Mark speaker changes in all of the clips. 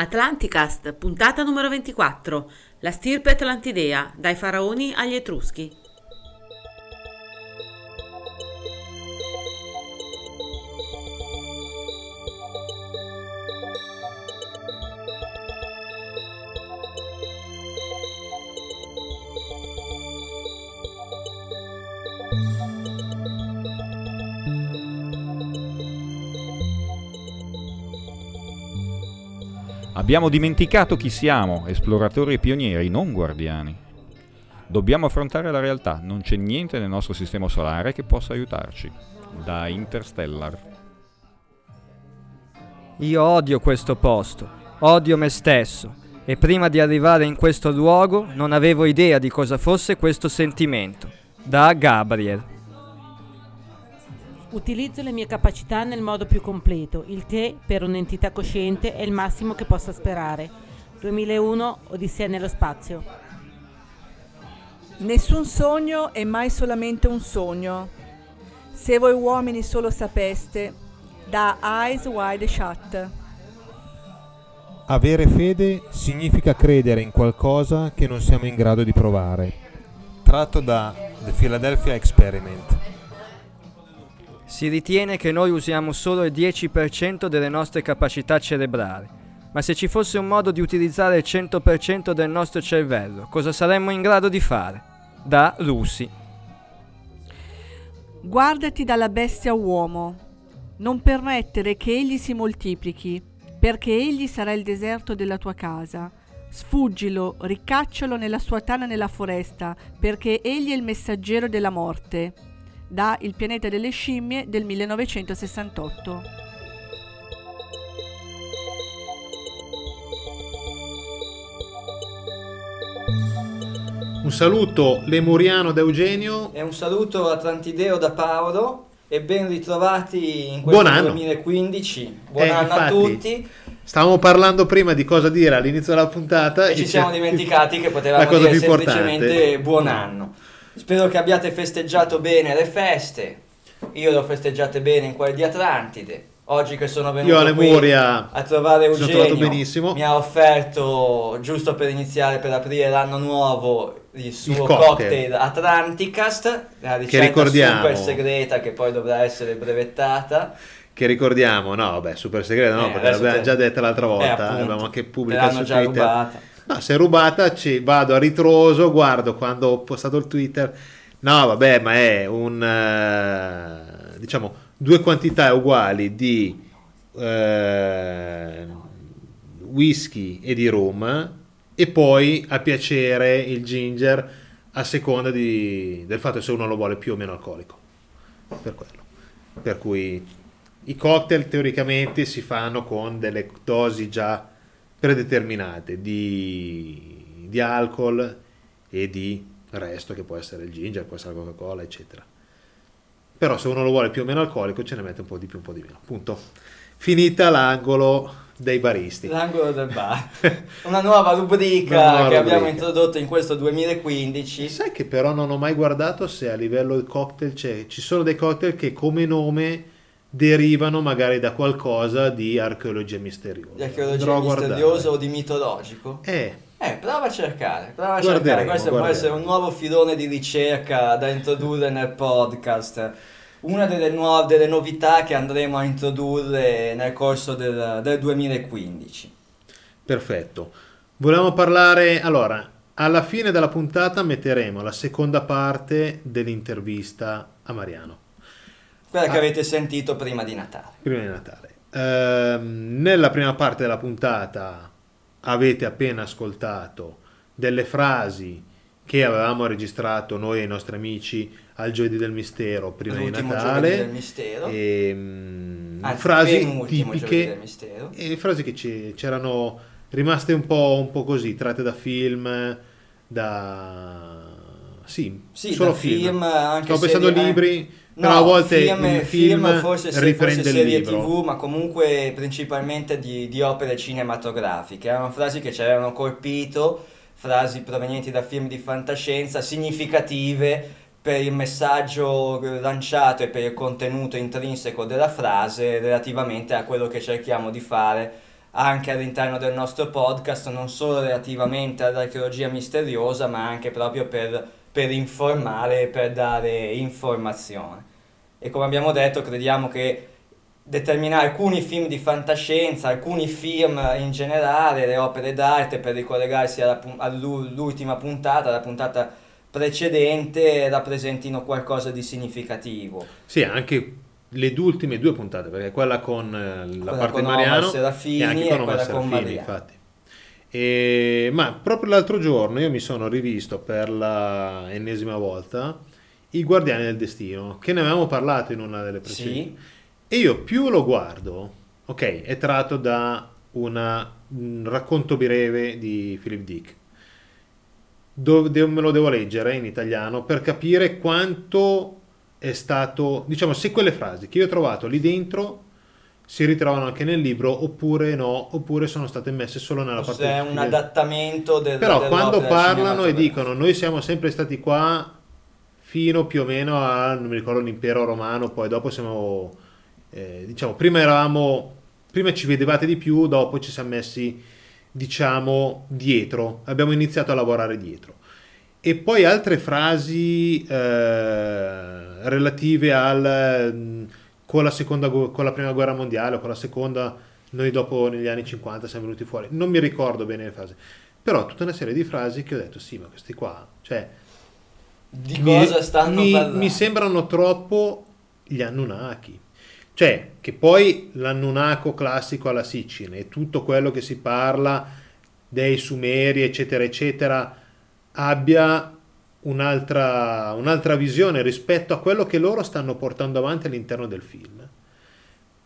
Speaker 1: Atlanticast, puntata numero 24. La stirpe atlantidea, dai faraoni agli etruschi.
Speaker 2: Abbiamo dimenticato chi siamo, esploratori e pionieri, non guardiani. Dobbiamo affrontare la realtà, non c'è niente nel nostro sistema solare che possa aiutarci. Da Interstellar.
Speaker 3: Io odio questo posto, odio me stesso e prima di arrivare in questo luogo non avevo idea di cosa fosse questo sentimento. Da Gabriel.
Speaker 1: Utilizzo le mie capacità nel modo più completo, il che per un'entità cosciente è il massimo che possa sperare. 2001 Odissea nello spazio.
Speaker 4: Nessun sogno è mai solamente un sogno. Se voi uomini solo sapeste, da Eyes Wide Shut.
Speaker 5: Avere fede significa credere in qualcosa che non siamo in grado di provare. Tratto da The Philadelphia Experiment.
Speaker 3: Si ritiene che noi usiamo solo il 10% delle nostre capacità cerebrali, ma se ci fosse un modo di utilizzare il 100% del nostro cervello, cosa saremmo in grado di fare? Da Russi.
Speaker 4: Guardati dalla bestia uomo. Non permettere che egli si moltiplichi, perché egli sarà il deserto della tua casa. Sfuggilo, ricaccialo nella sua tana nella foresta, perché egli è il messaggero della morte da Il pianeta delle scimmie del 1968.
Speaker 6: Un saluto lemuriano da Eugenio.
Speaker 3: E un saluto atlantideo da Paolo e ben ritrovati in questo
Speaker 6: Buon anno.
Speaker 3: 2015. Buon
Speaker 6: Eh,
Speaker 3: anno
Speaker 6: infatti,
Speaker 3: a tutti.
Speaker 6: Stavamo parlando prima di cosa dire all'inizio della puntata
Speaker 3: E ci
Speaker 6: c'è-
Speaker 3: siamo dimenticati che potevamo dire
Speaker 6: più importante.
Speaker 3: semplicemente buon anno. Spero che abbiate festeggiato bene le feste. Io le ho festeggiate bene in quelle di Atlantide. Oggi che sono venuto
Speaker 6: Io a
Speaker 3: qui
Speaker 6: Lemuria
Speaker 3: a trovare Eugenio mi ha offerto giusto per iniziare per aprire l'anno nuovo il suo
Speaker 6: cocktail.
Speaker 3: cocktail. Atlanticast la ricetta super segreta che poi dovrà essere brevettata
Speaker 6: che ricordiamo, no, vabbè, super segreto, no,
Speaker 3: Eh,
Speaker 6: perché l'abbiamo
Speaker 3: te-
Speaker 6: già detta l'altra
Speaker 3: Eh,
Speaker 6: volta,
Speaker 3: appunto.
Speaker 6: l'abbiamo anche pubblicato su
Speaker 3: già
Speaker 6: Twitter.
Speaker 3: rubata
Speaker 6: No, se è rubata ci vado a ritroso, guardo quando ho postato il Twitter. No, vabbè, ma è un eh, diciamo due quantità uguali di eh, whisky e di rum e poi a piacere il ginger a seconda di- del fatto se uno lo vuole più o meno alcolico. Per quello. Per cui i cocktail teoricamente si fanno con delle dosi già predeterminate di, di alcol e di resto che può essere il ginger, può essere la Coca-Cola, eccetera. Però se uno lo vuole più o meno alcolico ce ne mette un po' di più, un po' di meno. Punto. Finita l'angolo dei baristi.
Speaker 3: l'angolo del bar una nuova rubrica
Speaker 6: Una nuova
Speaker 3: che abbiamo
Speaker 6: rubrica.
Speaker 3: introdotto in questo 2015
Speaker 6: Sai che però non ho mai guardato se a livello di cocktail c'è, ci sono dei cocktail che come nome derivano magari da qualcosa di archeologia misteriosa.
Speaker 3: di archeologia misteriosa o di mitologico
Speaker 6: Eh,
Speaker 3: Eh, prova a cercare, prova a
Speaker 6: Guarderemo,
Speaker 3: cercare. Questo può
Speaker 6: guarderemo.
Speaker 3: essere un nuovo filone di ricerca da introdurre nel podcast. Una delle, nuove, delle novità che andremo a introdurre nel corso del, del 2015.
Speaker 6: perfetto. Volevamo parlare, allora, alla fine della puntata metteremo la seconda parte dell'intervista a Mariano.
Speaker 3: Quella che
Speaker 6: Ah.
Speaker 3: avete sentito prima di Natale.
Speaker 6: prima di Natale. Ehm, nella prima parte della puntata avete appena ascoltato delle frasi che avevamo registrato noi e i nostri amici al giovedì del mistero prima di
Speaker 3: L'ultimo
Speaker 6: Natale.
Speaker 3: giovedì del mistero.
Speaker 6: Ehm,
Speaker 3: Anzi,
Speaker 6: frasi
Speaker 3: penultimo giovedì del
Speaker 6: tipiche
Speaker 3: mistero.
Speaker 6: e frasi che ci, c'erano rimaste un po', un po' così, tratte da film, da... Sì,
Speaker 3: Sì,
Speaker 6: solo
Speaker 3: da film, anche
Speaker 6: Stavo pensando a libri,
Speaker 3: No,
Speaker 6: però a volte
Speaker 3: film,
Speaker 6: il film,
Speaker 3: forse, se-
Speaker 6: riprende
Speaker 3: forse serie tv, ma comunque principalmente di, di opere cinematografiche. Erano frasi che ci avevano colpito, frasi provenienti da film di fantascienza, significative per il messaggio lanciato e per il contenuto intrinseco della frase relativamente a quello che cerchiamo di fare anche all'interno del nostro podcast, non solo relativamente all'archeologia misteriosa, ma anche proprio per, per informare e per dare informazione. E come abbiamo detto, crediamo che determinare alcuni film di fantascienza, alcuni film in generale, le opere d'arte per ricollegarsi alla, all'ultima puntata, la puntata precedente, rappresentino qualcosa di significativo.
Speaker 6: Sì, anche le due ultime due puntate, perché quella con eh, la quella parte con Mariano
Speaker 3: Serafini
Speaker 6: e anche con Omar Serafini, infatti. E, ma proprio l'altro giorno io mi sono rivisto per la ennesima volta I Guardiani del Destino, che ne avevamo parlato in una delle precedenti. Sì. E io più lo guardo, ok, è tratto da una, un racconto breve di Philip Dick. Dove me lo devo leggere in italiano per capire quanto è stato, diciamo, se quelle frasi che io ho trovato lì dentro si ritrovano anche nel libro oppure no, oppure sono state messe solo nella parte
Speaker 3: è un adattamento del
Speaker 6: Però quando parlano e dicono noi siamo sempre stati qua fino più o meno a non mi ricordo l'impero romano, poi dopo siamo eh, diciamo prima eravamo prima ci vedevate di più, dopo ci siamo messi diciamo dietro, abbiamo iniziato a lavorare dietro. E poi altre frasi eh, relative al mm, con la, seconda, con la prima guerra mondiale o con la seconda, noi dopo negli anni 50 siamo venuti fuori. Non mi ricordo bene le frasi, però tutta una serie di frasi che ho detto sì, ma questi qua, cioè...
Speaker 3: Di mi, cosa stanno
Speaker 6: mi,
Speaker 3: parlando?
Speaker 6: Mi sembrano troppo gli Anunnaki. Cioè, che poi l'Annunaco classico alla Sicile e tutto quello che si parla dei Sumeri, eccetera, eccetera, abbia un'altra, un'altra visione rispetto a quello che loro stanno portando avanti all'interno del film.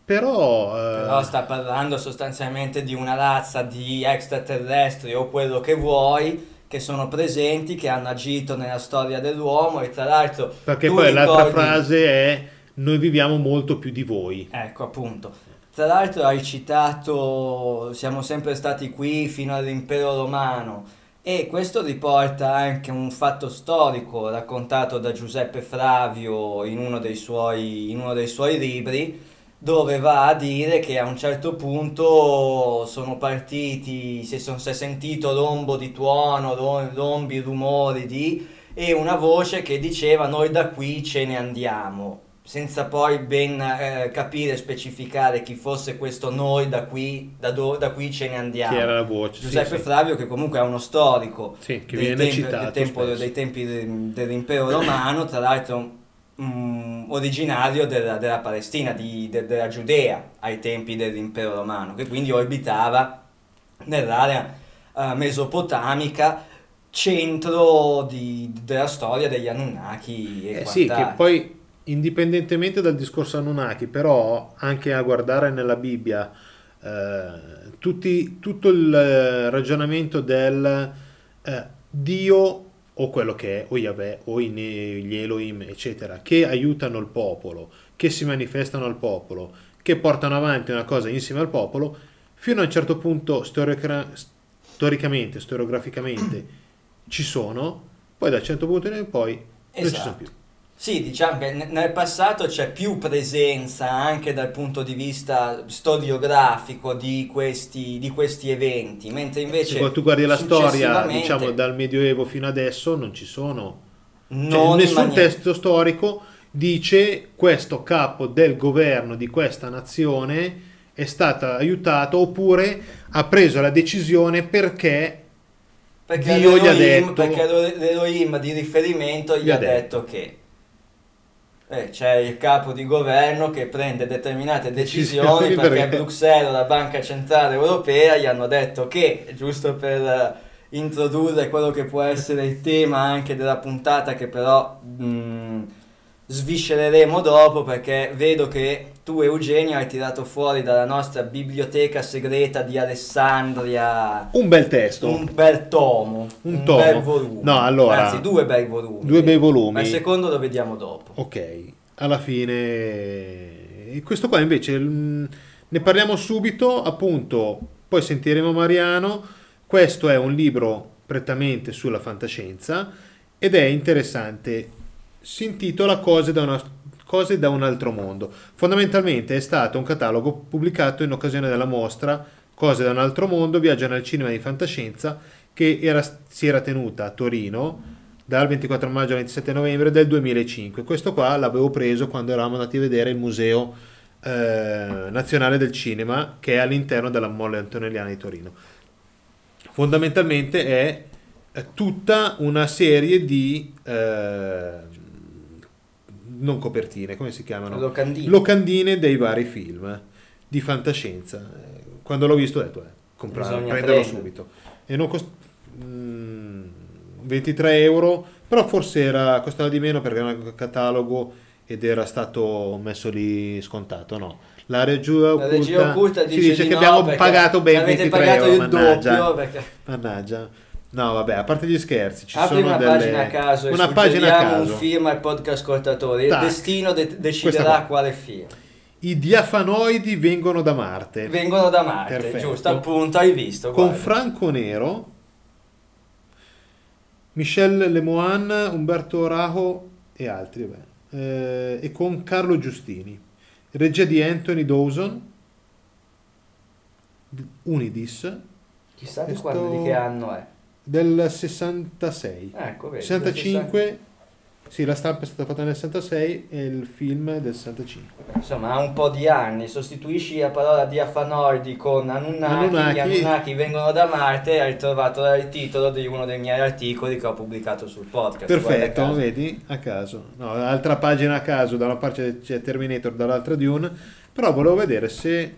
Speaker 6: Però,
Speaker 3: eh... Però sta parlando sostanzialmente di una razza di extraterrestri o quello che vuoi che sono presenti, che hanno agito nella storia dell'uomo e tra l'altro...
Speaker 6: Perché poi ricordi... l'altra frase è noi viviamo molto più di voi.
Speaker 3: Ecco appunto. Tra l'altro hai citato siamo sempre stati qui fino all'impero romano e questo riporta anche un fatto storico raccontato da Giuseppe Flavio in uno dei suoi, uno dei suoi libri, dove va a dire che a un certo punto sono partiti, si, sono, si è sentito rombo di tuono, rombi, rumori di, e una voce che diceva noi da qui ce ne andiamo senza poi ben eh, capire specificare chi fosse questo noi da qui, da, do, da qui ce ne andiamo.
Speaker 6: Chi era la voce?
Speaker 3: Giuseppe
Speaker 6: sì,
Speaker 3: Flavio che comunque è uno storico
Speaker 6: sì, che viene tempi, citato
Speaker 3: del tempo, dei tempi dell'impero romano, tra l'altro um, originario della, della Palestina, di, de, della Giudea ai tempi dell'impero romano, che quindi orbitava nell'area uh, mesopotamica centro di, della storia degli Anunnaki e
Speaker 6: eh sì, che poi indipendentemente dal discorso Anunnaki, però anche a guardare nella Bibbia eh, tutti, tutto il eh, ragionamento del eh, Dio o quello che è, o Yahweh, o gli Elohim, eccetera, che aiutano il popolo, che si manifestano al popolo, che portano avanti una cosa insieme al popolo, fino a un certo punto storica, storicamente, storiograficamente ci sono, poi da un certo punto in poi esatto. non ci sono più.
Speaker 3: Sì, diciamo che nel passato c'è più presenza anche dal punto di vista storiografico di questi, di questi eventi, mentre invece...
Speaker 6: Se tu guardi la storia, diciamo, dal Medioevo fino adesso, non ci sono... Cioè, nessun maniera... testo storico dice questo capo del governo di questa nazione è stato aiutato oppure ha preso la decisione perché, perché Dio gli ha detto...
Speaker 3: Perché l'Elohim di riferimento gli, gli ha detto, detto che eh, c'è il capo di governo che prende determinate decisioni perché, perché Bruxelles, la Banca Centrale Europea, gli hanno detto che, giusto per eh, introdurre quello che può essere il tema anche della puntata che però mh, sviscereremo dopo perché vedo che tu Eugenio hai tirato fuori dalla nostra biblioteca segreta di Alessandria
Speaker 6: un bel testo,
Speaker 3: un bel tomo,
Speaker 6: un, un tomo.
Speaker 3: bel volume.
Speaker 6: No, allora,
Speaker 3: anzi due bei volumi.
Speaker 6: Due bei volumi.
Speaker 3: Ma il secondo lo vediamo dopo.
Speaker 6: Ok, alla fine questo qua invece ne parliamo subito, appunto, poi sentiremo Mariano. Questo è un libro prettamente sulla fantascienza ed è interessante. Si intitola Cose da una cose da un altro mondo. Fondamentalmente è stato un catalogo pubblicato in occasione della mostra Cose da un altro mondo viaggia nel cinema di fantascienza che era- si era tenuta a Torino dal 24 maggio al 27 novembre del 2005. Questo qua l'avevo preso quando eravamo andati a vedere il Museo eh, Nazionale del Cinema che è all'interno della Molle Antonelliana di Torino. Fondamentalmente è tutta una serie di eh, non copertine, come si chiamano?
Speaker 3: Locandine.
Speaker 6: locandine dei vari film di fantascienza. Quando l'ho visto ho detto, eh,
Speaker 3: Bisogna
Speaker 6: prenderlo
Speaker 3: prendere.
Speaker 6: subito. E non cost- mm, 23 euro, però forse era, costava di meno perché era un catalogo ed era stato messo lì scontato, no? La regia occulta,
Speaker 3: La regia occulta
Speaker 6: si
Speaker 3: dice,
Speaker 6: dice
Speaker 3: di
Speaker 6: che
Speaker 3: no,
Speaker 6: abbiamo pagato ben
Speaker 3: avete
Speaker 6: 23
Speaker 3: pagato
Speaker 6: euro, mannaggia.
Speaker 3: doppio perché
Speaker 6: Mannaggia. No, vabbè, a parte gli scherzi, ci
Speaker 3: apri
Speaker 6: sono
Speaker 3: una
Speaker 6: delle...
Speaker 3: pagina a caso e
Speaker 6: una pagina a
Speaker 3: suggeriamo un
Speaker 6: caso.
Speaker 3: film al podcast ascoltatori. Il destino de- deciderà
Speaker 6: qua.
Speaker 3: quale film.
Speaker 6: I diafanoidi vengono da Marte.
Speaker 3: Vengono da Marte,
Speaker 6: Perfetto.
Speaker 3: giusto? Appunto, hai visto.
Speaker 6: con
Speaker 3: guarda.
Speaker 6: Franco Nero, Michel Lemoine, Umberto Rajo e altri. Eh, e con Carlo Giustini. Regia di Anthony Dawson, Unidis,
Speaker 3: Chissà di,
Speaker 6: questo-
Speaker 3: quando, di che anno è.
Speaker 6: Del 66.
Speaker 3: Ecco, vedi,
Speaker 6: 65, sì, la stampa è stata fatta nel 66 e il film del 65.
Speaker 3: Insomma, ha un po' di anni. Sostituisci la parola diafanoidi con Anunnaki.
Speaker 6: Anunnaki.
Speaker 3: Gli Anunnaki vengono da Marte e hai trovato il titolo di uno dei miei articoli che ho pubblicato sul podcast.
Speaker 6: Perfetto,
Speaker 3: caso.
Speaker 6: vedi, a caso. No, altra pagina a caso, da una parte c'è Terminator, dall'altra Dune, però volevo vedere se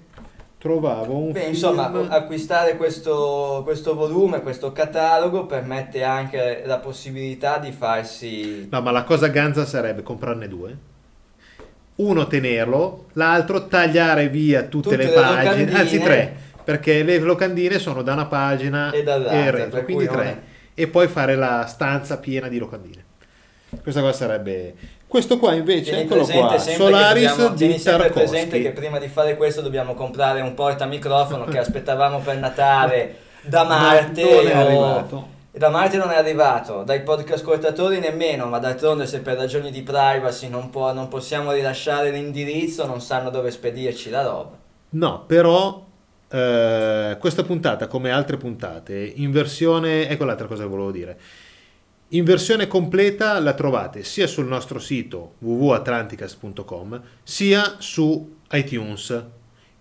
Speaker 6: trovavo un
Speaker 3: Beh,
Speaker 6: film...
Speaker 3: insomma, acquistare questo, questo volume, questo catalogo permette anche la possibilità di farsi...
Speaker 6: No, ma la cosa ganza sarebbe comprarne due. Uno tenerlo, l'altro tagliare via tutte,
Speaker 3: Tutte
Speaker 6: le
Speaker 3: le
Speaker 6: pagine,
Speaker 3: locandine.
Speaker 6: anzi tre, perché le locandine sono da una pagina
Speaker 3: E dall'altra, per
Speaker 6: quindi tre. E poi fare la stanza piena di locandine. Questa cosa sarebbe... Questo qua invece,
Speaker 3: Tieni
Speaker 6: eccolo qua, Solaris
Speaker 3: dobbiamo, tieni
Speaker 6: di
Speaker 3: sempre presente che prima di fare questo dobbiamo comprare un portamicrofono che aspettavamo per Natale da Marte.
Speaker 6: Ma non è
Speaker 3: o-
Speaker 6: arrivato.
Speaker 3: Da Marte non è arrivato, dai podcast ascoltatori nemmeno, ma d'altronde se per ragioni di privacy non, può- non possiamo rilasciare l'indirizzo, non sanno dove spedirci la roba.
Speaker 6: No, però eh, questa puntata, come altre puntate, in versione... Ecco l'altra cosa che volevo dire. In versione completa la trovate sia sul nostro sito www.atlanticast.com sia su iTunes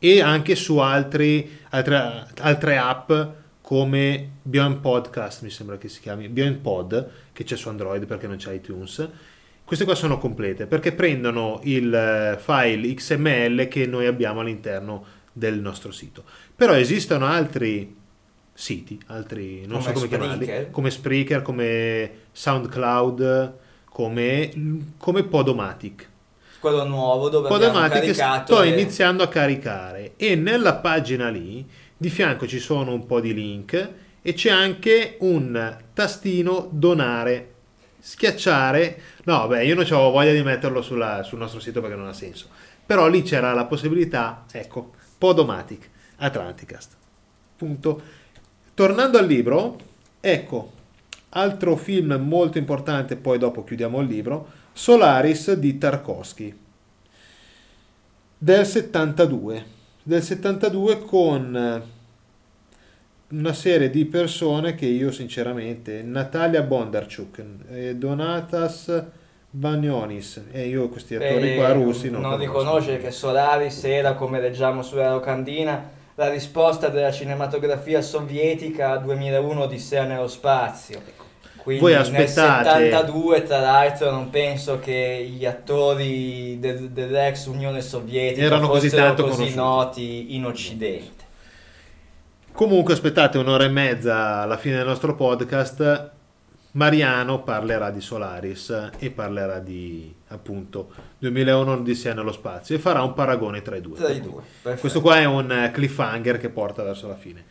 Speaker 6: e anche su altri, altre, altre app come Beyond Podcast, mi sembra che si chiami, Beyond Pod, che c'è su Android perché non c'è iTunes. Queste qua sono complete perché prendono il eh, file XML che noi abbiamo all'interno del nostro sito. Però esistono altri siti, altri non so
Speaker 3: Come
Speaker 6: come chiamarli,
Speaker 3: Spreaker?
Speaker 6: come Spreaker, come SoundCloud, come, come Podomatic.
Speaker 3: Quello nuovo dove
Speaker 6: Podomatic sto
Speaker 3: le-
Speaker 6: iniziando a caricare e nella pagina lì di fianco ci sono un po' di link e c'è anche un tastino donare schiacciare no beh io non avevo voglia di metterlo sulla- sul nostro sito perché non ha senso però lì c'era la possibilità ecco Podomatic Atlanticast punto tornando al libro ecco altro film molto importante poi dopo chiudiamo il libro Solaris di Tarkovsky del 72 del 72 con eh, una serie di persone che io sinceramente Natalia Bondarchuk eh, Donatas Banionis e io questi attori
Speaker 3: Eh,
Speaker 6: qua russi non,
Speaker 3: non
Speaker 6: conosco.
Speaker 3: riconoscere che Solaris era, come leggiamo sulla locandina, la risposta della cinematografia sovietica a 2001 Odissea nello spazio. Quindi
Speaker 6: Voi aspettate-
Speaker 3: nel 72 tra l'altro non penso che gli attori del- dell'ex Unione Sovietica
Speaker 6: Erano così
Speaker 3: fossero
Speaker 6: tanto
Speaker 3: così noti in Occidente.
Speaker 6: Comunque aspettate un'ora e mezza alla fine del nostro podcast. Mariano parlerà di Solaris e parlerà di appunto 2001 Odissea nello spazio e farà un paragone tra i due.
Speaker 3: Tra i due.
Speaker 6: Questo qua è un eh, cliffhanger che porta verso la fine.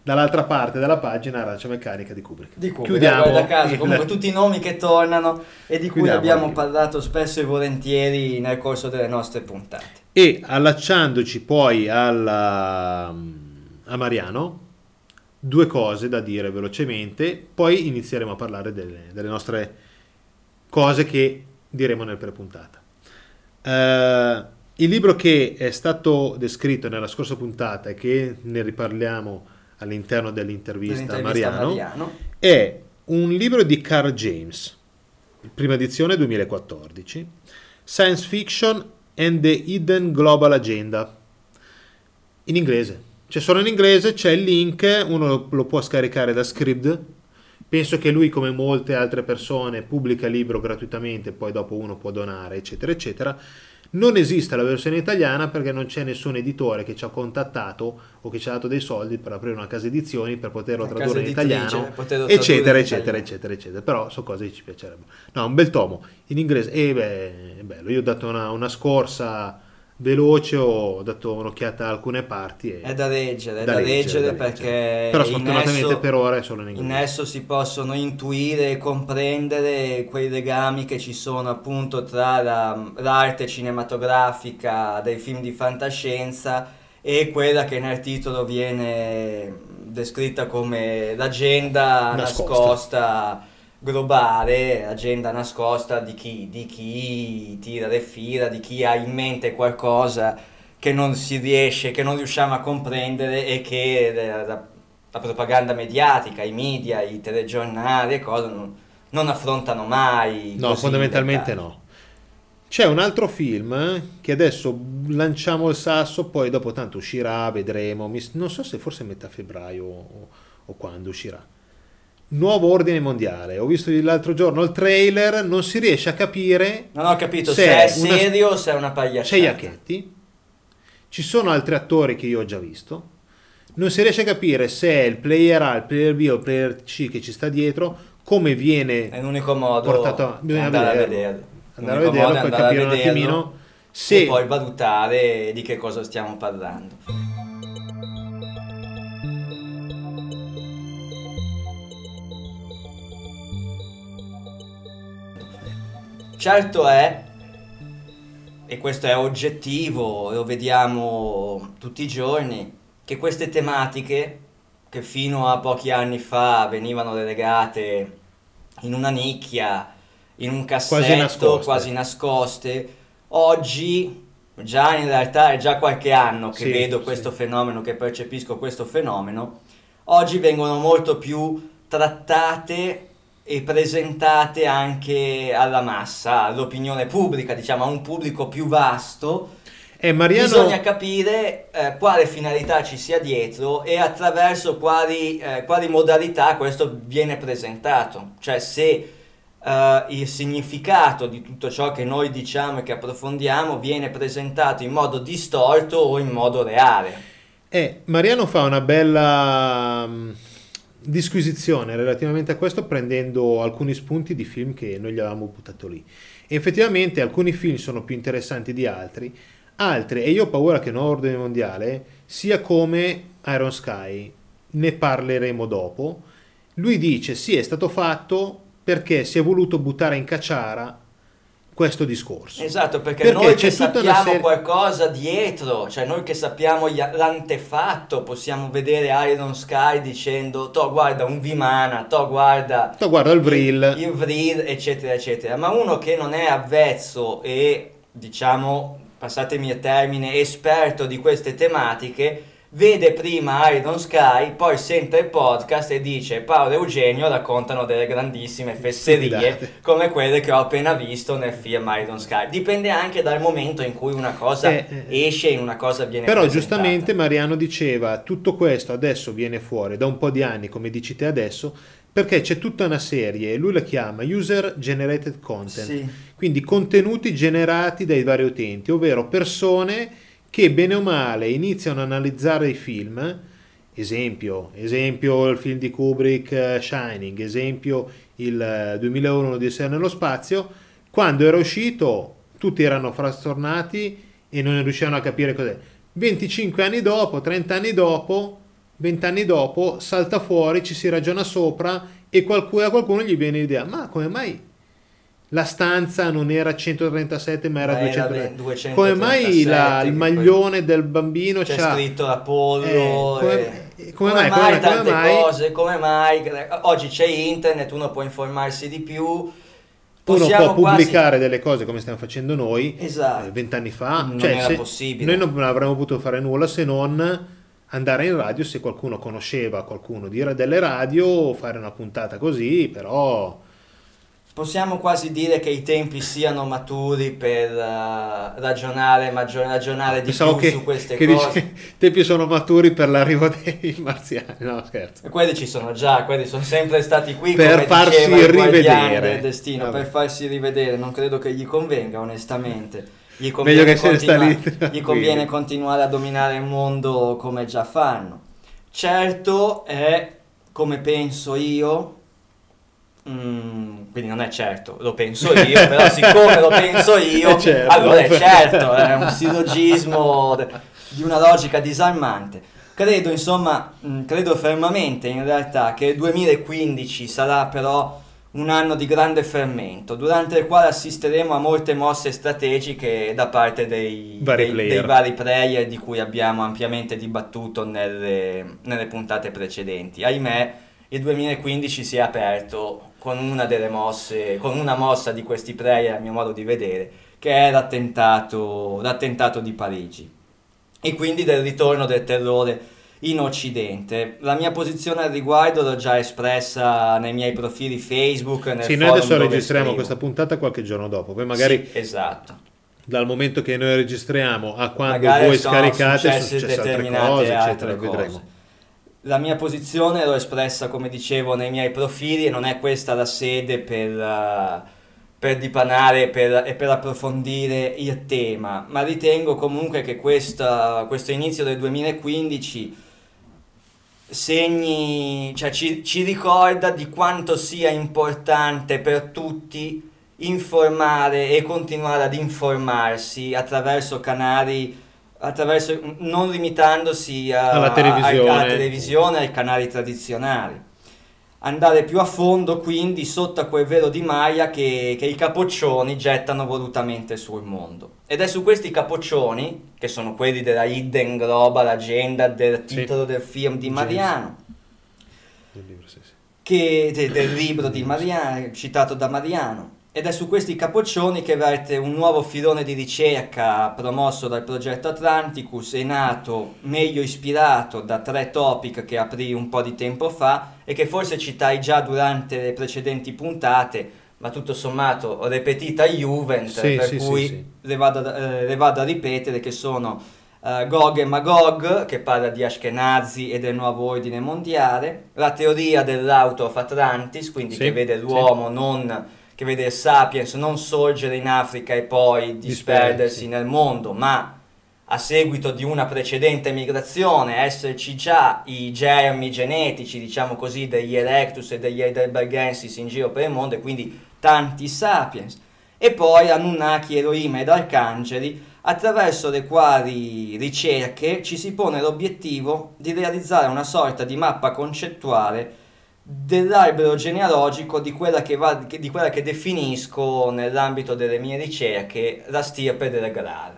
Speaker 6: Dall'altra parte della pagina Arancia Meccanica di Kubrick.
Speaker 3: Di Kubrick,
Speaker 6: Chiudiamo
Speaker 3: guarda caso,
Speaker 6: il-
Speaker 3: comunque tutti i nomi che tornano e di cui
Speaker 6: Chiudiamo
Speaker 3: abbiamo
Speaker 6: il-
Speaker 3: parlato spesso e volentieri nel corso delle nostre puntate.
Speaker 6: E allacciandoci poi alla, a Mariano, due cose da dire velocemente, poi inizieremo a parlare delle, delle nostre cose che diremo nel prepuntata. Eh, Il libro che è stato descritto nella scorsa puntata e che ne riparliamo all'interno dell'intervista, a
Speaker 3: Dell'intervista a
Speaker 6: Mariano,
Speaker 3: Mariano.
Speaker 6: è un libro di Carl James, prima edizione 2014, Science Fiction and the Hidden Global Agenda, in inglese. C'è solo in inglese, c'è il link, uno lo, può scaricare da Scribd. Penso che lui, come molte altre persone, pubblica il libro gratuitamente, poi dopo uno può donare, eccetera, eccetera. Non esiste la versione italiana perché non c'è nessun editore che ci ha contattato o che ci ha dato dei soldi per aprire una casa edizioni per poterlo
Speaker 3: Una
Speaker 6: tradurre in italiano, eccetera, eccetera,
Speaker 3: italiano.
Speaker 6: eccetera, eccetera. Però sono cose che ci piacerebbero. No, un bel tomo in inglese. E beh, è bello. Io ho dato una, una scorsa veloce, ho dato un'occhiata a alcune parti.
Speaker 3: È da leggere, è
Speaker 6: Da
Speaker 3: da,
Speaker 6: leggere,
Speaker 3: leggere, perché.
Speaker 6: Però
Speaker 3: in
Speaker 6: sfortunatamente
Speaker 3: esso-
Speaker 6: per ora è solo in
Speaker 3: in
Speaker 6: inglese.
Speaker 3: esso si possono intuire e comprendere quei legami che ci sono appunto tra la- l'arte cinematografica dei film di fantascienza e quella che nel titolo viene descritta come l'agenda
Speaker 6: Nascosta.
Speaker 3: nascosta, globale, agenda nascosta di chi, di chi tira le fila, di chi ha in mente qualcosa che non si riesce, che non riusciamo a comprendere e che la, la- la propaganda mediatica, i media, i telegiornali e cose non, non affrontano mai.
Speaker 6: No, fondamentalmente no. C'è un altro film eh, che adesso lanciamo il sasso, poi dopo tanto uscirà, vedremo. Non so se forse a metà febbraio o, o quando uscirà. Nuovo ordine mondiale. Ho visto l'altro giorno il trailer, non si riesce a capire
Speaker 3: Non ho capito
Speaker 6: Se
Speaker 3: se,
Speaker 6: è
Speaker 3: è
Speaker 6: una-
Speaker 3: serio o se è una
Speaker 6: c'è
Speaker 3: pagliacciata.
Speaker 6: Iacchetti, ci sono altri attori che io ho già visto. Non si riesce a capire se è il player A, il player B o il player C che ci sta dietro, come viene
Speaker 3: È l'unico modo
Speaker 6: portato Bisogna
Speaker 3: andare
Speaker 6: vederlo.
Speaker 3: a vederlo.
Speaker 6: Andare a vederlo,
Speaker 3: a
Speaker 6: capire un attimino
Speaker 3: e
Speaker 6: se
Speaker 3: poi valutare di che cosa stiamo parlando. Certo è, e questo è oggettivo, lo vediamo tutti i giorni, che queste tematiche, che fino a pochi anni fa venivano relegate in una nicchia, in un cassetto
Speaker 6: nascoste.
Speaker 3: quasi nascoste, oggi, già in realtà è già qualche anno che
Speaker 6: Sì,
Speaker 3: vedo
Speaker 6: sì.
Speaker 3: questo fenomeno, che percepisco questo fenomeno, oggi vengono molto più trattate e presentate anche alla massa, all'opinione pubblica, diciamo, a un pubblico più vasto.
Speaker 6: Eh, Mariano,
Speaker 3: Bisogna capire eh, quale finalità ci sia dietro e attraverso quali, eh, quali modalità questo viene presentato. Cioè se eh, il significato di tutto ciò che noi diciamo e che approfondiamo viene presentato in modo distorto o in modo reale.
Speaker 6: eh, Mariano fa una bella mm, disquisizione relativamente a questo prendendo alcuni spunti di film che noi gli avevamo buttato lì. E effettivamente alcuni film sono più interessanti di altri, altri, e io ho paura che Nuovo Ordine Mondiale sia come Iron Sky, ne parleremo dopo. Lui dice sì, è stato fatto perché si è voluto buttare in cacciara questo discorso.
Speaker 3: Esatto, perché,
Speaker 6: Perché
Speaker 3: noi che sappiamo
Speaker 6: serie-
Speaker 3: qualcosa dietro, cioè noi che sappiamo gli- l'antefatto, possiamo vedere Iron Sky dicendo, to guarda un Vimana, to guarda
Speaker 6: To, guarda il Vril.
Speaker 3: il, il Vril, eccetera, eccetera. Ma uno che non è avvezzo e, diciamo, passatemi il termine, esperto di queste tematiche, vede prima Iron Sky, poi sente il podcast e dice Paolo e Eugenio raccontano delle grandissime fesserie come quelle che ho appena visto nel film Iron Sky. Dipende anche dal momento in cui una cosa
Speaker 6: Eh, eh.
Speaker 3: esce e in una cosa viene
Speaker 6: Però
Speaker 3: presentata.
Speaker 6: giustamente Mariano diceva tutto questo adesso viene fuori da un po' di anni, come dici te adesso, perché c'è tutta una serie, lui la chiama User Generated Content,
Speaker 3: Sì.
Speaker 6: quindi contenuti generati dai vari utenti, ovvero persone che bene o male iniziano a analizzare i film, esempio, esempio il film di Kubrick eh, Shining, esempio il eh, 2001 Odissea nello spazio, quando era uscito tutti erano frastornati e non riuscivano a capire cos'è. 25 anni dopo, 30 anni dopo, 20 anni dopo, salta fuori, ci si ragiona sopra e qualcuno, a qualcuno gli viene l'idea, ma come mai la stanza non era 137 ma era
Speaker 3: Ma era
Speaker 6: 237?
Speaker 3: 237,
Speaker 6: Come mai la- il maglione del bambino
Speaker 3: C'è
Speaker 6: c'ha...
Speaker 3: scritto Apollo.
Speaker 6: Eh, come-
Speaker 3: e-
Speaker 6: come mai, come mai, come
Speaker 3: tante
Speaker 6: mai?
Speaker 3: cose, come mai? Oggi c'è internet, uno può informarsi di più.
Speaker 6: Uno può
Speaker 3: quasi-
Speaker 6: pubblicare delle cose come stiamo facendo noi
Speaker 3: Esatto.
Speaker 6: eh, vent'anni fa.
Speaker 3: Non
Speaker 6: Cioè,
Speaker 3: era possibile.
Speaker 6: Noi non avremmo potuto fare nulla se non andare in radio se qualcuno conosceva qualcuno dire delle radio, fare una puntata così, però
Speaker 3: Possiamo quasi dire che i tempi siano maturi per eh, ragionare, maggior- ragionare di
Speaker 6: pensavo
Speaker 3: più
Speaker 6: che,
Speaker 3: su queste
Speaker 6: che
Speaker 3: cose.
Speaker 6: i tempi sono maturi per l'arrivo dei marziani. No, scherzo.
Speaker 3: E quelli ci sono già, quelli sono sempre stati qui
Speaker 6: Per farsi rivedere.
Speaker 3: destino,
Speaker 6: Vabbè.
Speaker 3: per farsi rivedere, non credo che gli convenga onestamente. Gli conviene, continua- gli conviene continuare a dominare il mondo come già fanno. Certo è, come penso io, mm, quindi non è certo, lo penso io, però siccome lo penso io,
Speaker 6: È certo.
Speaker 3: allora è certo, è un sillogismo de- di una logica disarmante. Credo, insomma, mh, credo fermamente in realtà che il 2015 sarà però un anno di grande fermento, durante il quale assisteremo a molte mosse strategiche da parte dei
Speaker 6: Vari
Speaker 3: dei-
Speaker 6: player.
Speaker 3: dei vari player di cui abbiamo ampiamente dibattuto nelle, nelle puntate precedenti. Ahimè, il 2015 si è aperto con una delle mosse, con una mossa di questi player, a mio modo di vedere, che è l'attentato, l'attentato di Parigi e quindi del ritorno del terrore in Occidente. La mia posizione al riguardo l'ho già espressa nei miei profili Facebook. Nel
Speaker 6: Sì, noi adesso registriamo
Speaker 3: scrivo.
Speaker 6: questa puntata qualche giorno dopo, poi magari
Speaker 3: Sì, esatto.
Speaker 6: dal momento che noi registriamo a quando
Speaker 3: Magari
Speaker 6: voi scaricate
Speaker 3: successe
Speaker 6: successe altre cose,
Speaker 3: altre
Speaker 6: eccetera,
Speaker 3: cose.
Speaker 6: vedremo.
Speaker 3: La mia posizione l'ho espressa, come dicevo, nei miei profili e non è questa la sede per, eh, per dipanare per- e per approfondire il tema, ma ritengo comunque che questa- questo inizio del 2015 segni, cioè ci, ci ricorda di quanto sia importante per tutti informare e continuare ad informarsi attraverso canali attraverso, non limitandosi a-
Speaker 6: Alla
Speaker 3: a-
Speaker 6: televisione.
Speaker 3: alla televisione, ai canali tradizionali. Andare più a fondo quindi sotto a quel velo di maglia che, che i capoccioni gettano volutamente sul mondo. Ed è su questi capoccioni, che sono quelli della Hidden Global Agenda, del
Speaker 6: Sì.
Speaker 3: titolo del film di
Speaker 6: Sì,
Speaker 3: Mariano,
Speaker 6: Il libro, sì, sì.
Speaker 3: che, de- del libro di Mariano, citato da Mariano. Ed è su questi capoccioni che verte un nuovo filone di ricerca promosso dal progetto Atlanticus, è nato meglio ispirato da tre topic che aprì un po' di tempo fa e che forse citai già durante le precedenti puntate, ma tutto sommato repetita Juvent,
Speaker 6: Sì,
Speaker 3: per
Speaker 6: sì,
Speaker 3: cui
Speaker 6: sì.
Speaker 3: Le, vado, a- eh, le vado a ripetere che sono eh, Gog e Magog, che parla di Ashkenazi e del nuovo ordine mondiale, la teoria dell'auto of Atlantis, quindi che vede l'uomo non che vede sapiens non sorgere in Africa e poi disperdersi
Speaker 6: Disperdersi.
Speaker 3: nel mondo, ma a seguito di una precedente migrazione esserci già i germi genetici, diciamo così, degli Erectus e degli Heidelbergensis in giro per il mondo e quindi tanti sapiens. E poi Anunnaki, Elohim ed Arcangeli, attraverso le quali ricerche ci si pone l'obiettivo di realizzare una sorta di mappa concettuale dell'albero genealogico di quella che, va- di quella che definisco nell'ambito delle mie ricerche la stirpe del Graal.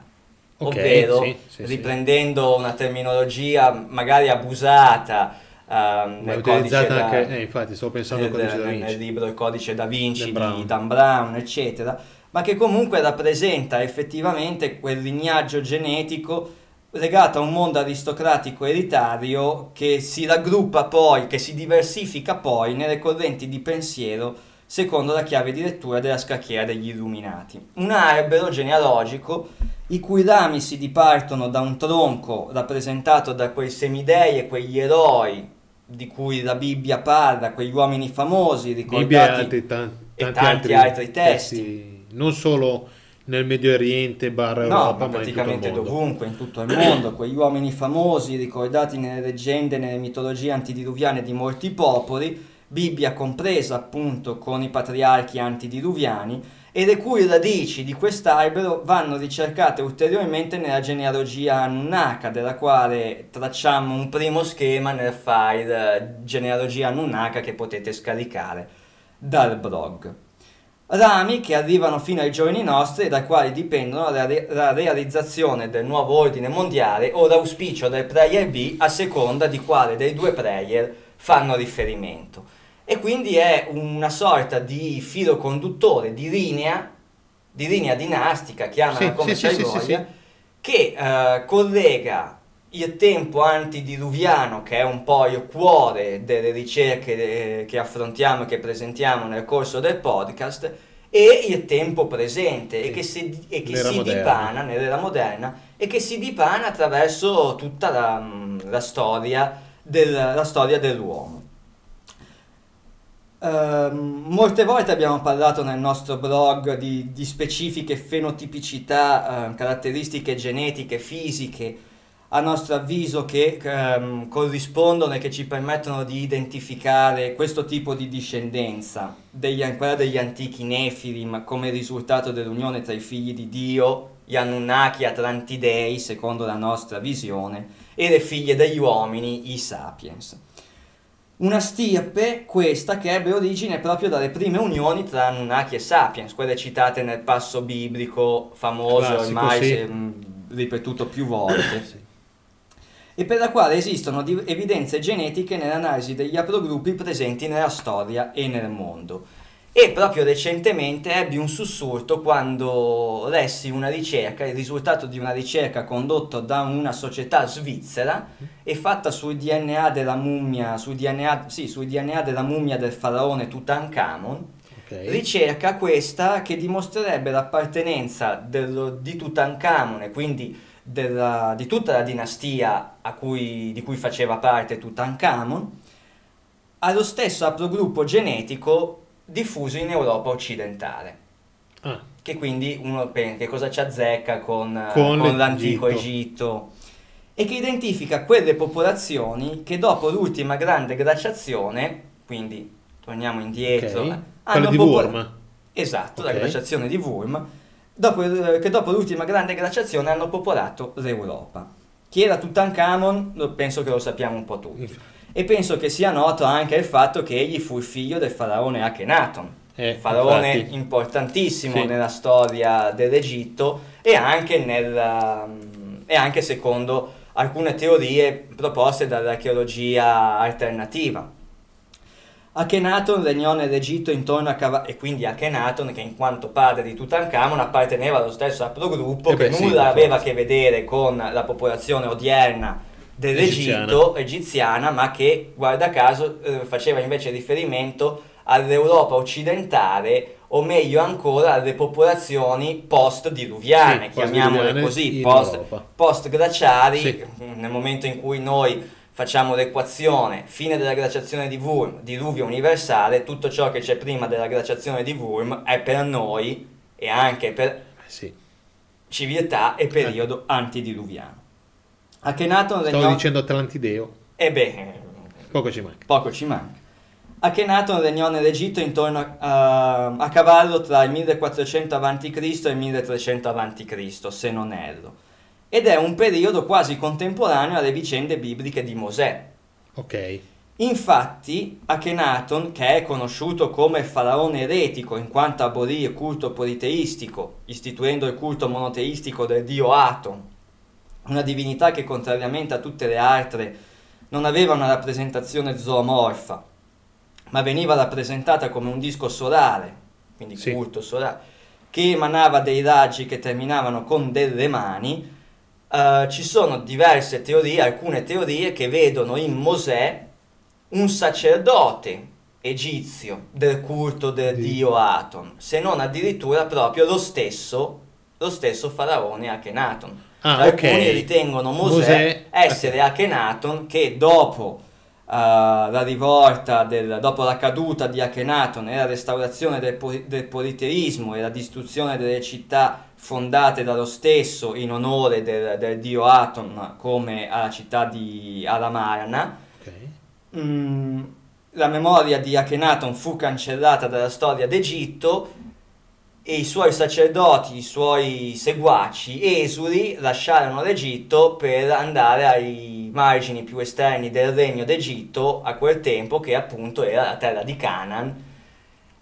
Speaker 6: Ok,
Speaker 3: Ovvero,
Speaker 6: sì, sì, sì.
Speaker 3: riprendendo una terminologia magari abusata
Speaker 6: Ma
Speaker 3: nel
Speaker 6: utilizzata
Speaker 3: da,
Speaker 6: anche, eh, infatti stavo pensando
Speaker 3: nel,
Speaker 6: codice da Vinci.
Speaker 3: nel libro Il codice da Vinci
Speaker 6: Dan
Speaker 3: di. Dan Brown, eccetera, ma che comunque rappresenta effettivamente quel lignaggio genetico legato a un mondo aristocratico elitario che si raggruppa poi, che si diversifica poi nelle correnti di pensiero secondo la chiave di lettura della scacchiera degli illuminati. Un albero genealogico i cui rami si dipartono da un tronco rappresentato da quei semidei e quegli eroi di cui la Bibbia parla, quegli uomini famosi ricordati
Speaker 6: Bibbia e altri, tan-
Speaker 3: e
Speaker 6: tanti,
Speaker 3: tanti altri testi.
Speaker 6: non solo nel Medio Oriente, barra
Speaker 3: No,
Speaker 6: Europa,
Speaker 3: ma
Speaker 6: in
Speaker 3: praticamente
Speaker 6: mondo.
Speaker 3: dovunque, in tutto il mondo, quegli uomini famosi ricordati nelle leggende, nelle mitologie antidiluviane di molti popoli, Bibbia compresa appunto con i patriarchi antidiluviani, e le cui radici di quest'albero vanno ricercate ulteriormente nella genealogia Anunnaka, della quale tracciamo un primo schema nel file genealogia Anunnaka che potete scaricare dal blog. Rami che arrivano fino ai giorni nostri e dai quali dipendono la, re- la realizzazione del nuovo ordine mondiale o l'auspicio del player B a seconda di quale dei due player fanno riferimento. e quindi è una sorta di filo conduttore, di linea, di linea dinastica, chiamala
Speaker 6: Sì,
Speaker 3: come
Speaker 6: sì, sì, sì, sì.
Speaker 3: che eh, collega il tempo antidiluviano, che è un po' il cuore delle ricerche eh, che affrontiamo e che presentiamo nel corso del podcast, e il tempo presente, e
Speaker 6: Sì.
Speaker 3: che si, e che si dipana nell'era moderna, e che si dipana attraverso tutta la, la storia, del- la storia dell'uomo. Ehm, molte volte abbiamo parlato nel nostro blog di, di specifiche fenotipicità, eh, caratteristiche genetiche, fisiche, a nostro avviso che ehm, corrispondono e che ci permettono di identificare questo tipo di discendenza, degli, quella degli antichi Nefilim come risultato dell'unione tra i figli di Dio, gli Anunnaki Atlantidei, secondo la nostra visione, e le figlie degli uomini, i Sapiens. Una stirpe, questa, che ebbe origine proprio dalle prime unioni tra Anunnaki e Sapiens, quelle citate nel passo biblico famoso,
Speaker 6: Classico,
Speaker 3: ormai
Speaker 6: sì.
Speaker 3: è, mh, ripetuto più volte. E per la quale esistono evidenze genetiche nell'analisi degli haplogruppi presenti nella storia e nel mondo. E proprio recentemente ebbi un sussulto quando lessi una ricerca, il risultato di una ricerca condotta da una società svizzera e fatta sul DNA della mummia, sul DNA, sì, sul DNA della mummia del faraone Tutankhamon,
Speaker 6: Ok.
Speaker 3: ricerca questa che dimostrerebbe l'appartenenza dello- di Tutankhamon e quindi della- di tutta la dinastia a cui- di cui faceva parte Tutankhamon allo stesso haplogruppo genetico diffuso in Europa occidentale
Speaker 6: Ah,
Speaker 3: che quindi uno pensa che cosa ci azzecca con, eh,
Speaker 6: Con
Speaker 3: con l'antico. Egitto e che identifica quelle popolazioni che dopo l'ultima grande glaciazione, quindi torniamo indietro,
Speaker 6: ok.
Speaker 3: eh,
Speaker 6: Quello di
Speaker 3: popo-
Speaker 6: Worm.
Speaker 3: Esatto,
Speaker 6: Ok.
Speaker 3: la glaciazione di Wurm, dopo, eh, che dopo l'ultima grande glaciazione hanno popolato l'Europa. Chi era Tutankhamon? Penso che lo sappiamo un po' tutti. E penso che sia noto anche il fatto che egli fu il figlio del faraone Akhenaton,
Speaker 6: Eh,
Speaker 3: faraone
Speaker 6: infatti.
Speaker 3: importantissimo
Speaker 6: Sì.
Speaker 3: nella storia dell'Egitto e anche, nel, mm, e anche secondo alcune teorie proposte dall'archeologia alternativa. Akhenaton regnò nell'Egitto intorno a Cava- e quindi Akhenaton che in quanto padre di Tutankhamon apparteneva allo stesso haplogruppo
Speaker 6: Eh
Speaker 3: che
Speaker 6: beh, sì,
Speaker 3: nulla
Speaker 6: per
Speaker 3: aveva a che vedere con la popolazione odierna dell'Egitto egiziana, ma che guarda caso eh, faceva invece riferimento all'Europa occidentale o meglio ancora alle popolazioni post-diluviane,
Speaker 6: Sì,
Speaker 3: chiamiamole
Speaker 6: post-diluviane
Speaker 3: così, post, post-glaciari,
Speaker 6: Sì.
Speaker 3: nel momento in cui noi facciamo l'equazione fine della glaciazione di Wurm, diluvio universale, tutto ciò che c'è prima della glaciazione di Wurm è per noi e anche per
Speaker 6: Eh, Sì.
Speaker 3: civiltà e periodo antidiluviano. Akhenaton
Speaker 6: Stavo
Speaker 3: regnò...
Speaker 6: dicendo Atlantideo.
Speaker 3: E beh,
Speaker 6: Poco ci manca.
Speaker 3: poco ci manca. Akhenaton regnò nell'Egitto intorno a, a cavallo tra il 1400 a.C. e il 1300 a.C., se non erro. Ed è un periodo quasi contemporaneo alle vicende bibliche di Mosè.
Speaker 6: Ok.
Speaker 3: Infatti, Akhenaton, che è conosciuto come faraone eretico in quanto abolì il culto politeistico, istituendo il culto monoteistico del dio Aton, una divinità che contrariamente a tutte le altre non aveva una rappresentazione zoomorfa, ma veniva rappresentata come un disco solare, quindi
Speaker 6: Sì.
Speaker 3: culto solare, che emanava dei raggi che terminavano con delle mani. Eh, ci sono diverse teorie, alcune teorie che vedono in Mosè un sacerdote egizio del culto del
Speaker 6: Di-
Speaker 3: dio Aton, se non addirittura proprio lo stesso, lo stesso faraone Akhenaton.
Speaker 6: Ah,
Speaker 3: Alcuni
Speaker 6: ok.
Speaker 3: ritengono Mosè,
Speaker 6: Mosè-
Speaker 3: essere Akhenaton che dopo la rivolta, del- dopo la caduta di Akhenaton e la restaurazione del, del politeismo e la distruzione delle città fondate dallo stesso in onore del, del dio Aton come alla città di Alamarna,
Speaker 6: Ok.
Speaker 3: Mm, la memoria di Akhenaton fu cancellata dalla storia d'Egitto e i suoi sacerdoti, i suoi seguaci esuli lasciarono l'Egitto per andare ai margini più esterni del regno d'Egitto a quel tempo che appunto era la terra di Canaan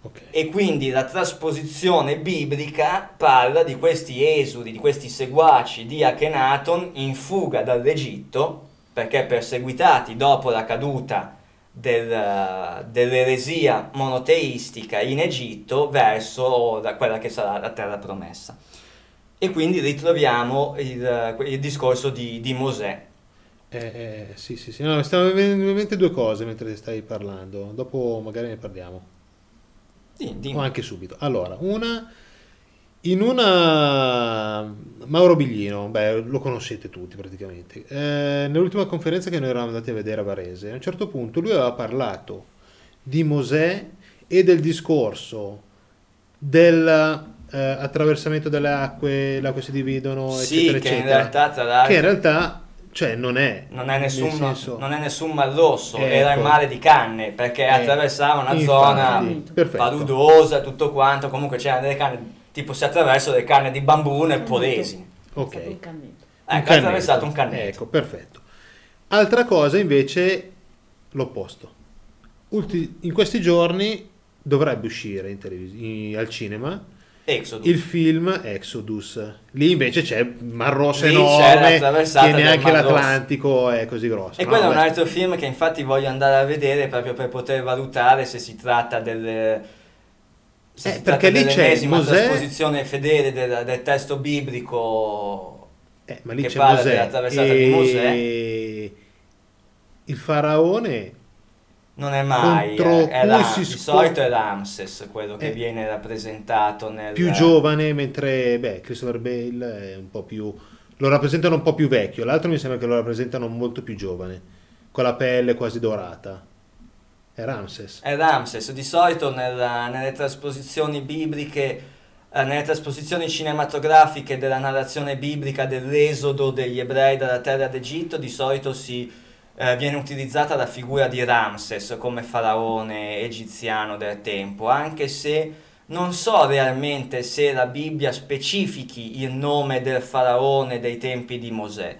Speaker 6: Ok.
Speaker 3: e quindi la trasposizione biblica parla di questi esuli, di questi seguaci di Akhenaton in fuga dall'Egitto perché perseguitati dopo la caduta del- dell'eresia monoteistica in Egitto verso da quella che sarà la terra promessa. E quindi ritroviamo il, il discorso di, di Mosè.
Speaker 6: Eh, eh, sì, sì, sì. No, mi stavano venendo in mente due cose mentre stai parlando. Dopo magari ne parliamo.
Speaker 3: Sì,
Speaker 6: O anche subito. Allora, una... In una... Mauro Biglino, beh, lo conoscete tutti praticamente. Eh, nell'ultima conferenza che noi eravamo andati a vedere a Varese, a un certo punto lui aveva parlato di Mosè e del discorso del eh, attraversamento delle acque, le acque si dividono,
Speaker 3: Sì,
Speaker 6: eccetera,
Speaker 3: che in
Speaker 6: eccetera.
Speaker 3: realtà tra l'altro
Speaker 6: Che in realtà, cioè, non è.
Speaker 3: non è nessun,
Speaker 6: senso-
Speaker 3: non è nessun mar rosso,
Speaker 6: Ecco.
Speaker 3: era il mare di Canne, perché
Speaker 6: Eh,
Speaker 3: attraversava una
Speaker 6: infatti,
Speaker 3: zona
Speaker 6: perfetto.
Speaker 3: paludosa, tutto quanto, comunque c'erano delle canne, tipo si attraversa delle canne di bambù nel Polesine.
Speaker 6: Ok.
Speaker 7: Cannetto.
Speaker 3: Ecco, attraversato un cannetto.
Speaker 6: Ecco, perfetto. Altra cosa invece l'opposto. Ulti- in questi giorni dovrebbe uscire in televis- in- al cinema
Speaker 3: Exodus.
Speaker 6: il film Exodus. Lì invece c'è Mar Rosso
Speaker 3: Lì
Speaker 6: enorme che neanche l'Atlantico è così grosso.
Speaker 3: E
Speaker 6: No,
Speaker 3: quello è un
Speaker 6: beh,
Speaker 3: altro film che infatti voglio andare a vedere proprio per poter valutare se si tratta del... se
Speaker 6: Eh,
Speaker 3: si
Speaker 6: perché
Speaker 3: tratta
Speaker 6: lì c'è
Speaker 3: dell'ennesima
Speaker 6: Mosè-
Speaker 3: trasposizione fedele del, del testo biblico
Speaker 6: eh, ma lì
Speaker 3: che
Speaker 6: c'è
Speaker 3: parla
Speaker 6: Mosè
Speaker 3: dell'attraversata
Speaker 6: e
Speaker 3: di Mosè.
Speaker 6: il faraone
Speaker 3: Non è mai,
Speaker 6: Contro
Speaker 3: è, è Ram-
Speaker 6: si
Speaker 3: di
Speaker 6: sco-
Speaker 3: solito è Ramses quello che
Speaker 6: Eh.
Speaker 3: viene rappresentato nel...
Speaker 6: più giovane, mentre beh, Christopher Bale è un po' più lo rappresentano un po' più vecchio, l'altro mi sembra che lo rappresentano molto più giovane, con la pelle quasi dorata. È Ramses.
Speaker 3: È Ramses, di solito nella- nelle trasposizioni bibliche, eh, nelle trasposizioni cinematografiche della narrazione biblica dell'esodo degli ebrei dalla terra d'Egitto, di solito si eh, viene utilizzata la figura di Ramses come faraone egiziano del tempo, anche se non so realmente se la Bibbia specifichi il nome del faraone dei tempi di Mosè.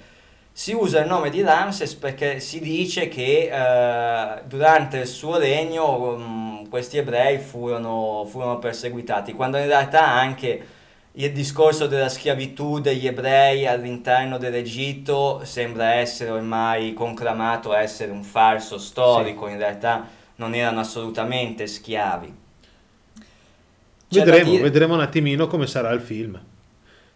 Speaker 3: Si usa il nome di Ramses perché si dice che eh, durante il suo regno mm, questi ebrei furono, furono perseguitati, quando in realtà anche il discorso della schiavitù degli ebrei all'interno dell'Egitto sembra essere ormai conclamato essere un falso storico, in realtà non erano assolutamente schiavi. C'è
Speaker 6: Vedremo,
Speaker 3: dire-
Speaker 6: vedremo un attimino come sarà il film.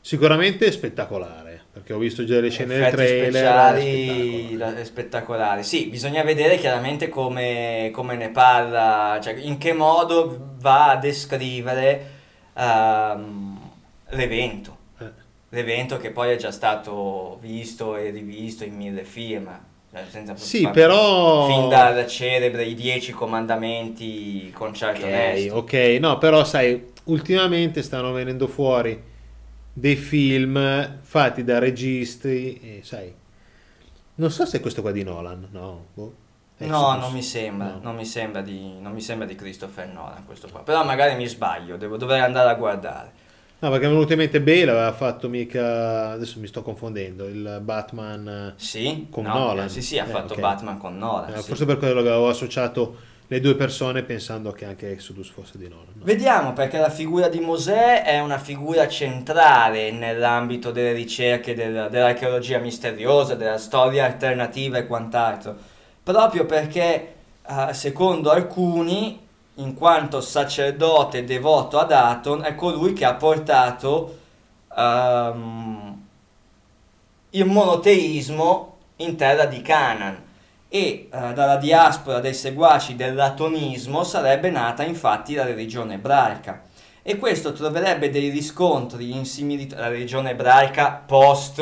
Speaker 6: Sicuramente spettacolare, perché ho visto già le scene del
Speaker 3: effetti
Speaker 6: trailer.
Speaker 3: speciali
Speaker 6: spettacolo.
Speaker 3: la- spettacolari. Sì, bisogna vedere chiaramente come, come ne parla, cioè in che modo va a descrivere ehm, l'evento.
Speaker 6: Eh.
Speaker 3: L'evento che poi è già stato visto e rivisto in mille film. cioè, senza
Speaker 6: Sì, però...
Speaker 3: Fin dal celebre I Dieci Comandamenti con Charlton
Speaker 6: Ok, no, però sai, ultimamente stanno venendo fuori dei film fatti da registi, e, sai, non so se è questo qua di Nolan, no? boh.
Speaker 3: No,
Speaker 6: Exodus.
Speaker 3: non mi sembra,
Speaker 6: No.
Speaker 3: non mi sembra di, non mi sembra di Christopher Nolan questo qua. Però magari mi sbaglio, devo, dovrei andare a guardare.
Speaker 6: No, perché mi è venuto in mente Bale aveva fatto mica, adesso mi sto confondendo, il Batman,
Speaker 3: Sì?
Speaker 6: Con
Speaker 3: No,
Speaker 6: Nolan?
Speaker 3: Sì, sì, ha
Speaker 6: Eh,
Speaker 3: fatto
Speaker 6: ok.
Speaker 3: Batman con Nolan.
Speaker 6: eh,
Speaker 3: sì.
Speaker 6: forse per quello che avevo associato le due persone pensando che anche Exodus fosse di Nolan. no?
Speaker 3: Vediamo perché la figura di Mosè è una figura centrale nell'ambito delle ricerche del- dell'archeologia misteriosa, della storia alternativa e quant'altro. Proprio perché, eh, secondo alcuni, in quanto sacerdote devoto ad Aton, è colui che ha portato ehm, il monoteismo in terra di Canaan. E eh, dalla diaspora dei seguaci dell'atonismo sarebbe nata infatti la religione ebraica. E questo troverebbe dei riscontri in similitudine la religione ebraica post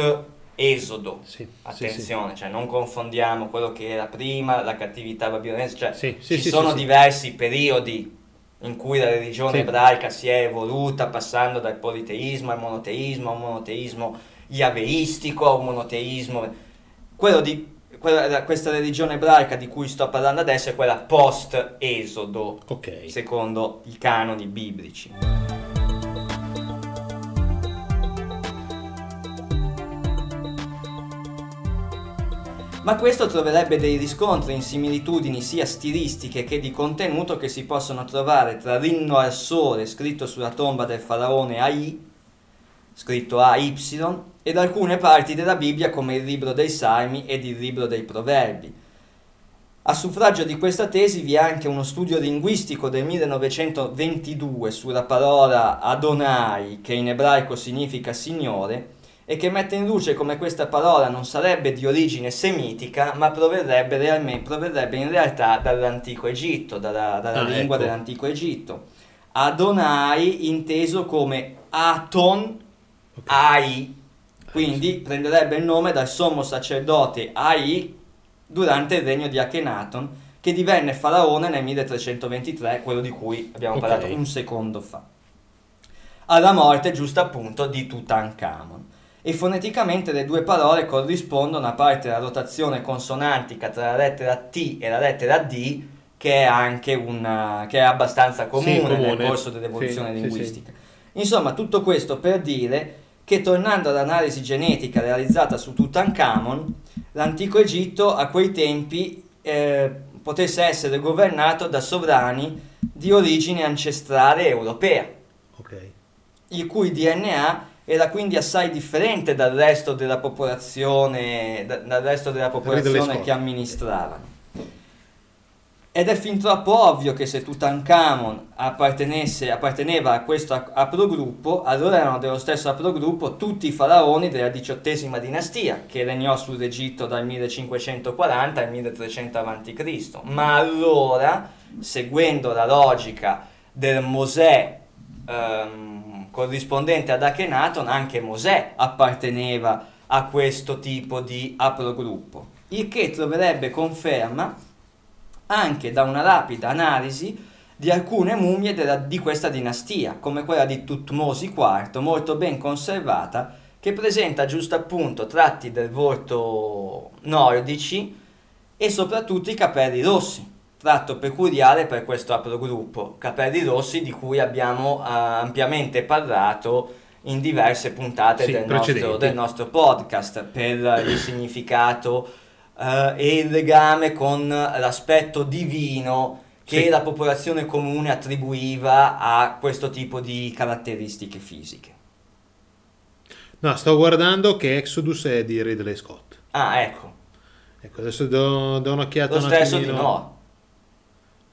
Speaker 3: Esodo.
Speaker 6: Sì, sì,
Speaker 3: Attenzione, cioè non confondiamo quello che era prima la cattività babilonese, cioè
Speaker 6: Sì, sì,
Speaker 3: ci
Speaker 6: sì,
Speaker 3: sono
Speaker 6: sì, sì.
Speaker 3: diversi periodi in cui la religione
Speaker 6: Sì.
Speaker 3: ebraica si è evoluta passando dal politeismo al monoteismo, a un monoteismo yaveistico, a un monoteismo... Quello di, quella- questa religione ebraica di cui sto parlando adesso è quella post-esodo,
Speaker 6: Ok.
Speaker 3: secondo i canoni biblici. Ma questo troverebbe dei riscontri in similitudini sia stilistiche che di contenuto che si possono trovare tra l'inno al sole scritto sulla tomba del faraone Ai, scritto AY, ed alcune parti della Bibbia come il libro dei Salmi ed il libro dei Proverbi. A suffragio di questa tesi vi è anche uno studio linguistico del 1922 sulla parola Adonai, che in ebraico significa Signore, e che mette in luce come questa parola non sarebbe di origine semitica, ma proverrebbe, realmente, proverrebbe in realtà dall'antico Egitto, dalla, dalla
Speaker 6: Ah,
Speaker 3: lingua
Speaker 6: ecco.
Speaker 3: dell'antico Egitto. Adonai inteso come Aton Ai, quindi prenderebbe il nome dal sommo sacerdote Ai durante il regno di Akhenaton, che divenne faraone nel 1323, quello di cui abbiamo
Speaker 6: Ok.
Speaker 3: parlato un secondo fa. Alla morte, giusto appunto, di Tutankhamon. E foneticamente le due parole corrispondono a parte la rotazione consonantica tra la lettera T e la lettera D, che è anche una, che è abbastanza comune,
Speaker 6: Sì, comune.
Speaker 3: nel corso dell'evoluzione
Speaker 6: Sì, sì,
Speaker 3: linguistica. Insomma, tutto questo per dire che tornando all'analisi genetica realizzata su Tutankhamon, l'antico Egitto a quei tempi eh, potesse essere governato da sovrani di origine ancestrale europea,
Speaker 6: Ok.
Speaker 3: il cui DNA era quindi assai differente dal resto della popolazione, da- dal resto della popolazione che amministravano. Ed è fin troppo ovvio che se Tutankhamon apparteneva a questo ap- aprogruppo, allora erano dello stesso aprogruppo tutti i faraoni della diciottesima dinastia, che regnò sull'Egitto dal 1540 al 1300 a.C. Ma allora, seguendo la logica del Mosè ehm, corrispondente ad Akhenaton, anche Mosè apparteneva a questo tipo di aprogruppo, il che troverebbe conferma anche da una rapida analisi di alcune mummie della- di questa dinastia, come quella di Tutmosi IV, molto ben conservata, che presenta giusto appunto tratti del volto nordici e soprattutto i capelli rossi, tratto peculiare per questo aprogruppo, capelli rossi di cui abbiamo eh, ampiamente parlato in diverse puntate
Speaker 6: Sì,
Speaker 3: del, nostro, del nostro podcast per il significato eh, e il legame con l'aspetto divino che
Speaker 6: Sì.
Speaker 3: la popolazione comune attribuiva a questo tipo di caratteristiche fisiche.
Speaker 6: No, sto guardando che Exodus è di Ridley Scott.
Speaker 3: Ah, ecco,
Speaker 6: Ecco, adesso do, do un'occhiata
Speaker 3: lo
Speaker 6: un
Speaker 3: stesso di
Speaker 6: attimino.
Speaker 3: Noah,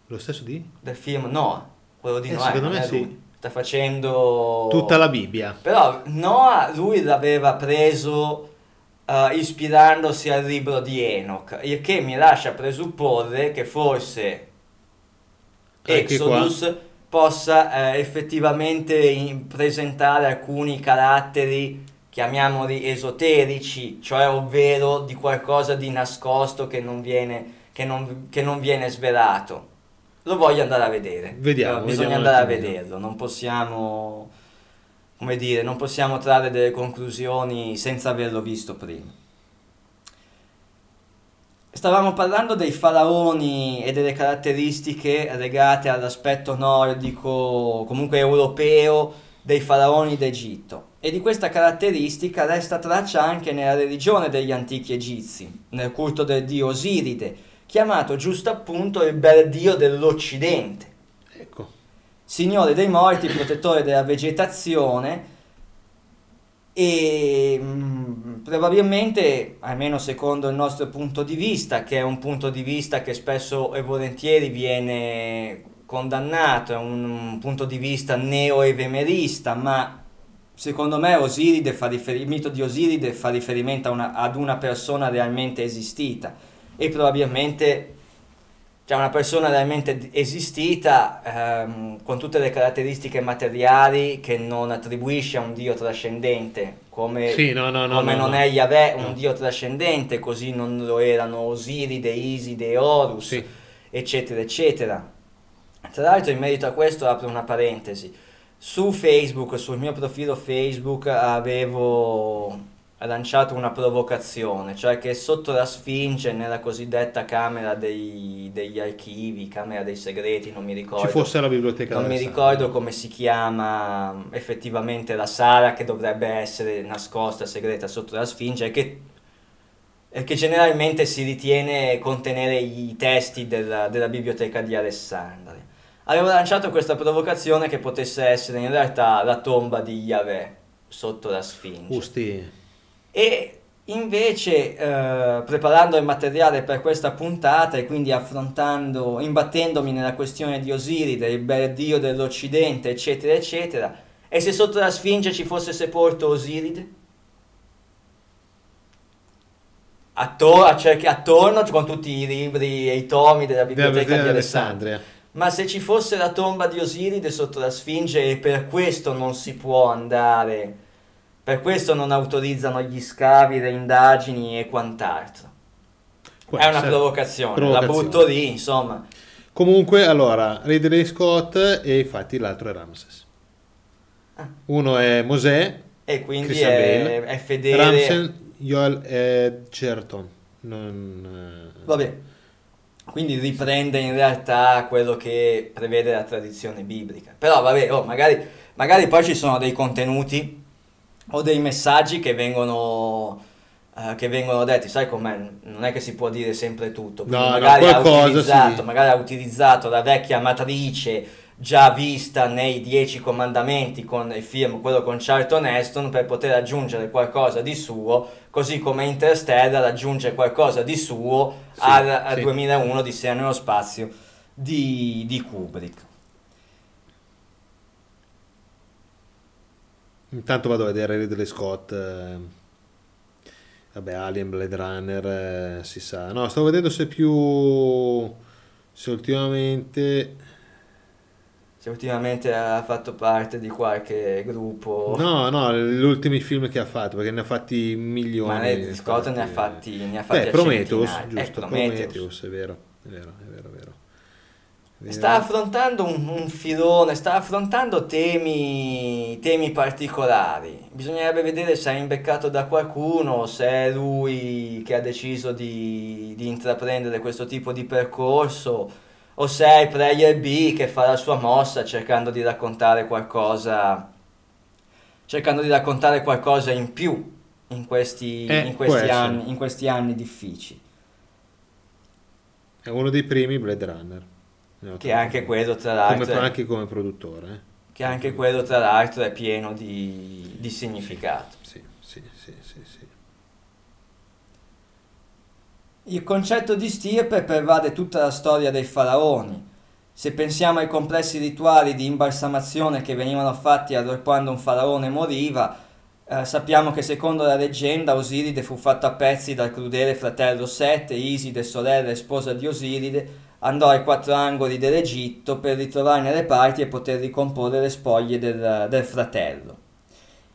Speaker 6: Lo stesso di?
Speaker 3: del film Noah, quello di
Speaker 6: Eh,
Speaker 3: Noah,
Speaker 6: secondo me sì.
Speaker 3: lui. Sta facendo
Speaker 6: Tutta la Bibbia.
Speaker 3: Però Noah lui l'aveva preso eh, ispirandosi al libro di Enoch, il che mi lascia presupporre che forse
Speaker 6: Anche
Speaker 3: Exodus possa eh, effettivamente in- presentare alcuni caratteri, chiamiamoli esoterici, cioè ovvero di qualcosa di nascosto che non viene, che non, che non viene svelato. Lo voglio andare a vedere.
Speaker 6: Vediamo,
Speaker 3: bisogna
Speaker 6: vediamo
Speaker 3: andare a vederlo, non possiamo, come dire, non possiamo trarre delle conclusioni senza averlo visto prima. Stavamo parlando dei faraoni e delle caratteristiche legate all'aspetto nordico, comunque europeo, dei faraoni d'Egitto. E di questa caratteristica resta traccia anche nella religione degli antichi egizi, nel culto del dio Osiride, chiamato giusto appunto il bel dio dell'Occidente
Speaker 6: Ecco.
Speaker 3: signore dei morti, protettore della vegetazione e mm, probabilmente, almeno secondo il nostro punto di vista, che è un punto di vista che spesso e volentieri viene condannato, è un punto di vista neo-evemerista, ma secondo me Osiride fa riferi- il mito di Osiride fa riferimento una- ad una persona realmente esistita e probabilmente cioè una persona realmente esistita ehm, con tutte le caratteristiche materiali che non attribuisce a un dio trascendente come,
Speaker 6: Sì, no, no, no.
Speaker 3: come
Speaker 6: no,
Speaker 3: non
Speaker 6: no.
Speaker 3: è Yahweh un dio trascendente così non lo erano Osiride, Iside, Horus
Speaker 6: Sì.
Speaker 3: eccetera eccetera tra l'altro in merito a questo apro una parentesi su Facebook, sul mio profilo Facebook avevo lanciato una provocazione, cioè che sotto la Sfinge, nella cosiddetta camera dei- degli archivi, camera dei segreti, non mi ricordo.
Speaker 6: Ci fosse la biblioteca
Speaker 3: non mi
Speaker 6: d'Alessandria.
Speaker 3: ricordo come si chiama effettivamente la sala che dovrebbe essere nascosta, segreta sotto la Sfinge e che, e che generalmente si ritiene contenere i testi della, della biblioteca di Alessandria. Avevo lanciato questa provocazione che potesse essere in realtà la tomba di Yahweh sotto la Sfinge.
Speaker 6: Usti.
Speaker 3: E Invece, eh, preparando il materiale per questa puntata e quindi affrontando, imbattendomi nella questione di Osiride, il bel dio dell'Occidente, eccetera, eccetera, e se sotto la Sfinge ci fosse sepolto Osiride? Attor- cerchi- attorno con tutti i libri e i tomi della biblioteca di Alessandria. Ma se ci fosse la tomba di Osiride sotto la Sfinge e per questo non si può andare, per questo non autorizzano gli scavi, le indagini e quant'altro.
Speaker 6: Può
Speaker 3: È una provocazione,
Speaker 6: Provocazione.
Speaker 3: la butto lì, insomma.
Speaker 6: Comunque, allora, Ridley Scott e infatti l'altro è Ramses.
Speaker 3: Ah.
Speaker 6: Uno è Mosè,
Speaker 3: E quindi è, è fedele.
Speaker 6: Ramsen Joel Edgerton. Non, eh,
Speaker 3: Vabbè, quindi riprende in realtà quello che prevede la tradizione biblica. Però vabbè, oh, magari, magari poi ci sono dei contenuti o dei messaggi che vengono, eh, che vengono detti, sai com'è? Non è che si può dire sempre tutto.
Speaker 6: No, no,
Speaker 3: magari, ha
Speaker 6: qualcosa
Speaker 3: utilizzato,
Speaker 6: sì.
Speaker 3: magari ha utilizzato la vecchia matrice già vista nei Dieci Comandamenti con il film, quello con Charlton Heston, per poter aggiungere qualcosa di suo, così come Interstellar aggiunge qualcosa di suo
Speaker 6: Sì,
Speaker 3: al, al
Speaker 6: sì.
Speaker 3: 2001 di Sera nello spazio di, di Kubrick.
Speaker 6: Intanto vado a vedere Ridley Scott. eh, Vabbè, Alien, Blade Runner, eh, si sa. No, stavo vedendo se più... Se ultimamente...
Speaker 3: Se ultimamente ha fatto parte di qualche gruppo,
Speaker 6: No, no, gli ultimi film che ha fatto, perché ne ha fatti milioni.
Speaker 3: ma ne, Scott ne ha fatti, ne ha fatti
Speaker 6: Beh, Prometheus, giusto,
Speaker 3: Eh, Prometheus.
Speaker 6: Prometheus, è vero, è vero, è vero, è vero.
Speaker 3: Sta affrontando un, un filone, sta affrontando temi, temi particolari. Bisognerebbe vedere se è imbeccato da qualcuno, se è lui che ha deciso di, di intraprendere questo tipo di percorso, o se è il player B che fa la sua mossa cercando di raccontare qualcosa, cercando di raccontare qualcosa in più in questi,
Speaker 6: Eh,
Speaker 3: in questi anni, in questi anni difficili.
Speaker 6: È uno dei primi Blade Runner.
Speaker 3: Che anche quello, tra
Speaker 6: Come,
Speaker 3: l'altro, è-
Speaker 6: anche come produttore. eh.
Speaker 3: che anche quello tra l'altro è pieno di, di significato.
Speaker 6: Sì, sì, sì, sì, sì.
Speaker 3: Il concetto di stirpe pervade tutta la storia dei faraoni. Se pensiamo ai complessi rituali di imbalsamazione che venivano fatti allorquando un faraone moriva, eh, sappiamo che secondo la leggenda Osiride fu fatto a pezzi dal crudele fratello Set e Iside, sorella e sposa di Osiride, andò ai quattro angoli dell'Egitto per ritrovarne le parti e poter ricomporre le spoglie del, del fratello.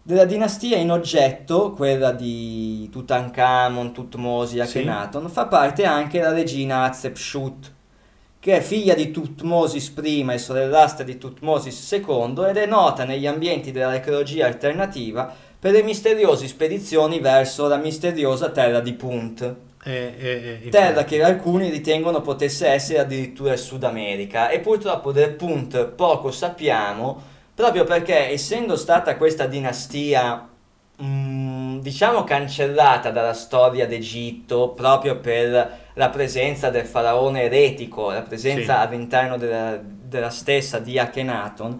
Speaker 3: Della dinastia in oggetto, quella di Tutankhamon, Tutmosi, Akhenaton, fa parte anche la regina Hatshepsut, che è figlia di Tutmosis I e sorellastra di Tutmosis II ed è nota negli ambienti dell'archeologia alternativa per le misteriose spedizioni verso la misteriosa terra di Punt,
Speaker 6: Eh, eh, eh,
Speaker 3: terra che alcuni ritengono potesse essere addirittura il Sud America e purtroppo del Punt poco sappiamo proprio perché essendo stata questa dinastia mm, diciamo cancellata dalla storia d'Egitto proprio per la presenza del faraone eretico, la presenza
Speaker 6: Sì.
Speaker 3: all'interno della, della stessa di Akhenaton,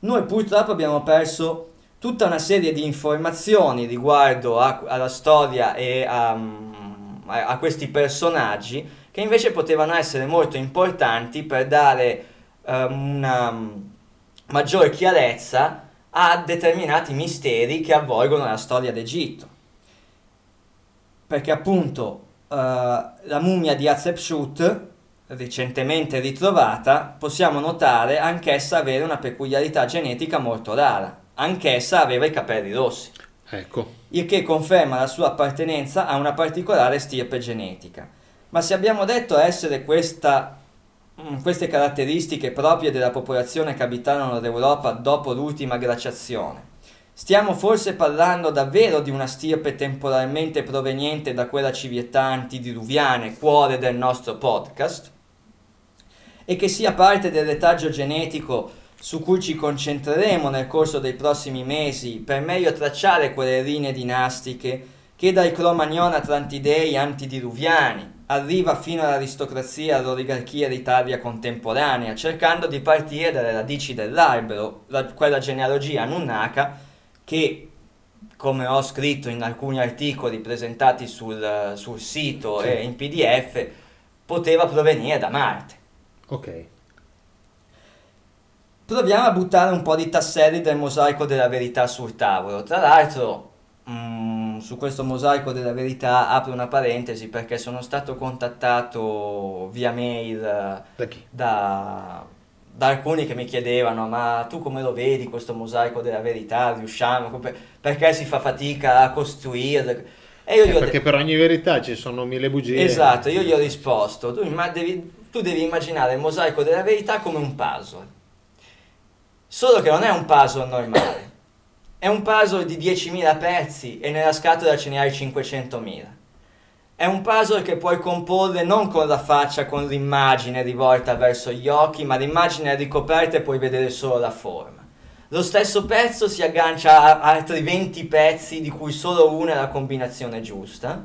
Speaker 3: noi purtroppo abbiamo perso tutta una serie di informazioni riguardo a- alla storia e a, a- questi personaggi che invece potevano essere molto importanti per dare ehm, una mm, maggior chiarezza a determinati misteri che avvolgono la storia d'Egitto. Perché appunto eh, la mummia di Hatshepsut, recentemente ritrovata, possiamo notare anch'essa avere una peculiarità genetica molto rara. Anch'essa aveva i capelli rossi
Speaker 6: Ecco.
Speaker 3: Il che conferma la sua appartenenza a una particolare stirpe genetica. Ma se abbiamo detto essere questa, mm, queste caratteristiche proprie della popolazione che abitavano l'Europa dopo l'ultima glaciazione, stiamo forse parlando davvero di una stirpe temporalmente proveniente da quella civiltà antidiluviane, cuore del nostro podcast? E che sia parte del retaggio genetico su cui ci concentreremo nel corso dei prossimi mesi per meglio tracciare quelle linee dinastiche che dai Cromagnon Atlantidei antidiluviani arriva fino all'aristocrazia e all'oligarchia d'Italia contemporanea, cercando di partire dalle radici dell'albero, la- quella genealogia anunnaka che come ho scritto in alcuni articoli presentati sul, sul sito
Speaker 6: Sì.
Speaker 3: e in PDF, poteva provenire da Marte.
Speaker 6: Ok.
Speaker 3: Proviamo a buttare un po' di tasselli del mosaico della verità sul tavolo. Tra l'altro, mm, su questo mosaico della verità apro una parentesi perché sono stato contattato via mail
Speaker 6: Da
Speaker 3: da, da alcuni che mi chiedevano ma tu come lo vedi questo mosaico della verità? Riusciamo? Perché si fa fatica a costruirlo?
Speaker 6: Eh, perché
Speaker 3: de-
Speaker 6: per ogni verità ci sono mille bugie.
Speaker 3: Esatto, io gli ho risposto, tu, devi, tu devi immaginare il mosaico della verità come un puzzle. Solo che non è un puzzle normale, è un puzzle di 10.000 pezzi e nella scatola ce ne hai 500.000. È un puzzle che puoi comporre non con la faccia, con l'immagine rivolta verso gli occhi, ma l'immagine è ricoperta e puoi vedere solo la forma. Lo stesso pezzo si aggancia a altri 20 pezzi di cui solo una è la combinazione giusta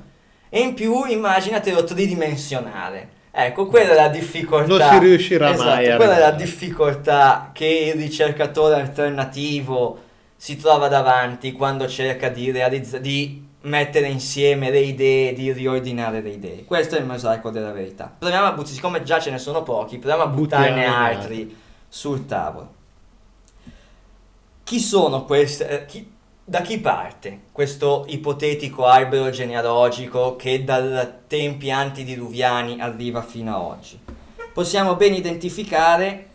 Speaker 3: e in più immaginatelo tridimensionale. Ecco, quella è la difficoltà.
Speaker 6: Non si riuscirà
Speaker 3: Esatto,
Speaker 6: mai
Speaker 3: Quella è la difficoltà che il ricercatore alternativo si trova davanti quando cerca di, realizza- di mettere insieme le idee, di riordinare le idee. Questo è il mosaico della verità. Proviamo a buttare, siccome già ce ne sono pochi, proviamo a buttarne altri sul tavolo. Chi sono queste? eh, chi- da chi parte questo ipotetico albero genealogico che dai tempi antidiluviani arriva fino a oggi? Possiamo ben identificare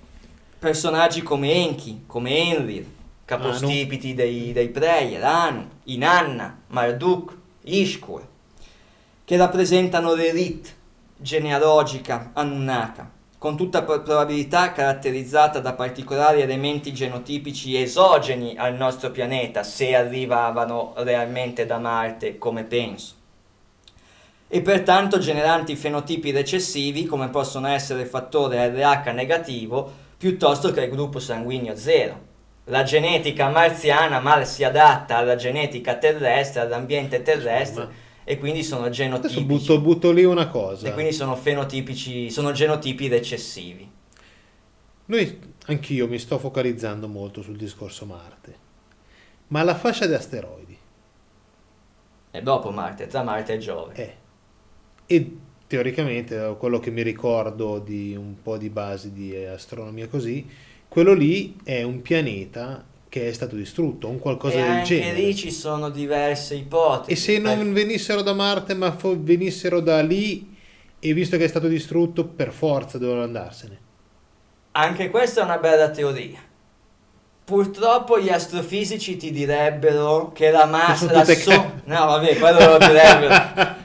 Speaker 3: personaggi come Enki, come Enlil, capostipiti dei, dei Preyer, Anu, Inanna, Marduk, Ishkur, che rappresentano l'elite genealogica Anunnaka, con tutta pro- probabilità caratterizzata da particolari elementi genotipici esogeni al nostro pianeta, se arrivavano realmente da Marte, come penso. E pertanto generanti fenotipi recessivi, come possono essere il fattore RH negativo, piuttosto che il gruppo sanguigno zero. La genetica marziana mal si adatta alla genetica terrestre, all'ambiente terrestre. E quindi sono
Speaker 6: Adesso
Speaker 3: genotipici.
Speaker 6: butto, butto lì una cosa.
Speaker 3: E quindi sono fenotipici, sono genotipi recessivi.
Speaker 6: Noi, anch'io mi sto focalizzando molto sul discorso Marte. Ma la fascia di asteroidi
Speaker 3: E dopo Marte, tra Marte e Giove.
Speaker 6: è, e teoricamente, da quello che mi ricordo di un po' di basi di astronomia così, quello lì è un pianeta che è stato distrutto, un qualcosa
Speaker 3: e
Speaker 6: del
Speaker 3: anche
Speaker 6: genere.
Speaker 3: lì ci sono diverse ipotesi.
Speaker 6: E se non
Speaker 3: perché-
Speaker 6: venissero da Marte, ma fo- venissero da lì, e visto che è stato distrutto, per forza dovevano andarsene.
Speaker 3: Anche questa è una bella teoria. Purtroppo gli astrofisici ti direbbero che la massa... La so-
Speaker 6: ca-
Speaker 3: no, vabbè, quello lo direbbero.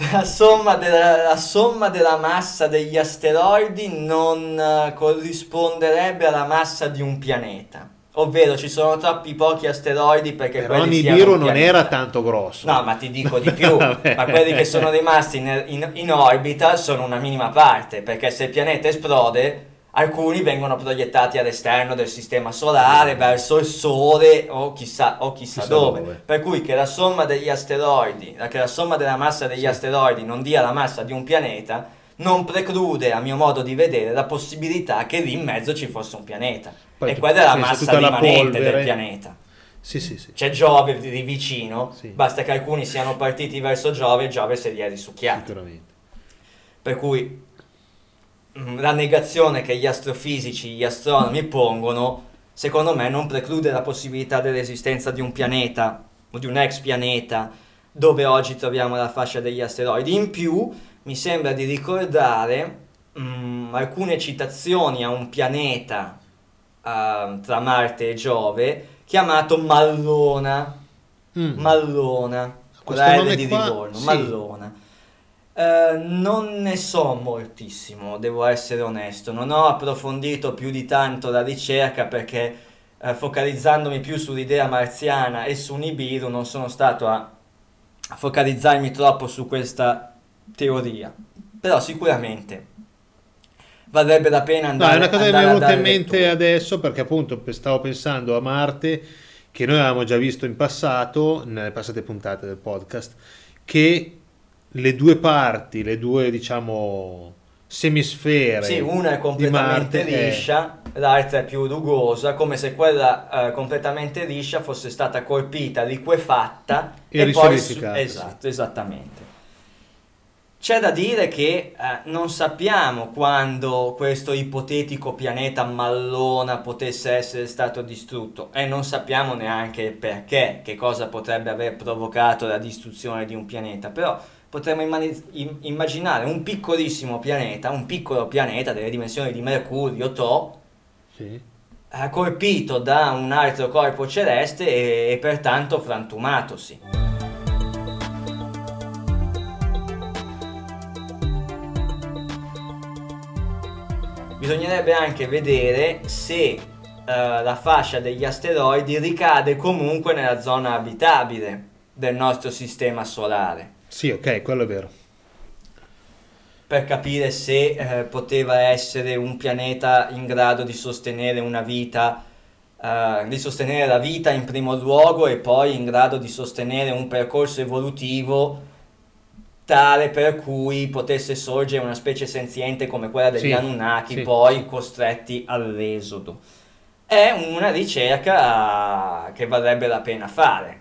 Speaker 3: La somma, della, la somma della massa degli asteroidi non eh, corrisponderebbe alla massa di un pianeta. Ovvero ci sono troppi pochi asteroidi perché
Speaker 6: Però
Speaker 3: quelli
Speaker 6: Nibiru non
Speaker 3: pianeta.
Speaker 6: era tanto grosso.
Speaker 3: No, ma ti dico di più, ma quelli che sono rimasti in, in- in orbita sono una minima parte, perché se il pianeta esplode, alcuni vengono proiettati all'esterno del sistema solare, verso il Sole o chissà, o chissà,
Speaker 6: Chissà
Speaker 3: dove.
Speaker 6: dove.
Speaker 3: Per cui che la somma degli asteroidi, che la somma della massa degli asteroidi non dia la massa di un pianeta, non preclude, a mio modo di vedere, la possibilità che lì in mezzo ci fosse un pianeta.
Speaker 6: Poi
Speaker 3: e
Speaker 6: tu-
Speaker 3: quella è la massa rimanente del pianeta.
Speaker 6: Sì, sì, sì.
Speaker 3: C'è Giove di vicino, basta che alcuni siano partiti verso Giove e Giove se li è risucchiato.
Speaker 6: Sicuramente.
Speaker 3: Per cui mm, la negazione che gli astrofisici, gli astronomi pongono, secondo me non preclude la possibilità dell'esistenza di un pianeta o di un ex pianeta dove oggi troviamo la fascia degli asteroidi. In più, mi sembra di ricordare mm, alcune citazioni a un pianeta ah, tra Marte e Giove chiamato Mallona.
Speaker 6: Mm.
Speaker 3: Mallona,
Speaker 6: Questo
Speaker 3: Raele
Speaker 6: nome
Speaker 3: di
Speaker 6: qua,
Speaker 3: Livorno,
Speaker 6: sì.
Speaker 3: Mallona. Eh, non ne so moltissimo, devo essere onesto, non ho approfondito più di tanto la ricerca perché eh, focalizzandomi più sull'idea marziana e su Nibiru non sono stato a focalizzarmi troppo su questa teoria, però sicuramente varrebbe la pena
Speaker 6: No,
Speaker 3: andare
Speaker 6: è una cosa che mi è venuta in mente
Speaker 3: lettura.
Speaker 6: adesso perché appunto stavo pensando a Marte che noi avevamo già visto in passato, nelle passate puntate del podcast, che le due parti, le due diciamo semisfere
Speaker 3: Sì, una è completamente
Speaker 6: eh,
Speaker 3: liscia l'altra è più rugosa, come se quella eh, completamente liscia fosse stata colpita, liquefatta
Speaker 6: E
Speaker 3: e, poi... Esatto, esattamente. C'è da dire che eh, non sappiamo quando questo ipotetico pianeta Mallona potesse essere stato distrutto e non sappiamo neanche perché, che cosa potrebbe aver provocato la distruzione di un pianeta, però potremmo immani- im- immaginare un piccolissimo pianeta, un piccolo pianeta delle dimensioni di Mercurio, To,
Speaker 6: Sì.
Speaker 3: eh, colpito da un altro corpo celeste e, e pertanto frantumatosi. Bisognerebbe anche vedere se eh, la fascia degli asteroidi ricade comunque nella zona abitabile del nostro sistema solare
Speaker 6: Sì, ok, quello è vero.
Speaker 3: per capire se eh, poteva essere un pianeta in grado di sostenere una vita, eh, di sostenere la vita in primo luogo e poi in grado di sostenere un percorso evolutivo tale per cui potesse sorgere una specie senziente come quella degli
Speaker 6: Sì,
Speaker 3: Anunnaki,
Speaker 6: sì,
Speaker 3: poi costretti all'esodo. È una ricerca che varrebbe la pena fare.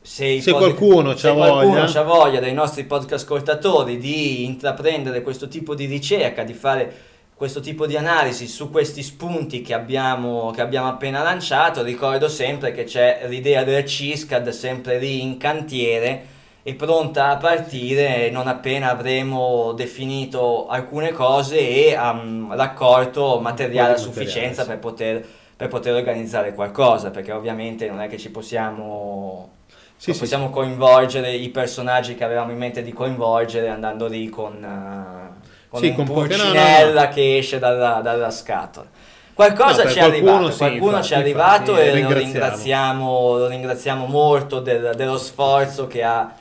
Speaker 3: Se,
Speaker 6: Se
Speaker 3: pod-
Speaker 6: qualcuno
Speaker 3: se
Speaker 6: c'ha
Speaker 3: qualcuno
Speaker 6: voglia.
Speaker 3: voglia dei nostri podcast ascoltatori di intraprendere questo tipo di ricerca, di fare questo tipo di analisi su questi spunti che abbiamo, che abbiamo appena lanciato, ricordo sempre che c'è l'idea del CISCAD sempre lì in cantiere e pronta a partire non appena avremo definito alcune cose e um, raccolto materiale a
Speaker 6: di materiale,
Speaker 3: sufficienza
Speaker 6: sì.
Speaker 3: per poter, per poter organizzare qualcosa, perché ovviamente non è che ci possiamo
Speaker 6: Sì, sì,
Speaker 3: possiamo coinvolgere i personaggi che avevamo in mente di coinvolgere andando lì con, eh, con
Speaker 6: Sì,
Speaker 3: un
Speaker 6: poche- no, no,
Speaker 3: pulcinella che esce dalla, dalla scatola. Qualcosa
Speaker 6: No,
Speaker 3: ci è arrivato, qualcuno ci è arrivato e lo
Speaker 6: ringraziamo.
Speaker 3: ringraziamo, lo ringraziamo molto del- dello sforzo che ha,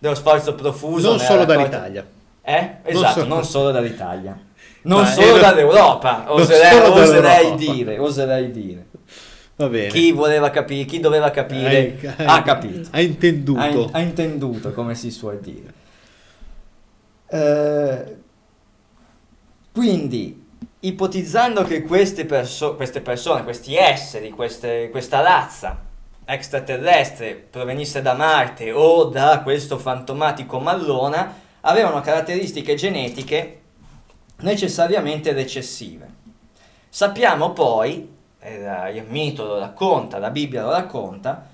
Speaker 3: dello sforzo profuso.
Speaker 6: Non solo
Speaker 3: raccolta-
Speaker 6: dall'Italia.
Speaker 3: Eh? Esatto,
Speaker 6: solo-
Speaker 3: non solo dall'Italia. Non
Speaker 6: Ma
Speaker 3: solo
Speaker 6: era-
Speaker 3: dall'Europa,
Speaker 6: Non
Speaker 3: oserei, oserei dire, oserei dire. Chi voleva capire, chi doveva capire,
Speaker 6: Hai- hai-
Speaker 3: ha capito.
Speaker 6: Ha intenduto.
Speaker 3: Ha, in- ha intenduto, come si suol dire. Eh, quindi, ipotizzando che queste, perso- queste persone, questi esseri, queste- questa razza extraterrestre provenisse da Marte o da questo fantomatico Mallona, avevano caratteristiche genetiche necessariamente recessive. Sappiamo poi, eh, il mito lo racconta, la Bibbia lo racconta,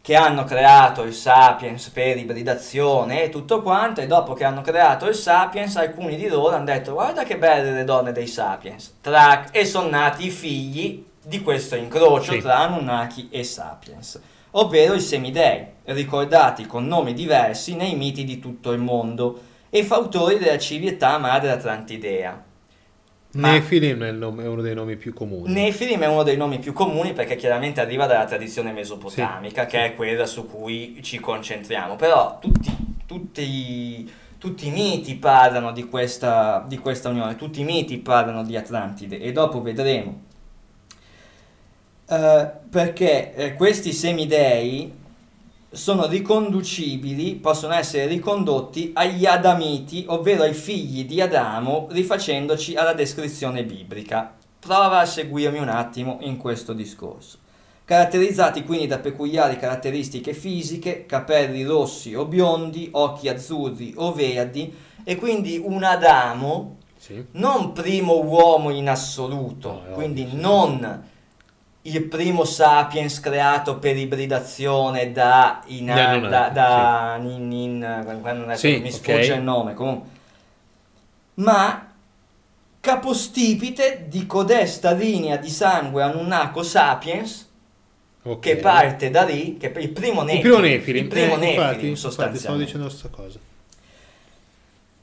Speaker 3: che hanno creato il Sapiens per ibridazione e tutto quanto, e dopo che hanno creato il Sapiens, alcuni di loro hanno detto guarda che belle le donne dei Sapiens, Tra- e sono nati i figli di questo incrocio
Speaker 6: Sì.
Speaker 3: tra Anunnaki e Sapiens, ovvero i semidei, ricordati con nomi diversi nei miti di tutto il mondo, e fautori della civiltà madre atlantidea. Ma-
Speaker 6: Nefilim è, nome- è uno dei nomi più comuni.
Speaker 3: Nefilim è uno dei nomi più comuni perché chiaramente arriva dalla tradizione mesopotamica,
Speaker 6: Sì,
Speaker 3: che è quella su cui ci concentriamo. Però tutti, tutti- tutti i miti parlano di questa, di questa unione, tutti i miti parlano di Atlantide e dopo vedremo. Eh, perché eh, questi semidei sono riconducibili, possono essere ricondotti agli Adamiti, ovvero ai figli di Adamo, rifacendoci alla descrizione biblica. Prova a seguirmi un attimo in questo discorso. Caratterizzati quindi da peculiari caratteristiche fisiche, capelli rossi o biondi, occhi azzurri o verdi, e quindi un Adamo
Speaker 6: Sì.
Speaker 3: non primo uomo in assoluto,
Speaker 6: No,
Speaker 3: quindi non il primo sapiens creato per ibridazione da, in,
Speaker 6: Anunnaki,
Speaker 3: da, da Nin- Nin- quando adesso
Speaker 6: Sì,
Speaker 3: mi sfugge il nome comunque, ma capostipite di codesta linea di sangue Anunnaco sapiens
Speaker 6: Ok.
Speaker 3: che parte da lì, che il primo
Speaker 6: Il
Speaker 3: Nefilim,
Speaker 6: primo Nefilim.
Speaker 3: il primo
Speaker 6: eh,
Speaker 3: Nefilim,
Speaker 6: infatti, infatti, stavo dicendo la stessa cosa.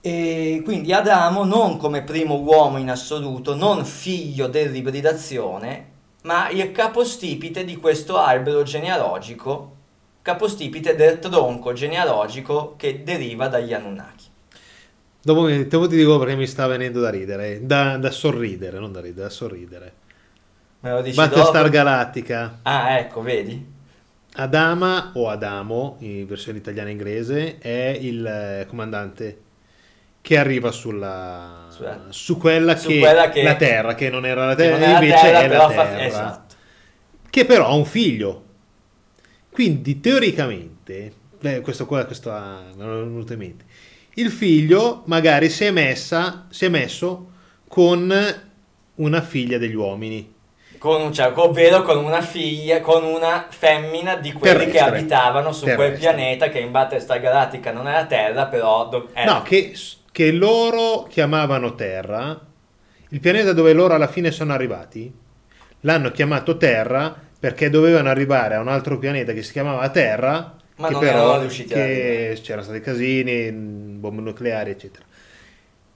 Speaker 3: E quindi Adamo non come primo uomo in assoluto, non figlio dell'ibridazione, ma il capostipite di questo albero genealogico, capostipite del tronco genealogico che deriva dagli Anunnaki.
Speaker 6: Dopo, dopo ti dico perché mi sta venendo da ridere, da, da sorridere, non da ridere, da sorridere.
Speaker 3: Me lo dici
Speaker 6: Battlestar
Speaker 3: dopo?
Speaker 6: Galactica.
Speaker 3: Ah, ecco, vedi?
Speaker 6: Adama o Adamo, in versione italiana e inglese, è il eh, comandante che arriva sulla,
Speaker 3: Sulla-
Speaker 6: su quella
Speaker 3: su
Speaker 6: che,
Speaker 3: quella che-
Speaker 6: la terra, che non era la
Speaker 3: Che
Speaker 6: terra,
Speaker 3: non è la
Speaker 6: invece
Speaker 3: terra,
Speaker 6: è la
Speaker 3: fa-
Speaker 6: terra,
Speaker 3: esatto.
Speaker 6: che però ha un figlio. Quindi teoricamente, beh, questo qua, questo ha- me l'ho venuto in mente, il figlio magari si è, messa, si è messo con una figlia degli uomini.
Speaker 3: Con, cioè, ovvero con una figlia, con una femmina di quelli che
Speaker 6: Terrestre.
Speaker 3: abitavano su quel
Speaker 6: Terrestre.
Speaker 3: pianeta che in Battlestar Galactica non è la Terra, però... do- è-
Speaker 6: No, che, che loro chiamavano Terra, il pianeta dove loro alla fine sono arrivati, l'hanno chiamato Terra perché dovevano arrivare a un altro pianeta che si chiamava Terra,
Speaker 3: Ma
Speaker 6: che
Speaker 3: non
Speaker 6: però che c'erano stati casini, bombe nucleari, eccetera.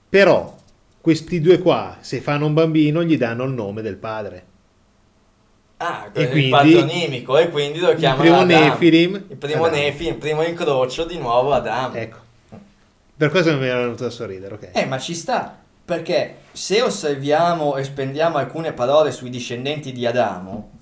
Speaker 6: Però questi due qua, se fanno un bambino, gli danno il nome del padre.
Speaker 3: Ah,
Speaker 6: E
Speaker 3: il
Speaker 6: quindi-
Speaker 3: patronimico, e quindi lo
Speaker 6: Il
Speaker 3: chiamano
Speaker 6: primo
Speaker 3: Adamo.
Speaker 6: Nefilim,
Speaker 3: Il primo
Speaker 6: Adamo.
Speaker 3: Nefilim, il primo incrocio di nuovo Adamo.
Speaker 6: Ecco. Per questo mi era venuto a sorridere, ok?
Speaker 3: Eh, ma ci sta, perché se osserviamo e spendiamo alcune parole sui discendenti di Adamo,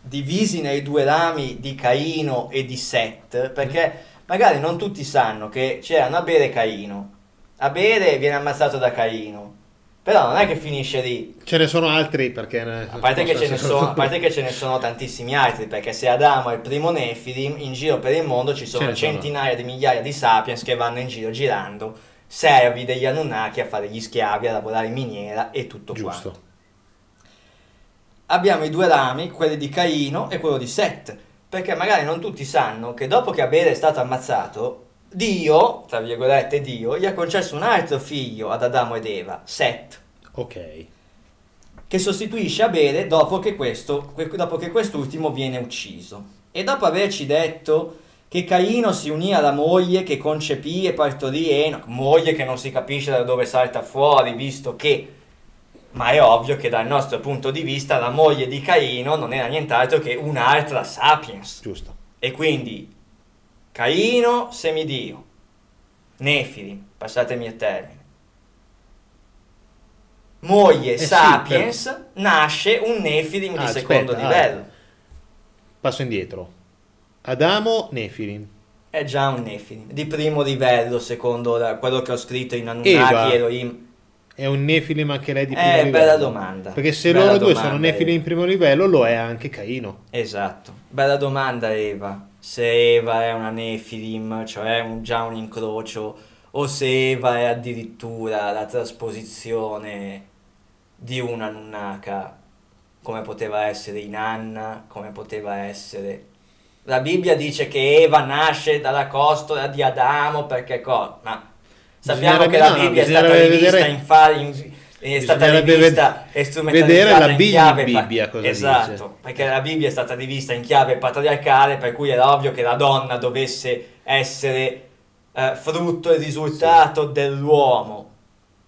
Speaker 3: divisi nei due rami di Caino e di Set, perché magari non tutti sanno che c'erano Abele e Caino. Abele viene ammazzato da Caino, però non è che finisce lì.
Speaker 6: Ce ne sono altri perché... ne-
Speaker 3: A parte, che ce ne
Speaker 6: possono
Speaker 3: sono, a parte che ce ne sono tantissimi altri, perché se Adamo è il primo Nefilim, in giro per il mondo ci sono
Speaker 6: Ce ne sono.
Speaker 3: centinaia di migliaia di sapiens che vanno in giro girando, servi degli Anunnaki a fare gli schiavi, a lavorare in miniera e tutto quanto.
Speaker 6: Giusto.
Speaker 3: Abbiamo i due rami, quelli di Caino e quello di Set, perché magari non tutti sanno che dopo che Abele è stato ammazzato, Dio, tra virgolette Dio, gli ha concesso un altro figlio ad Adamo ed Eva, Set.
Speaker 6: Ok.
Speaker 3: che sostituisce Abele dopo che, questo, que- dopo che quest'ultimo viene ucciso. E dopo averci detto che Caino si unì alla moglie che concepì e partorì Enoch, moglie che non si capisce da dove salta fuori, visto che, ma è ovvio che dal nostro punto di vista la moglie di Caino non era nient'altro che un'altra sapiens.
Speaker 6: Giusto.
Speaker 3: E quindi Caino, semidio, Nefilim, passatemi il termine. Moglie
Speaker 6: Eh sì,
Speaker 3: Sapiens, nasce un Nefilim di
Speaker 6: Ah,
Speaker 3: secondo
Speaker 6: aspetta,
Speaker 3: livello.
Speaker 6: Passo indietro. Adamo, Nefilim.
Speaker 3: È già un Nefilim di primo livello, secondo la- quello che ho scritto in Anunnaki,
Speaker 6: Eva.
Speaker 3: Elohim.
Speaker 6: È un Nefilim anche lei di primo
Speaker 3: Eh,
Speaker 6: livello?
Speaker 3: bella domanda.
Speaker 6: Perché se
Speaker 3: Bella
Speaker 6: loro due
Speaker 3: domanda,
Speaker 6: sono Nefilim in primo livello, lo è anche Caino.
Speaker 3: Esatto, bella domanda Eva. Se Eva è una Nefilim, cioè un- già un incrocio, o se Eva è addirittura la trasposizione di una Nunnaka, come poteva essere Inanna, come poteva essere... La Bibbia dice che Eva nasce dalla costola di Adamo perché co- Ma sappiamo che la Bibbia è stata rivista in fare... in- è stata rivista e strumentalizzata
Speaker 6: vedere la
Speaker 3: in
Speaker 6: Bi-
Speaker 3: chiave
Speaker 6: Bibbia cosa
Speaker 3: esatto,
Speaker 6: dice.
Speaker 3: perché la Bibbia è stata rivista in chiave patriarcale, per cui era ovvio che la donna dovesse essere eh, frutto e risultato dell'uomo.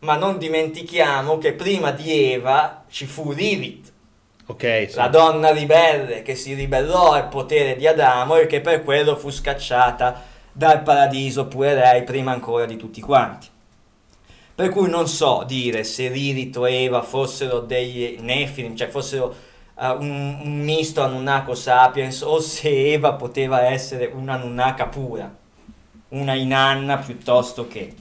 Speaker 3: Ma non dimentichiamo che prima di Eva ci fu Lilith,
Speaker 6: Ok, sì.
Speaker 3: la donna ribelle che si ribellò al potere di Adamo e che per quello fu scacciata dal paradiso pure lei prima ancora di tutti quanti. Per cui non so dire se Lilith o Eva fossero dei Nefilim, cioè fossero eh, un, un misto Anunnako Sapiens o se Eva poteva essere una Anunnaka pura, una inanna piuttosto che.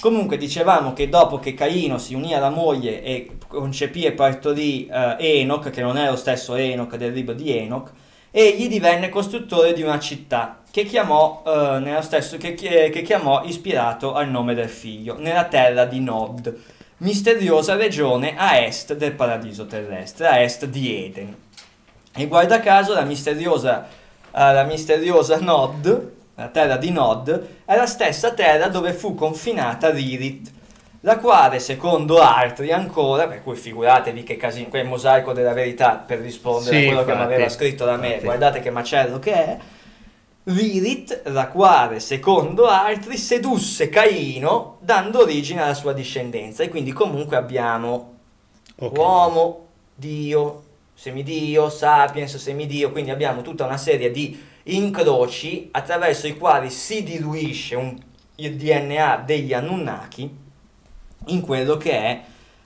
Speaker 3: Comunque dicevamo che dopo che Caino si unì alla moglie e concepì e partorì eh, Enoch, che non è lo stesso Enoch del libro di Enoch, egli divenne costruttore di una città che chiamò, eh, nello stesso, che, che chiamò ispirato al nome del figlio, nella terra di Nod, misteriosa regione a est del paradiso terrestre, a est di Eden. E guarda caso la misteriosa, eh, la misteriosa Nod, la terra di Nod, è la stessa terra dove fu confinata Lilith, la quale secondo altri ancora, per cui figuratevi che casino, quel mosaico della verità per rispondere
Speaker 6: Sì,
Speaker 3: a quello che mi
Speaker 6: infatti,
Speaker 3: aveva scritto da me,
Speaker 6: infatti.
Speaker 3: guardate che macello che è, La quale secondo altri sedusse Caino dando origine alla sua discendenza e quindi comunque abbiamo
Speaker 6: Ok.
Speaker 3: uomo, Dio, semidio, sapiens, semidio, quindi abbiamo tutta una serie di incroci attraverso i quali si diluisce un- il DNA degli Anunnaki in quello che è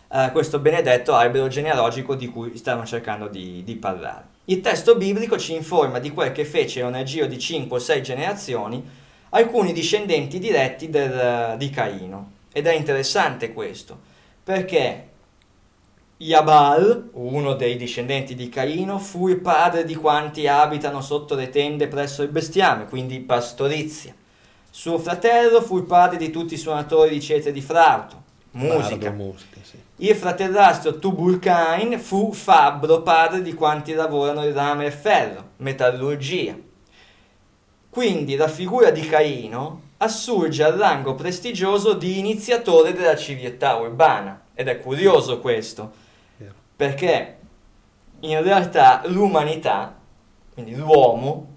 Speaker 3: eh, questo benedetto albero genealogico di cui stiamo cercando di, di parlare. Il testo biblico ci informa di quel che fecero nel giro di 5 o 6 generazioni alcuni discendenti diretti del- di Caino. Ed è interessante questo, perché Jabal, uno dei discendenti di Caino, fu il padre di quanti abitano sotto le tende presso il bestiame, quindi pastorizia. Suo fratello fu il padre di tutti i suonatori di cetre di flauto, musica.
Speaker 6: Bardo, musica, sì.
Speaker 3: Il fratellastro Tubul-Cain fu fabbro, padre di quanti lavorano il rame e ferro, metallurgia. Quindi la figura di Caino assurge al rango prestigioso di iniziatore della civiltà urbana. Ed è curioso questo, perché in realtà l'umanità, quindi l'uomo,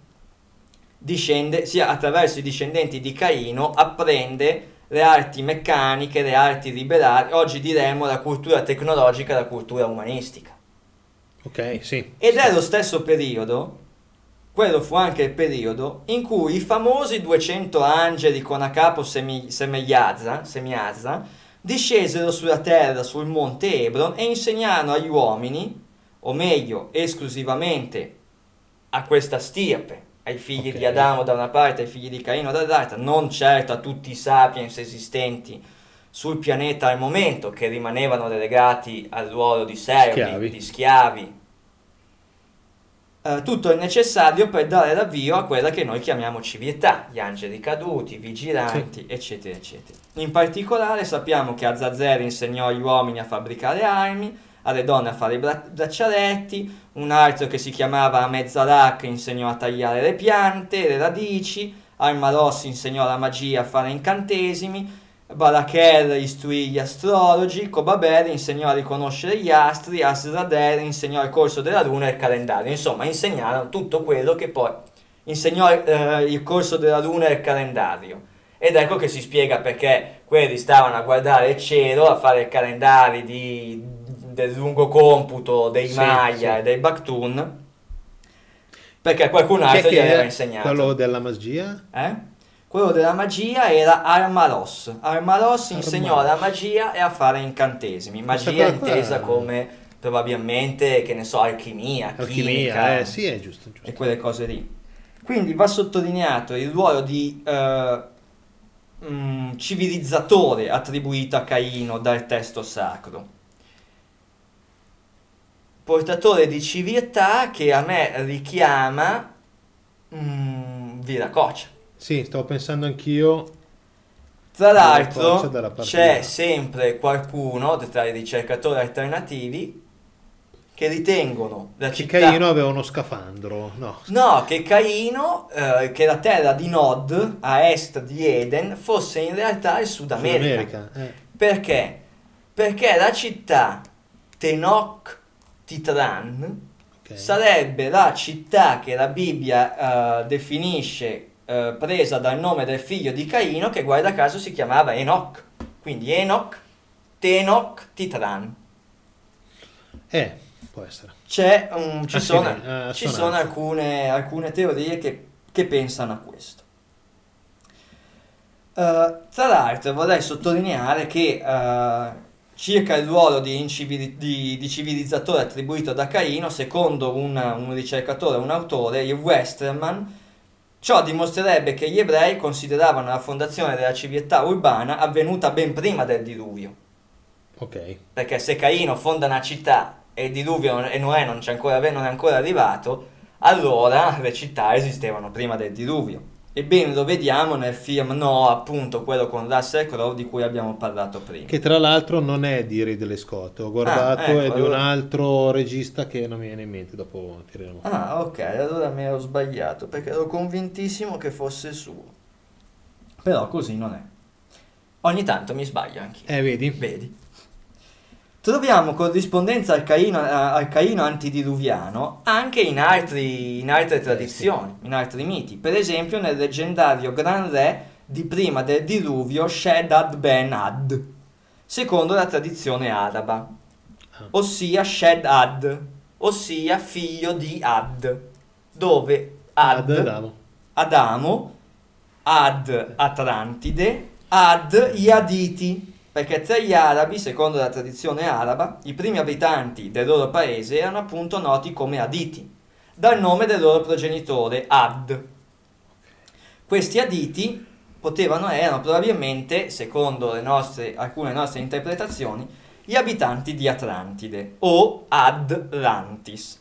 Speaker 3: discende, sia attraverso i discendenti di Caino, apprende le arti meccaniche, le arti liberali, oggi diremmo la cultura tecnologica, la cultura umanistica.
Speaker 6: Ok, sì.
Speaker 3: Ed è lo stesso periodo, quello fu anche il periodo, in cui i famosi 200 angeli con a capo Semi- Semeiazza, Semiazza discesero sulla terra, sul monte Ebron e insegnarono agli uomini, o meglio, esclusivamente a questa stirpe, ai figli
Speaker 6: Ok.
Speaker 3: di Adamo da una parte ai figli di Caino dall'altra, non certo a tutti i sapiens esistenti sul pianeta al momento, che rimanevano relegati al ruolo di servi,
Speaker 6: Schiavi.
Speaker 3: di schiavi. Eh, tutto il necessario per dare l'avvio a quella che noi chiamiamo civiltà, gli angeli caduti, i vigilanti, eccetera, eccetera. In particolare sappiamo che Azazel insegnò agli uomini a fabbricare armi, alle donne a fare i bra- braccialetti, un altro che si chiamava Mezzalak insegnò a tagliare le piante, le radici, Armaros insegnò la magia a fare incantesimi, Balaker istruì gli astrologi, Kobaber insegnò a riconoscere gli astri, Asrader insegnò il corso della luna e il calendario. Insomma, insegnarono tutto quello che poi insegnò eh, il corso della luna e il calendario. Ed ecco che si spiega perché quelli stavano a guardare il cielo, a fare calendari di- del lungo computo dei
Speaker 6: Sì,
Speaker 3: Maya
Speaker 6: sì.
Speaker 3: e dei Bactun, perché qualcun altro gli aveva insegnato.
Speaker 6: quello della magia?
Speaker 3: Eh? Quello della magia era Armaros. Armaros insegnò la magia e a fare incantesimi. Magia intesa come probabilmente, che ne so, alchimia,
Speaker 6: Alchimia,
Speaker 3: chimica
Speaker 6: eh, sì, è giusto,
Speaker 3: e
Speaker 6: giusto.
Speaker 3: quelle cose lì. Quindi va sottolineato il ruolo di eh, mm, civilizzatore attribuito a Caino dal testo sacro. Portatore di civiltà che a me richiama mm, Viracocha.
Speaker 6: Sì, stavo pensando anch'io.
Speaker 3: Tra l'altro c'è sempre qualcuno tra i ricercatori alternativi che ritengono la
Speaker 6: Che
Speaker 3: città...
Speaker 6: Caino aveva uno scafandro, no?
Speaker 3: No, che Caino, eh, che la terra di Nod, a est di Eden, fosse in realtà il Sud America.
Speaker 6: Sud America, eh.
Speaker 3: Perché? Perché la città Tenoch Titran
Speaker 6: ok.
Speaker 3: sarebbe la città che la Bibbia eh, definisce eh, presa dal nome del figlio di Caino, che guarda caso si chiamava Enoch. Quindi Enoch, Tenoch Titran.
Speaker 6: Eh, può essere.
Speaker 3: C'è un- ci sono,
Speaker 6: eh,
Speaker 3: ci sono alcune, alcune teorie che, che pensano a questo. Tra l'altro vorrei sottolineare che circa il ruolo di, incivili- di- di civilizzatore attribuito da Caino, secondo un, un ricercatore, un autore, il Westerman, ciò dimostrerebbe che gli ebrei consideravano la fondazione della civiltà urbana avvenuta ben prima del diluvio.
Speaker 6: Ok.
Speaker 3: Perché se Caino fonda una città e il diluvio non- e Noè non, c'è ancora, non è ancora arrivato, allora le città esistevano prima del diluvio. E ben lo vediamo nel film No, appunto quello con Russell Crowe di cui abbiamo parlato prima.
Speaker 6: Che tra l'altro non è di Ridley Scott, ho guardato,
Speaker 3: ecco,
Speaker 6: è di un
Speaker 3: allora-
Speaker 6: altro regista che non mi viene in mente, dopo tireremo fuori.
Speaker 3: Ah, ok, allora mi ero sbagliato perché ero convintissimo che fosse suo. Però così non è. Ogni tanto mi sbaglio anch'io.
Speaker 6: Eh, vedi?
Speaker 3: Vedi. Troviamo corrispondenza al Caino, al Caino antidiluviano anche in, altri- in altre tradizioni, in altri miti. Per esempio nel leggendario Gran Re di prima del diluvio Shedad Ben Ad, secondo la tradizione araba, ossia Shedad, ossia figlio di Ad, dove Ad,
Speaker 6: Ad, Adamo.
Speaker 3: Adamo, Ad Atlantide, Ad gli Aditi, perché tra gli arabi, secondo la tradizione araba, i primi abitanti del loro paese erano appunto noti come Aditi, dal nome del loro progenitore Ad. Questi Aditi potevano erano probabilmente, secondo nostre, alcune nostre interpretazioni, gli abitanti di Atlantide o Atlantis.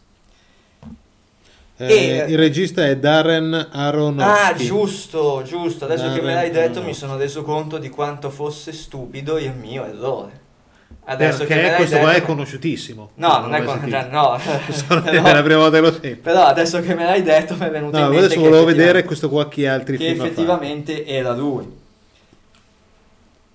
Speaker 6: Eh,
Speaker 3: E-
Speaker 6: il regista è Darren Aronofsky.
Speaker 3: Ah, giusto, giusto. Adesso che me l'hai
Speaker 6: Darren
Speaker 3: detto mi
Speaker 6: Aronofsky.
Speaker 3: sono reso conto di quanto fosse stupido il mio errore. Adesso che
Speaker 6: Perché questo
Speaker 3: detto...
Speaker 6: qua è conosciutissimo.
Speaker 3: No, non è
Speaker 6: l'ho mai
Speaker 3: con...
Speaker 6: sentito.
Speaker 3: no.
Speaker 6: È la prima volta che lo sento.
Speaker 3: Però adesso che me l'hai detto mi è venuto
Speaker 6: No,
Speaker 3: in mente
Speaker 6: adesso
Speaker 3: che
Speaker 6: volevo vedere questo qua che altri
Speaker 3: che
Speaker 6: film ha
Speaker 3: effettivamente era lui.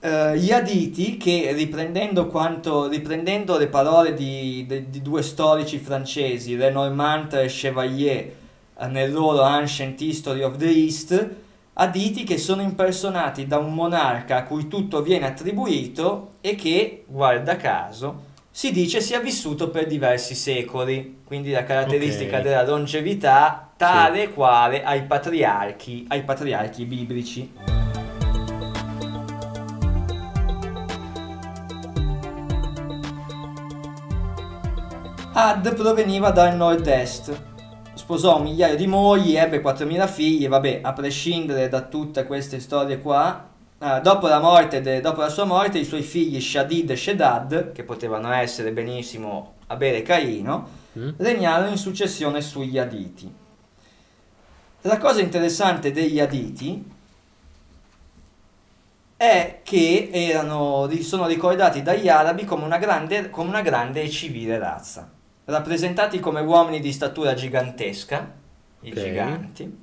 Speaker 3: Eh, gli Aditi, che riprendendo, quanto, riprendendo le parole di, de- di due storici francesi, Lenormand e Chevalier, eh, nel loro Ancient History of the East, Aditi che sono impersonati da un monarca a cui tutto viene attribuito e che, guarda caso, si dice sia vissuto per diversi secoli, quindi la caratteristica
Speaker 6: Ok.
Speaker 3: della longevità tale quale ai patriarchi, ai patriarchi biblici. Ad proveniva dal nord-est, sposò un migliaio di mogli, ebbe 4.000 figli, vabbè, a prescindere da tutte queste storie qua, eh, dopo, la morte de- dopo la sua morte i suoi figli Shadid e Shedad, che potevano essere benissimo Abele e Caino,
Speaker 6: Mm?
Speaker 3: regnarono in successione sugli Aditi. La cosa interessante degli Aditi è che erano, sono ricordati dagli arabi come una grande, come una grande e civile razza, rappresentati come uomini di statura gigantesca, i
Speaker 6: Ok.
Speaker 3: giganti.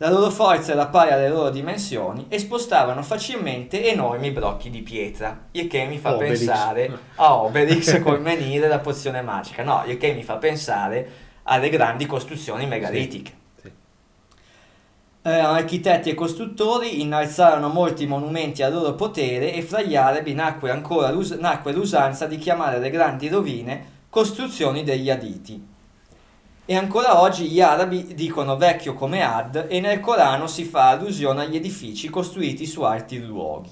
Speaker 3: La loro forza era pari alle loro dimensioni e spostavano facilmente enormi blocchi di pietra, il che mi fa
Speaker 6: Obelix.
Speaker 3: pensare a Obelix col menire la pozione magica, no, il che mi fa pensare alle grandi costruzioni megalitiche.
Speaker 6: Sì.
Speaker 3: Erano architetti e costruttori, innalzarono molti monumenti al loro potere e fra gli arabi nacque ancora l'us- nacque l'usanza di chiamare le grandi rovine costruzioni degli Aditi. E ancora oggi gli arabi dicono vecchio come Ad e nel Corano si fa allusione agli edifici costruiti su alti luoghi.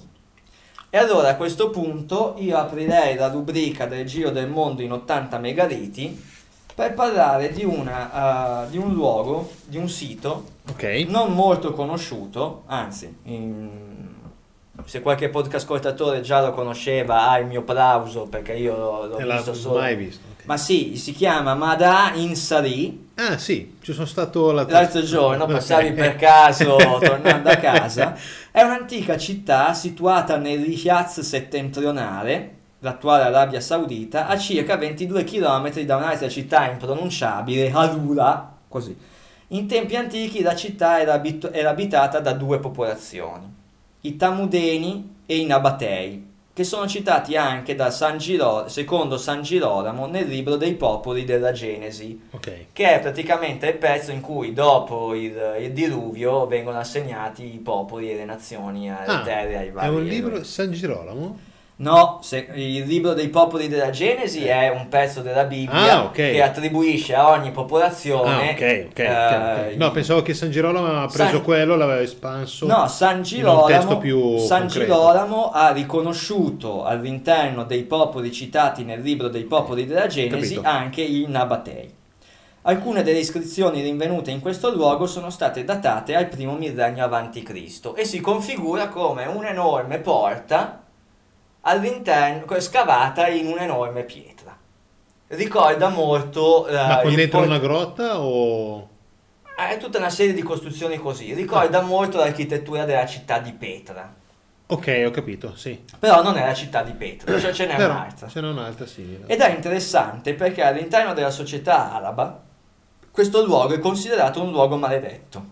Speaker 3: E allora a questo punto io aprirei la rubrica del Giro del Mondo in 80 megaliti per parlare di, una, eh, di un luogo, di un sito
Speaker 6: Ok.
Speaker 3: non molto conosciuto, anzi, in- se qualche podcast ascoltatore già lo conosceva ha il mio plauso perché io l'ho, l'ho visto solo.
Speaker 6: mai visto. ok.
Speaker 3: Ma sì, si chiama Mada Insari.
Speaker 6: Ah sì, ci sono stato l'altro,
Speaker 3: L'altro giorno passavi
Speaker 6: Ok.
Speaker 3: per caso tornando a casa. È un'antica città situata nel Riyadh settentrionale, l'attuale Arabia Saudita, a circa 22 km da un'altra città impronunciabile, Harura, così. In tempi antichi la città era, abit- era abitata da due popolazioni, i Tamudeni e i Nabatei, che sono citati anche da San Giro- secondo San Girolamo nel libro dei popoli della Genesi
Speaker 6: Ok.
Speaker 3: che è praticamente il pezzo in cui dopo il, il diluvio vengono assegnati i popoli e le nazioni alle
Speaker 6: Ah,
Speaker 3: terre ai
Speaker 6: È
Speaker 3: vari
Speaker 6: un
Speaker 3: eroi.
Speaker 6: libro San Girolamo?
Speaker 3: No, se- il libro dei popoli della Genesi è un pezzo della Bibbia
Speaker 6: Ah, ok.
Speaker 3: che attribuisce a ogni popolazione.
Speaker 6: Ah, ok, ok,
Speaker 3: eh,
Speaker 6: ok. No, pensavo che San Girolamo aveva preso
Speaker 3: San-
Speaker 6: quello, l'aveva espanso.
Speaker 3: No, San Girolamo, San. Girolamo ha riconosciuto all'interno dei popoli citati nel libro dei popoli della Genesi
Speaker 6: Capito.
Speaker 3: anche i Nabatei. Alcune delle iscrizioni rinvenute in questo luogo sono state datate al primo millennio avanti Cristo e si configura come un'enorme porta all'interno scavata in un'enorme pietra. Ricorda molto eh,
Speaker 6: Ma con dentro
Speaker 3: por-
Speaker 6: una grotta o...
Speaker 3: è tutta una serie di costruzioni così. Ricorda molto l'architettura della città di Petra.
Speaker 6: Ok, ho capito, sì.
Speaker 3: Però non è la città di Petra, cioè ce n'è
Speaker 6: Però
Speaker 3: un'altra.
Speaker 6: Ce n'è un'altra simile.
Speaker 3: Ed è interessante perché all'interno della società araba questo luogo è considerato un luogo maledetto,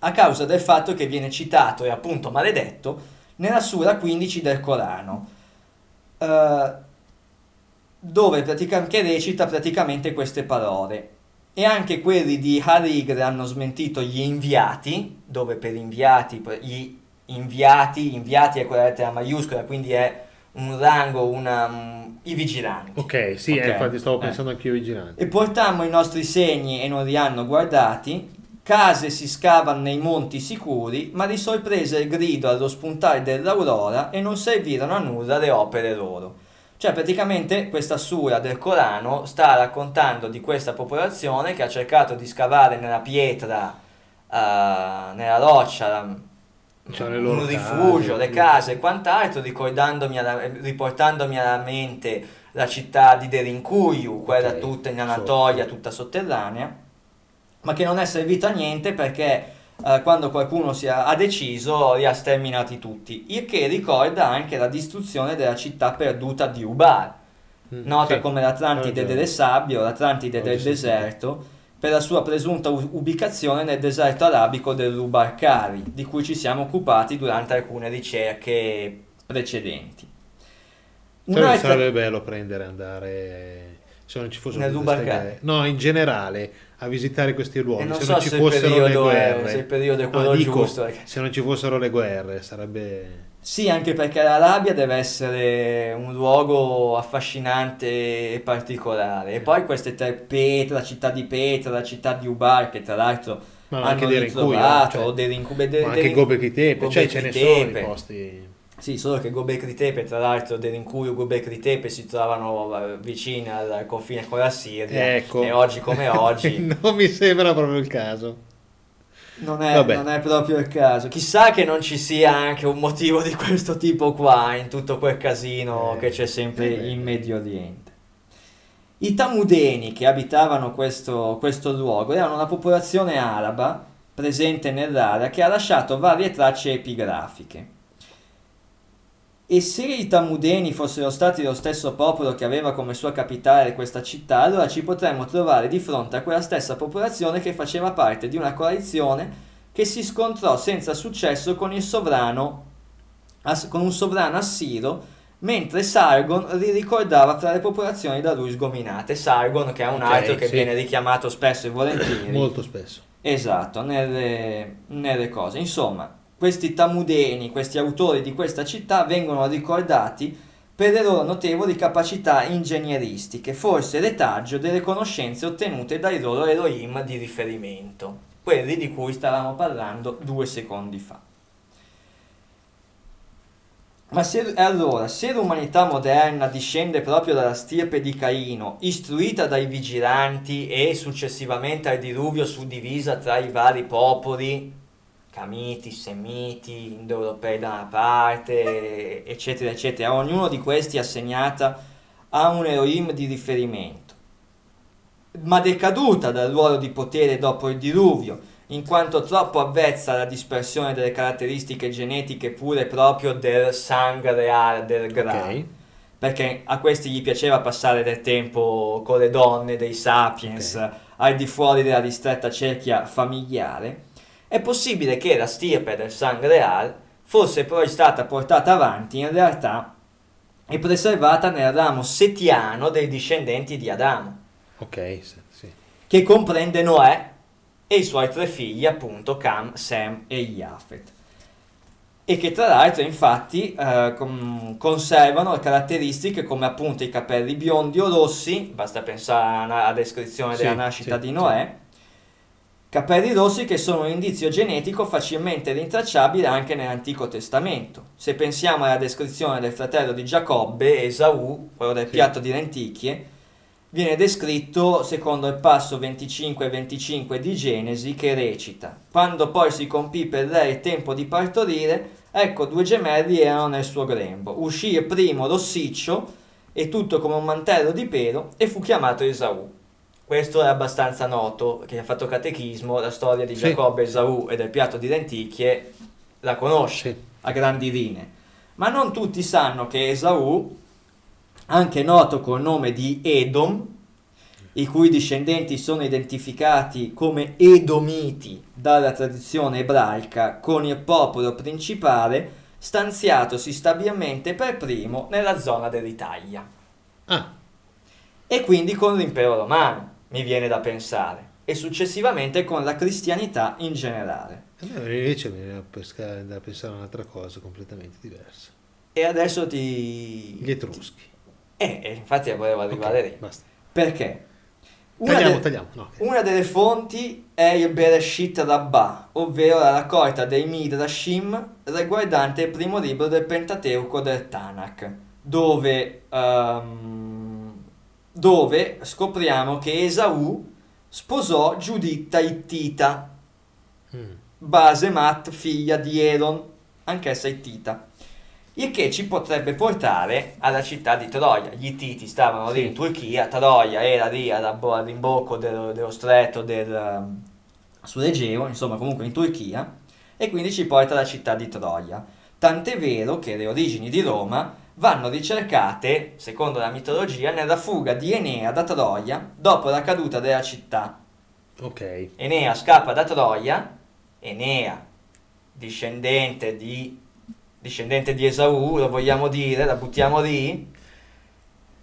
Speaker 3: a causa del fatto che viene citato e appunto maledetto nella sura 15 del Corano, eh, dove praticamente recita praticamente queste parole. E anche quelli di Harigre hanno smentito gli inviati, dove per inviati, gli inviati, inviati è quella lettera maiuscola, quindi è un rango, una, um, i vigilanti.
Speaker 6: Ok, sì, eh,
Speaker 3: Ok,
Speaker 6: infatti stavo
Speaker 3: eh.
Speaker 6: pensando anch'io ai vigilanti.
Speaker 3: E portammo i nostri segni e non li hanno guardati. Case si scavano nei monti sicuri, ma li sorprese il grido allo spuntare dell'aurora e non servirono a nulla le opere loro. Cioè, praticamente questa sura del Corano sta raccontando di questa popolazione che ha cercato di scavare nella pietra, eh, nella roccia,
Speaker 6: le loro
Speaker 3: un
Speaker 6: case,
Speaker 3: rifugio, le
Speaker 6: sì.
Speaker 3: case e quant'altro, ricordandomi alla- riportandomi alla mente la città di Derinkuyu, quella
Speaker 6: Ok,
Speaker 3: tutta in Anatolia, tutta sotterranea, ma che non è servita a niente perché eh, quando qualcuno si ha, ha deciso li ha sterminati tutti, il che ricorda anche la distruzione della città perduta di Ubar,
Speaker 6: Mm,
Speaker 3: nota
Speaker 6: sì.
Speaker 3: come l'Atlantide
Speaker 6: ragione.
Speaker 3: delle sabbie o l'Atlantide
Speaker 6: Oggi
Speaker 3: del deserto, per la sua presunta ubicazione nel deserto arabico del Rubarkari, di cui ci siamo occupati durante alcune ricerche precedenti. Un'altra-
Speaker 6: sarebbe bello prendere e andare se non ci fossero queste guerre. No, in generale a visitare questi luoghi.
Speaker 3: E non
Speaker 6: se
Speaker 3: so
Speaker 6: non ci
Speaker 3: se il
Speaker 6: fossero le
Speaker 3: periodo è-
Speaker 6: guerre,
Speaker 3: se il periodo è
Speaker 6: No,
Speaker 3: quello
Speaker 6: dico,
Speaker 3: giusto, perché-
Speaker 6: Se non ci fossero le guerre, sarebbe.
Speaker 3: Sì, anche perché l'Arabia deve essere un luogo affascinante e particolare. E poi queste tre Petra, la città di Petra, la città di Ubar, che tra l'altro
Speaker 6: Ma
Speaker 3: hanno
Speaker 6: anche Derinkuyu,
Speaker 3: ritrovato,
Speaker 6: cioè,
Speaker 3: o Derinkuyu, de-
Speaker 6: ma anche Gobekli Tepe, cioè ce ne sono i posti.
Speaker 3: Sì, solo che Gobekli Tepe, tra l'altro, Derinkuyu e Gobekli Tepe si trovano eh, vicini al confine con la Siria.
Speaker 6: Ecco.
Speaker 3: E oggi come oggi
Speaker 6: non mi sembra proprio il caso.
Speaker 3: non è, non è proprio il caso. Chissà che non ci sia anche un motivo di questo tipo qua in tutto quel casino
Speaker 6: Eh,
Speaker 3: che c'è sempre
Speaker 6: eh
Speaker 3: in Medio Oriente. I Tamudeni che abitavano questo, questo luogo erano una popolazione araba presente nell'area che ha lasciato varie tracce epigrafiche. E se i Tamudeni fossero stati lo stesso popolo che aveva come sua capitale questa città, allora ci potremmo trovare di fronte a quella stessa popolazione che faceva parte di una coalizione che si scontrò senza successo con il sovrano, con un sovrano assiro, mentre Sargon li ricordava tra le popolazioni da lui sgominate. Sargon, che è un
Speaker 6: Ok,
Speaker 3: altro che
Speaker 6: sì.
Speaker 3: viene richiamato spesso e volentieri.
Speaker 6: Molto spesso.
Speaker 3: Esatto, nelle, nelle cose. Insomma, questi tamudeni, questi autori di questa città vengono ricordati per le loro notevoli capacità ingegneristiche, forse retaggio delle conoscenze ottenute dai loro Elohim di riferimento, quelli di cui stavamo parlando due secondi fa. Ma se, allora, se l'umanità moderna discende proprio dalla stirpe di Caino, istruita dai vigilanti e successivamente al diluvio suddivisa tra i vari popoli, Camiti, Semiti, Indoeuropei da una parte, eccetera, eccetera, ognuno di questi assegnata a un Elohim di riferimento, ma decaduta dal ruolo di potere dopo il diluvio, in quanto troppo avvezza alla dispersione delle caratteristiche genetiche pure proprio del sangue reale del Gra.
Speaker 6: Ok.
Speaker 3: Perché a questi gli piaceva passare del tempo con le donne dei sapiens
Speaker 6: Ok.
Speaker 3: al di fuori della ristretta cerchia familiare. È possibile che la stirpe del sangue reale fosse poi stata portata avanti in realtà e preservata nel ramo setiano dei discendenti di Adamo
Speaker 6: Ok, sì,
Speaker 3: che comprende Noè e i suoi tre figli, appunto Cam, Sem e Yafet. E che tra l'altro, infatti, eh, com- conservano caratteristiche come appunto i capelli biondi o rossi, basta pensare alla, alla descrizione
Speaker 6: Sì,
Speaker 3: della nascita
Speaker 6: sì,
Speaker 3: di Noè. Capelli rossi che sono un indizio genetico facilmente rintracciabile anche nell'Antico Testamento. Se pensiamo alla descrizione del fratello di Giacobbe, Esaù, quello del
Speaker 6: Sì.
Speaker 3: piatto di lenticchie, viene descritto secondo il passo 25 e 25 di Genesi che recita Quando poi si compì per lei il tempo di partorire, ecco due gemelli erano nel suo grembo. Uscì il primo rossiccio e tutto come un mantello di pelo e fu chiamato Esaù. Questo è abbastanza noto, chi ha fatto catechismo, la storia di
Speaker 6: Sì.
Speaker 3: Giacobbe, Esaù e del piatto di lenticchie la conosce
Speaker 6: Sì.
Speaker 3: a grandi linee. Ma non tutti sanno che Esaù, anche noto col nome di Edom, i cui discendenti sono identificati come Edomiti dalla tradizione ebraica con il popolo principale, stanziatosi stabilmente per primo nella zona dell'Italia.
Speaker 6: Ah,
Speaker 3: E quindi con l'impero romano, mi viene da pensare, e successivamente con la cristianità in generale.
Speaker 6: invece mi viene da pensare a un'altra cosa completamente diversa.
Speaker 3: E adesso ti...
Speaker 6: Gli Etruschi.
Speaker 3: Eh, e infatti volevo arrivare
Speaker 6: Ok,
Speaker 3: lì.
Speaker 6: basta.
Speaker 3: Perché? Una,
Speaker 6: Tagliamo,
Speaker 3: de-
Speaker 6: tagliamo. No, ok.
Speaker 3: una delle fonti è il Bereshit Rabbah, ovvero la raccolta dei Midrashim riguardante il primo libro del Pentateuco del Tanakh, dove, ehm, dove scopriamo che Esaù sposò Giuditta Ittita,
Speaker 6: Mm.
Speaker 3: Basemat, figlia di Eron, anch'essa ittita. Il che ci potrebbe portare alla città di Troia. Gli Ittiti stavano lì in Turchia, Troia era lì all'imbocco dello, dello stretto del, um, sull'Egeo, insomma comunque in Turchia, e quindi ci porta alla città di Troia. Tant'è vero che le origini di Roma vanno ricercate, secondo la mitologia, nella fuga di Enea da Troia dopo la caduta della città.
Speaker 6: Ok.
Speaker 3: Enea scappa da Troia, Enea, discendente di, discendente di Esaù, lo vogliamo dire, la buttiamo lì.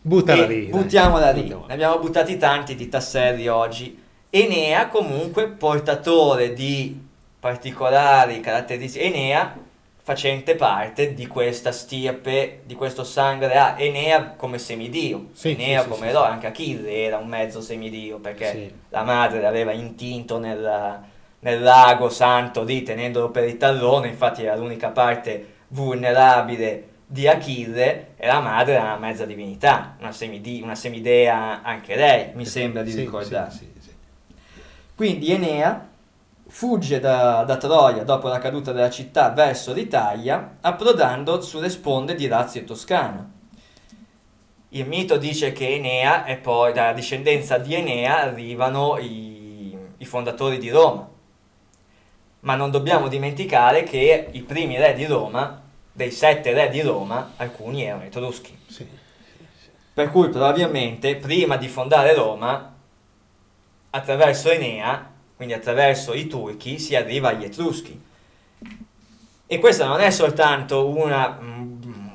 Speaker 6: Buttala lì.
Speaker 3: Buttiamola lì.
Speaker 6: Buttiamola.
Speaker 3: Ne abbiamo buttati tanti di tasselli oggi. Enea comunque portatore di particolari caratteristiche. Enea facente parte di questa stirpe, di questo sangue reale. Enea come semidio.
Speaker 6: Sì,
Speaker 3: Enea
Speaker 6: sì,
Speaker 3: come
Speaker 6: sì,
Speaker 3: eroe, anche Achille era un mezzo semidio perché la madre l'aveva intinto nel, nel lago santo lì tenendolo per il tallone, infatti era l'unica parte vulnerabile di Achille e la madre era una mezza divinità, una, semidi- una semidea anche lei, mi sembra di ricordare.
Speaker 6: sì, sì, sì.
Speaker 3: Quindi Enea fugge da, da Troia dopo la caduta della città verso l'Italia, approdando sulle sponde di Lazio e Toscana. Il mito dice che Enea e poi dalla discendenza di Enea arrivano i, i fondatori di Roma. Ma non dobbiamo dimenticare che i primi re di Roma, dei sette re di Roma, alcuni erano etruschi.
Speaker 6: Sì.
Speaker 3: Per cui probabilmente prima di fondare Roma, attraverso Enea, quindi attraverso i turchi, si arriva agli etruschi. E questa non è soltanto una mm,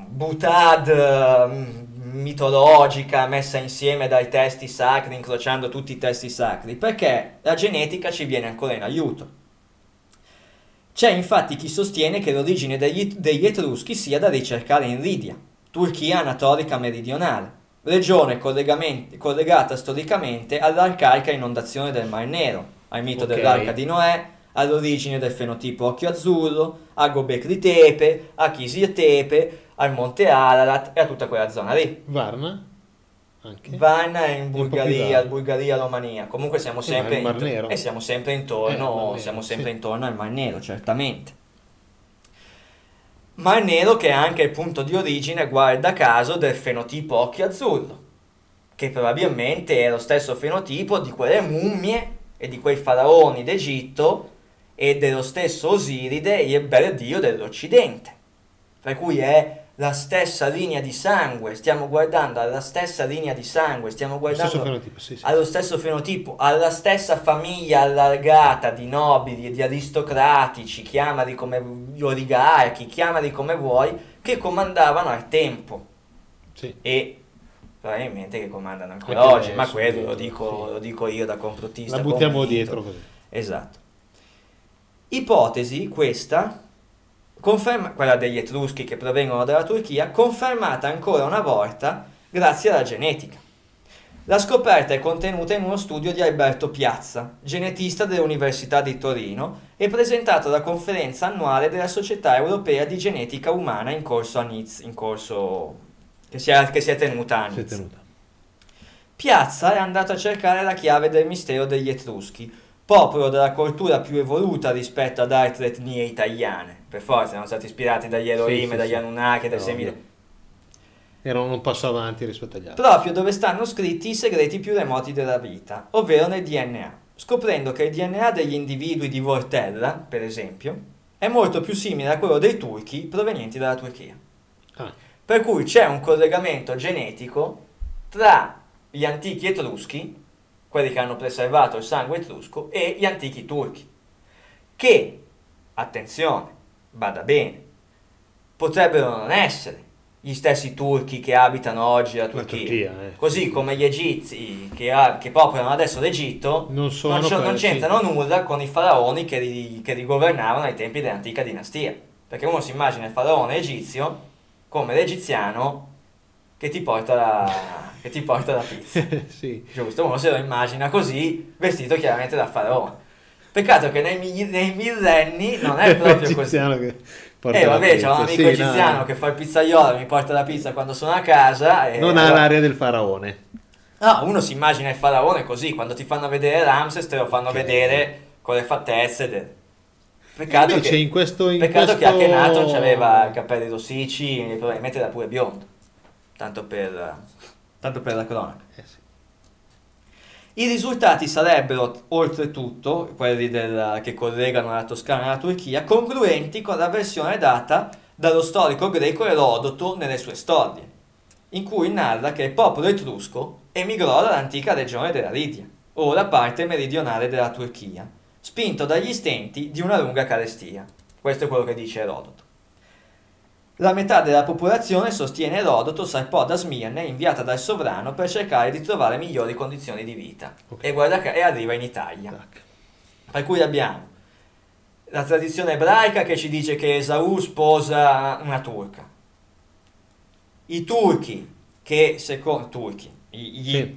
Speaker 3: butad mm, mitologica messa insieme dai testi sacri, incrociando tutti i testi sacri, perché la genetica ci viene ancora in aiuto. C'è infatti chi sostiene che l'origine degli, degli Etruschi sia da ricercare in Lidia, Turchia anatolica meridionale, regione collegata storicamente all'arcaica inondazione del Mar Nero, al mito
Speaker 6: Ok.
Speaker 3: dell'arca di Noè, all'origine del fenotipo occhio azzurro, a Gobekli Tepe, a Kisir Tepe, al monte Ararat e a tutta quella zona lì.
Speaker 6: Varna? Anche?
Speaker 3: Varna è in Bulgaria. Bulgaria, Romania. Comunque siamo
Speaker 6: Eh,
Speaker 3: sempre, into-
Speaker 6: Nero.
Speaker 3: e siamo sempre
Speaker 6: Eh,
Speaker 3: intorno,
Speaker 6: Nero,
Speaker 3: siamo sempre
Speaker 6: sì.
Speaker 3: intorno al Mar Nero, certamente. Mar Nero che è anche il punto di origine, guarda caso, del fenotipo occhio azzurro, che probabilmente è lo stesso fenotipo di quelle mummie e di quei faraoni d'Egitto e dello stesso Osiride, il bel dio dell'Occidente. Per cui è la stessa linea di sangue, stiamo guardando alla stessa linea di sangue, stiamo guardando
Speaker 6: stesso fenotipo, sì, sì.
Speaker 3: allo stesso fenotipo, alla stessa famiglia allargata di nobili e di aristocratici, chiamali come gli oligarchi, chiamali come vuoi, che comandavano al tempo
Speaker 6: Sì.
Speaker 3: e probabilmente che comandano ancora
Speaker 6: Anche
Speaker 3: oggi, ma quello lo dico,
Speaker 6: sì.
Speaker 3: lo dico io da complottista.
Speaker 6: La buttiamo
Speaker 3: convinto.
Speaker 6: dietro così.
Speaker 3: Esatto. Ipotesi questa, conferma- quella degli Etruschi che provengono dalla Turchia, confermata ancora una volta grazie alla genetica. La scoperta è contenuta in uno studio di Alberto Piazza, genetista dell'Università di Torino, e presentato alla conferenza annuale della Società Europea di Genetica Umana in corso a Nice, in corso che si è, che si è tenuta a
Speaker 6: Si è tenuta.
Speaker 3: Piazza è andato a cercare la chiave del mistero degli Etruschi, popolo della cultura più evoluta rispetto ad altre etnie italiane. Per forza, erano stati ispirati dagli Elohim,
Speaker 6: sì,
Speaker 3: dagli
Speaker 6: sì.
Speaker 3: Anunnaki, dai
Speaker 6: Ovvio.
Speaker 3: semide.
Speaker 6: Erano un passo avanti rispetto agli altri.
Speaker 3: Proprio dove stanno scritti i segreti più remoti della vita, ovvero nel DNA, scoprendo che il DNA degli individui di Vortella, per esempio, è molto più simile a quello dei turchi provenienti dalla Turchia.
Speaker 6: Ah,
Speaker 3: Per cui c'è un collegamento genetico tra gli antichi etruschi, quelli che hanno preservato il sangue etrusco, e gli antichi turchi, che, attenzione, bada bene, potrebbero non essere gli stessi turchi che abitano oggi la
Speaker 6: la
Speaker 3: Turchia.
Speaker 6: Turchia, eh.
Speaker 3: Così come gli egizi che, che popolano adesso l'Egitto
Speaker 6: Non
Speaker 3: non, non c'entrano nulla con i faraoni che, ri- che rigovernavano ai tempi dell'antica dinastia. Perché uno si immagina il faraone egizio come l'egiziano che ti porta la, che ti porta la pizza.
Speaker 6: sì.
Speaker 3: Giusto? Uno se lo immagina così, vestito chiaramente da faraone. Peccato che nei, nei millenni non è proprio così.
Speaker 6: Che porta
Speaker 3: Eh vabbè, c'è un amico
Speaker 6: Sì, no,
Speaker 3: egiziano
Speaker 6: no.
Speaker 3: che fa il pizzaiolo e mi porta la pizza quando sono a casa.
Speaker 6: Non ha
Speaker 3: allora-
Speaker 6: l'aria del faraone.
Speaker 3: No, uno si immagina il faraone così, quando ti fanno vedere Ramses te lo fanno
Speaker 6: Ok.
Speaker 3: vedere con le fattezze del... Peccato,
Speaker 6: Invece
Speaker 3: che,
Speaker 6: in questo, in
Speaker 3: peccato
Speaker 6: questo...
Speaker 3: che anche aveva i capelli rossicci, probabilmente era pure biondo. Tanto per, tanto per la cronaca.
Speaker 6: Eh sì.
Speaker 3: I risultati sarebbero, oltretutto, quelli del- che collegano la Toscana alla Turchia, congruenti con la versione data dallo storico greco Erodoto nelle sue storie, in cui narra che il popolo etrusco emigrò dall'antica regione della Lidia, ora parte meridionale della Turchia, spinto dagli stenti di una lunga carestia. Questo è quello che dice Erodoto. La metà della popolazione, sostiene Erodoto, salpò da Smirne inviata dal sovrano per cercare di trovare migliori condizioni di vita.
Speaker 6: Ok.
Speaker 3: E, guarda che- e arriva in Italia.
Speaker 6: Tac.
Speaker 3: Per cui abbiamo la tradizione ebraica che ci dice che Esaù sposa una turca. I turchi che secondo turchi, gli
Speaker 6: Sì,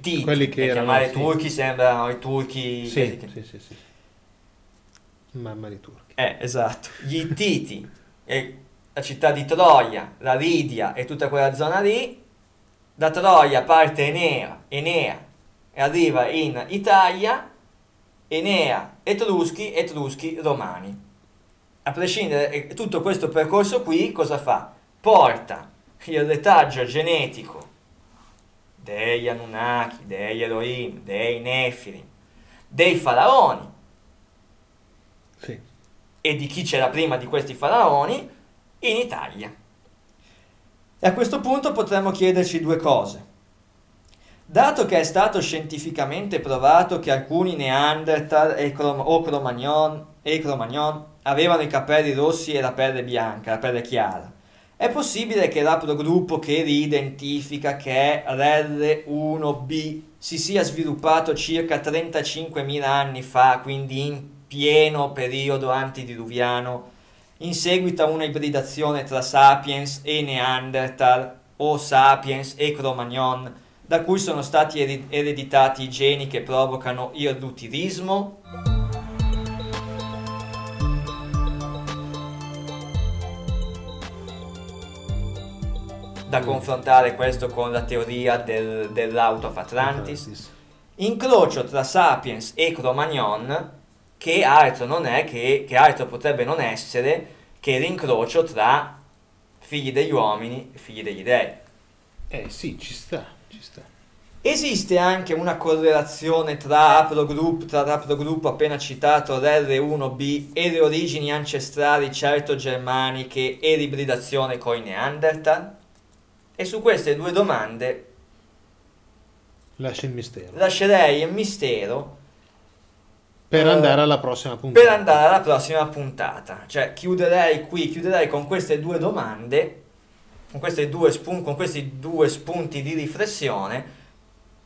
Speaker 6: che erano,
Speaker 3: chiamare
Speaker 6: sì.
Speaker 3: turchi sembrano i turchi
Speaker 6: Sì,
Speaker 3: che-
Speaker 6: sì, sì, sì. Mamma di turchi.
Speaker 3: Eh, esatto. Gli Ittiti, e la città di Troia, la Lidia e tutta quella zona lì. Da Troia parte Enea, Enea e arriva in Italia, Enea, Etruschi, Etruschi, Romani. A prescindere, e tutto questo percorso qui cosa fa? Porta il retaggio genetico degli Anunnaki, degli Elohim, dei Nefilim, dei faraoni. E di chi c'era prima di questi faraoni in Italia. E a questo punto potremmo chiederci due cose. Dato che è stato scientificamente provato che alcuni Neanderthal e Crom- o Cro-Magnon e Cro-Magnon avevano i capelli rossi e la pelle bianca, la pelle chiara, è possibile che l'aprogruppo che riidentifica che è RR1B si sia sviluppato circa 35.000 anni fa, quindi in pieno periodo antidiluviano, in seguito a una ibridazione tra Sapiens e Neanderthal o Sapiens e Cro-Magnon, da cui sono stati eri- ereditati i geni che provocano il rutilismo? Da confrontare questo con la teoria del, dell'Out of Atlantis incrocio tra Sapiens e Cro-Magnon che altro non è che, che altro potrebbe non essere che l'incrocio tra figli degli uomini e figli degli dei.
Speaker 6: Eh sì, ci sta, ci sta.
Speaker 3: Esiste anche una correlazione tra haplogroup, tra l'haplogruppo appena citato l'R1B e le origini ancestrali certo germaniche e l'ibridazione coi Neanderthal? E su queste due domande
Speaker 6: Lascia il mistero.
Speaker 3: lascerei il mistero
Speaker 6: Per
Speaker 3: Eh,
Speaker 6: andare alla prossima puntata.
Speaker 3: per andare alla prossima puntata. Cioè, chiuderei qui, chiuderei con queste due domande, con, due spun- con questi due spunti di riflessione,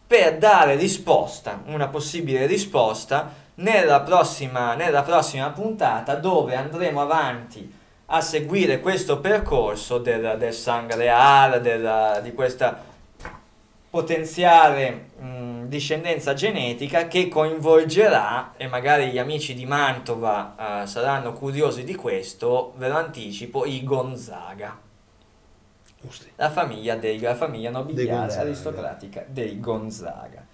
Speaker 3: per dare risposta, una possibile risposta, nella prossima, nella prossima puntata, dove andremo avanti a seguire questo percorso del, del Sangreal, della- di questa potenziale mh, discendenza genetica che coinvolgerà, e magari gli amici di Mantova eh, saranno curiosi di questo, ve lo anticipo, i Gonzaga, la famiglia, dei, la famiglia
Speaker 6: Dei
Speaker 3: nobiliare
Speaker 6: Gonzaga.
Speaker 3: aristocratica dei Gonzaga.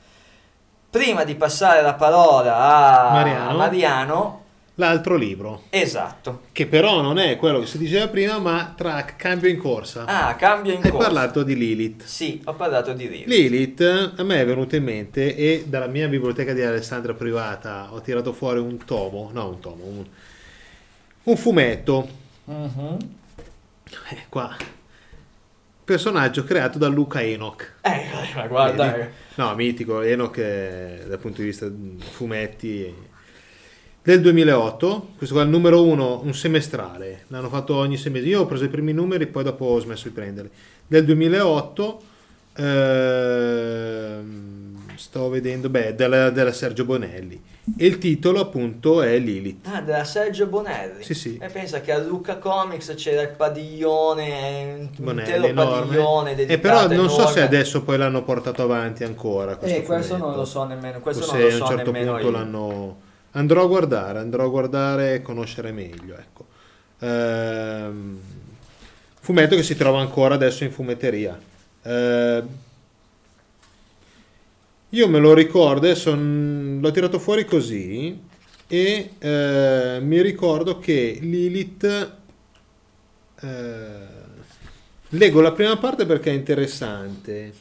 Speaker 3: Prima di passare la parola a
Speaker 6: Mariano.
Speaker 3: Mariano,
Speaker 6: L'altro libro,
Speaker 3: esatto.
Speaker 6: che però non è quello che si diceva prima, ma tra cambio in corsa.
Speaker 3: Ah, cambio in
Speaker 6: Hai
Speaker 3: corso.
Speaker 6: parlato di Lilith.
Speaker 3: Sì, ho parlato di Rivi.
Speaker 6: Lilith a me è venuto in mente e dalla mia biblioteca di Alessandra privata ho tirato fuori un tomo, no un tomo, un, un fumetto,
Speaker 3: Mhm.
Speaker 6: eh, qua, personaggio creato da Luca Enoch.
Speaker 3: Eh, ma guarda,
Speaker 6: Vedi? No, mitico, Enoch eh, dal punto di vista fumetti del 2008, questo qua è il numero uno, un semestrale, l'hanno fatto ogni sei mesi, io ho preso i primi numeri, poi dopo ho smesso di prenderli. Del 2008, ehm, sto vedendo, beh, della, della Sergio Bonelli, e il titolo appunto è Lilith.
Speaker 3: Ah, della Sergio Bonelli.
Speaker 6: Sì, sì.
Speaker 3: E pensa che a Luca Comics c'era il padiglione, un
Speaker 6: Bonelli,
Speaker 3: intero
Speaker 6: enorme.
Speaker 3: padiglione
Speaker 6: E
Speaker 3: dedicato
Speaker 6: però non so
Speaker 3: enorme.
Speaker 6: se adesso poi l'hanno portato avanti ancora. Questo
Speaker 3: Eh, questo
Speaker 6: fumetto.
Speaker 3: non lo so nemmeno, questo
Speaker 6: o
Speaker 3: non lo
Speaker 6: a un
Speaker 3: so
Speaker 6: certo
Speaker 3: nemmeno
Speaker 6: punto
Speaker 3: io.
Speaker 6: l'hanno andrò a guardare andrò a guardare e conoscere meglio ecco. Ehm, fumetto che si trova ancora adesso in fumetteria. Ehm, io me lo ricordo mm, l'ho tirato fuori così e eh, mi ricordo che Lilith eh, leggo la prima parte perché è interessante.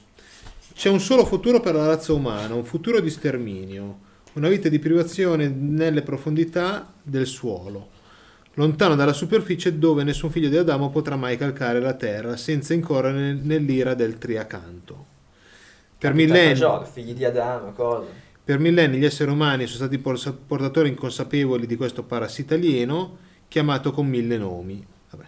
Speaker 6: C'è un solo futuro per la razza umana un futuro di sterminio una vita di privazione nelle profondità del suolo lontano dalla superficie dove nessun figlio di Adamo potrà mai calcare la terra senza incorrere nel- nell'ira del triacanto per millenni
Speaker 3: Giorgio, figli di Adamo, cosa.
Speaker 6: per millenni gli esseri umani sono stati por- portatori inconsapevoli di questo parassita alieno chiamato con mille nomi. Vabbè.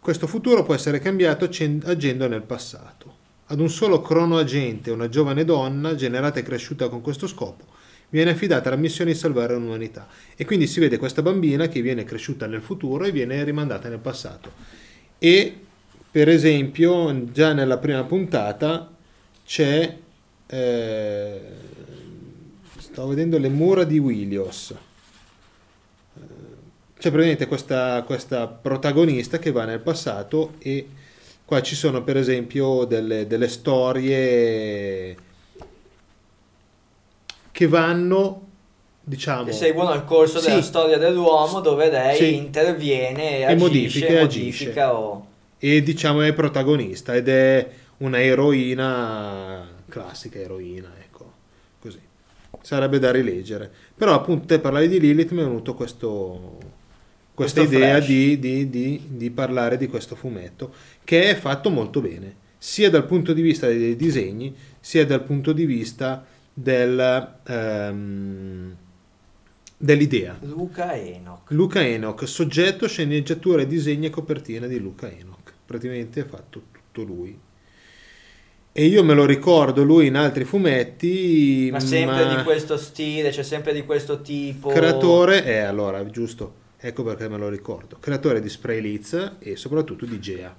Speaker 6: Questo futuro può essere cambiato agendo nel passato. Ad un solo cronoagente, una giovane donna, generata e cresciuta con questo scopo, viene affidata la missione di salvare l'umanità. E quindi si vede questa bambina che viene cresciuta nel futuro e viene rimandata nel passato. E per esempio, già nella prima puntata c'è. eh, sto vedendo le mura di Willios. Eh, C'è praticamente questa, questa protagonista che va nel passato e qua ci sono per esempio delle, delle storie che vanno, diciamo,
Speaker 3: Che seguono il corso della
Speaker 6: Sì.
Speaker 3: storia dell'uomo dove lei
Speaker 6: Sì.
Speaker 3: interviene e,
Speaker 6: E
Speaker 3: agisce,
Speaker 6: modifica e
Speaker 3: modifica o...
Speaker 6: e diciamo è protagonista ed è una eroina classica eroina ecco così sarebbe da rileggere però appunto te parlavi di Lilith mi è venuto questo questa
Speaker 3: Questo
Speaker 6: idea di, di- di- di parlare di questo fumetto che è fatto molto bene sia dal punto di vista dei disegni sia dal punto di vista del, ehm, dell'idea
Speaker 3: Luca Enoch.
Speaker 6: Luca Enoch, soggetto, sceneggiatura, disegno e copertina di Luca Enoch. Praticamente è fatto tutto lui. E io me lo ricordo lui in altri fumetti.
Speaker 3: Ma sempre
Speaker 6: ma
Speaker 3: di questo stile, c'è sempre di questo tipo.
Speaker 6: Creatore, eh allora, giusto, ecco perché me lo ricordo. Creatore di Spray Liz e soprattutto di Gea.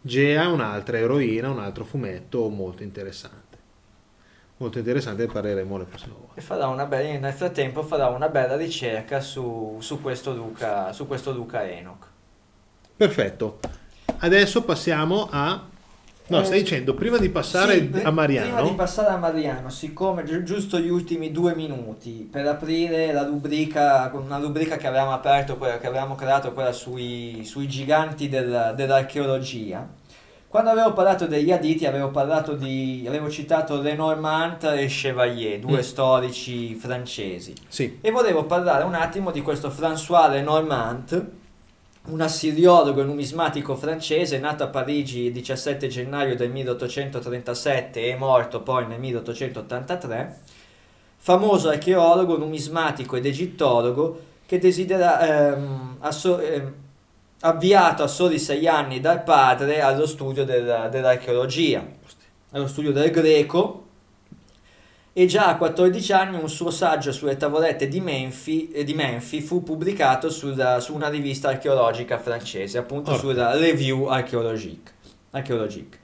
Speaker 6: Gea è un'altra eroina, un altro fumetto molto interessante. Molto interessante parleremo la prossima volta.
Speaker 3: E farà una bella, nel frattempo farà una bella ricerca su, su questo Luca, su questo Luca Enoch.
Speaker 6: Perfetto. Adesso passiamo a... No,
Speaker 3: Eh,
Speaker 6: stai dicendo, prima di passare
Speaker 3: Sì,
Speaker 6: a Mariano...
Speaker 3: Prima di passare a Mariano, siccome gi- giusto gli ultimi due minuti per aprire la rubrica, con una rubrica che avevamo aperto, quella che avevamo creato, quella sui, sui giganti del- dell'archeologia. Quando avevo parlato degli Aditi, avevo parlato di. avevo citato Lenormand e Chevalier, due
Speaker 6: Mm.
Speaker 3: storici francesi.
Speaker 6: Sì,
Speaker 3: E volevo parlare un attimo di questo François Lenormand, un assiriologo e numismatico francese nato a Parigi il 17 gennaio del 1837 e morto poi nel 1883, famoso archeologo, numismatico ed egittologo che desidera, ehm, asso- ehm, avviato a soli sei anni dal padre allo studio della- dell'archeologia, allo studio del greco e già a 14 anni un suo saggio sulle tavolette di Menfi, eh, di Menfi fu pubblicato sulla- su una rivista archeologica francese, appunto
Speaker 6: Orca.
Speaker 3: sulla Revue Archéologique. Archéologique.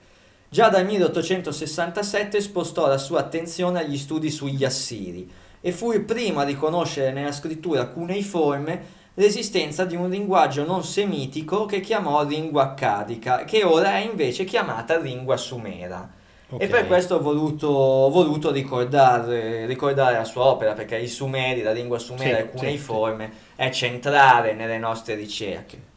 Speaker 3: Già dal 1867 spostò la sua attenzione agli studi sugli Assiri e fu il primo a riconoscere nella scrittura cuneiforme l'esistenza di un linguaggio non semitico che chiamò lingua accadica, che ora è invece chiamata lingua sumera. E
Speaker 6: ok.
Speaker 3: per questo ho voluto, ho voluto ricordare, ricordare la sua opera, perché i Sumeri, la lingua sumera
Speaker 6: Sì,
Speaker 3: e
Speaker 6: sì,
Speaker 3: cuneiforme, è centrale nelle nostre ricerche.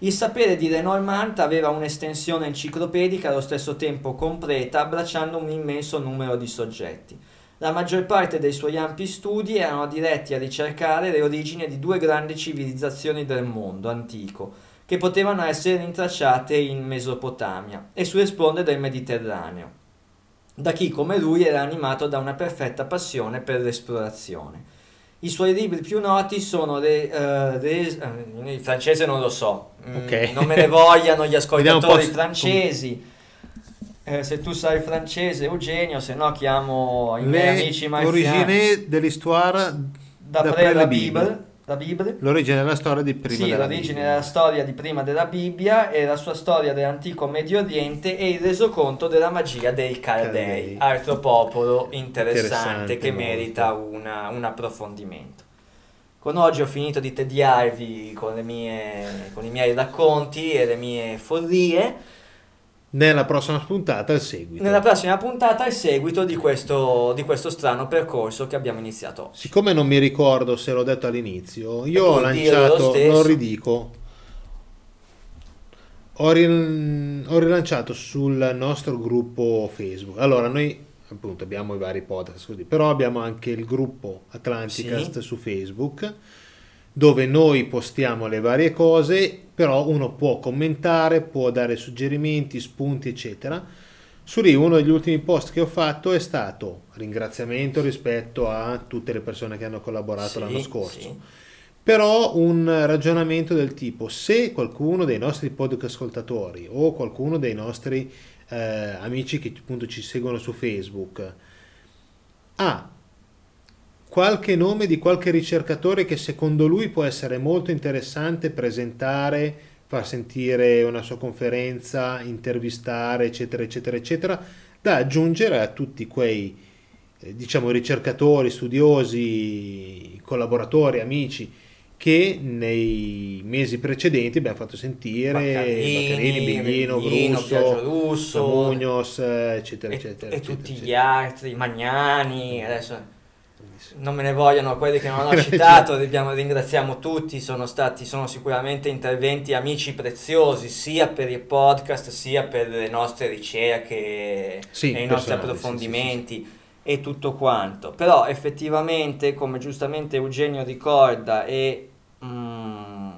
Speaker 3: Il sapere di Lenormand aveva un'estensione enciclopedica allo stesso tempo completa, abbracciando un immenso numero di soggetti. La maggior parte dei suoi ampi studi erano diretti a ricercare le origini di due grandi civilizzazioni del mondo antico, che potevano essere rintracciate in Mesopotamia e sulle sponde del Mediterraneo, da chi come lui era animato da una perfetta passione per l'esplorazione. I suoi libri più noti sono le, eh, le- eh, il francese non lo so, mm,
Speaker 6: Ok.
Speaker 3: non me ne vogliano gli ascoltatori francesi. Eh, se tu sai francese, Eugenio, se no chiamo i miei amici marziani.
Speaker 6: L'origine dell'histoire
Speaker 3: D'après la Bible,
Speaker 6: Bible.
Speaker 3: La Bible.
Speaker 6: L'origine della storia di prima
Speaker 3: sì,
Speaker 6: della
Speaker 3: l'origine
Speaker 6: Bibbia.
Speaker 3: della storia di prima della Bibbia e la sua storia dell'antico Medio Oriente e il resoconto della magia dei Caldei,
Speaker 6: Caldei.
Speaker 3: altro popolo interessante,
Speaker 6: Interessante
Speaker 3: che
Speaker 6: molto.
Speaker 3: merita una- un approfondimento. Con oggi ho finito di tediarvi con, le mie- con i miei racconti e le mie follie.
Speaker 6: Nella prossima puntata il seguito.
Speaker 3: Nella prossima puntata il seguito di questo, di questo strano percorso che abbiamo iniziato oggi.
Speaker 6: Siccome non mi ricordo se l'ho detto all'inizio, io ho lanciato, lo ridico, ho, ril- ho rilanciato sul nostro gruppo Facebook. Allora, noi appunto abbiamo i vari podcast così, però abbiamo anche il gruppo Atlanticast
Speaker 3: Sì.
Speaker 6: su Facebook dove noi postiamo le varie cose, però uno può commentare, può dare suggerimenti, spunti, eccetera. Su lì uno degli ultimi post che ho fatto è stato ringraziamento rispetto a tutte le persone che hanno collaborato
Speaker 3: Sì,
Speaker 6: l'anno scorso.
Speaker 3: sì.
Speaker 6: Però un ragionamento del tipo, se qualcuno dei nostri podcast ascoltatori o qualcuno dei nostri eh, amici che appunto ci seguono su Facebook ha qualche nome di qualche ricercatore che secondo lui può essere molto interessante presentare, far sentire una sua conferenza, intervistare, eccetera, eccetera, eccetera, da aggiungere a tutti quei eh, diciamo ricercatori, studiosi, collaboratori, amici che nei mesi precedenti abbiamo fatto sentire
Speaker 3: Baccarini,
Speaker 6: Baccarini, Biglino,
Speaker 3: Biglino,
Speaker 6: Brusso,
Speaker 3: Russo,
Speaker 6: Mugnos, eh, eccetera,
Speaker 3: e,
Speaker 6: eccetera.
Speaker 3: e
Speaker 6: eccetera,
Speaker 3: tutti gli
Speaker 6: eccetera.
Speaker 3: altri, Magnani, adesso non me ne vogliono quelli che non ho citato, abbiamo- ringraziamo tutti, sono stati, sono sicuramente interventi amici preziosi sia per il podcast sia per le nostre ricerche
Speaker 6: Sì,
Speaker 3: e i nostri
Speaker 6: personali, sì,
Speaker 3: approfondimenti e tutto quanto. Però effettivamente, come giustamente Eugenio ricorda e mm,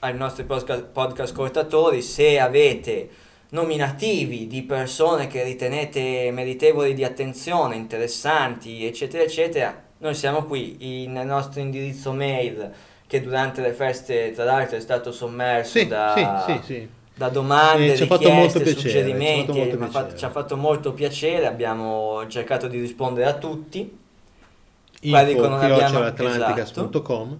Speaker 3: ai nostri podcast, podcast ascoltatori, se avete nominativi di persone che ritenete meritevoli di attenzione, interessanti, eccetera, eccetera, noi siamo qui il nostro indirizzo mail che durante le feste tra l'altro è stato sommerso
Speaker 6: Sì,
Speaker 3: da,
Speaker 6: sì, sì,
Speaker 3: da domande,
Speaker 6: Eh, ci
Speaker 3: richieste,
Speaker 6: piacere, ci ha
Speaker 3: suggerimenti,
Speaker 6: fatto
Speaker 3: fatto-
Speaker 6: piacere.
Speaker 3: ci ha fatto molto piacere, abbiamo cercato di rispondere a tutti. Quelli che non
Speaker 6: info
Speaker 3: abbiamo-
Speaker 6: chiocciolaatlanticast.com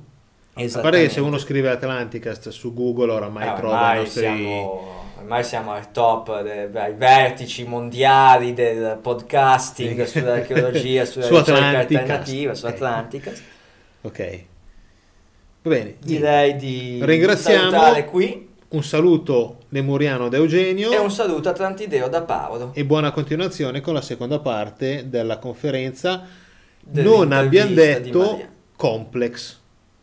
Speaker 6: a parte che se uno scrive Atlanticast su Google oramai
Speaker 3: Eh,
Speaker 6: trova i nostri
Speaker 3: siamo, ormai siamo al top, de- ai vertici mondiali del podcasting, sull'archeologia, sulla
Speaker 6: Su
Speaker 3: ricerca
Speaker 6: Atlanticast,
Speaker 3: alternativa, su
Speaker 6: ok.
Speaker 3: Atlanticast.
Speaker 6: ok. Va bene
Speaker 3: Direi di
Speaker 6: Ringraziamo-
Speaker 3: qui.
Speaker 6: un saluto lemuriano da Eugenio.
Speaker 3: E un saluto atlantideo da Paolo.
Speaker 6: e buona continuazione con la seconda parte della conferenza. Non abbiamo detto complex.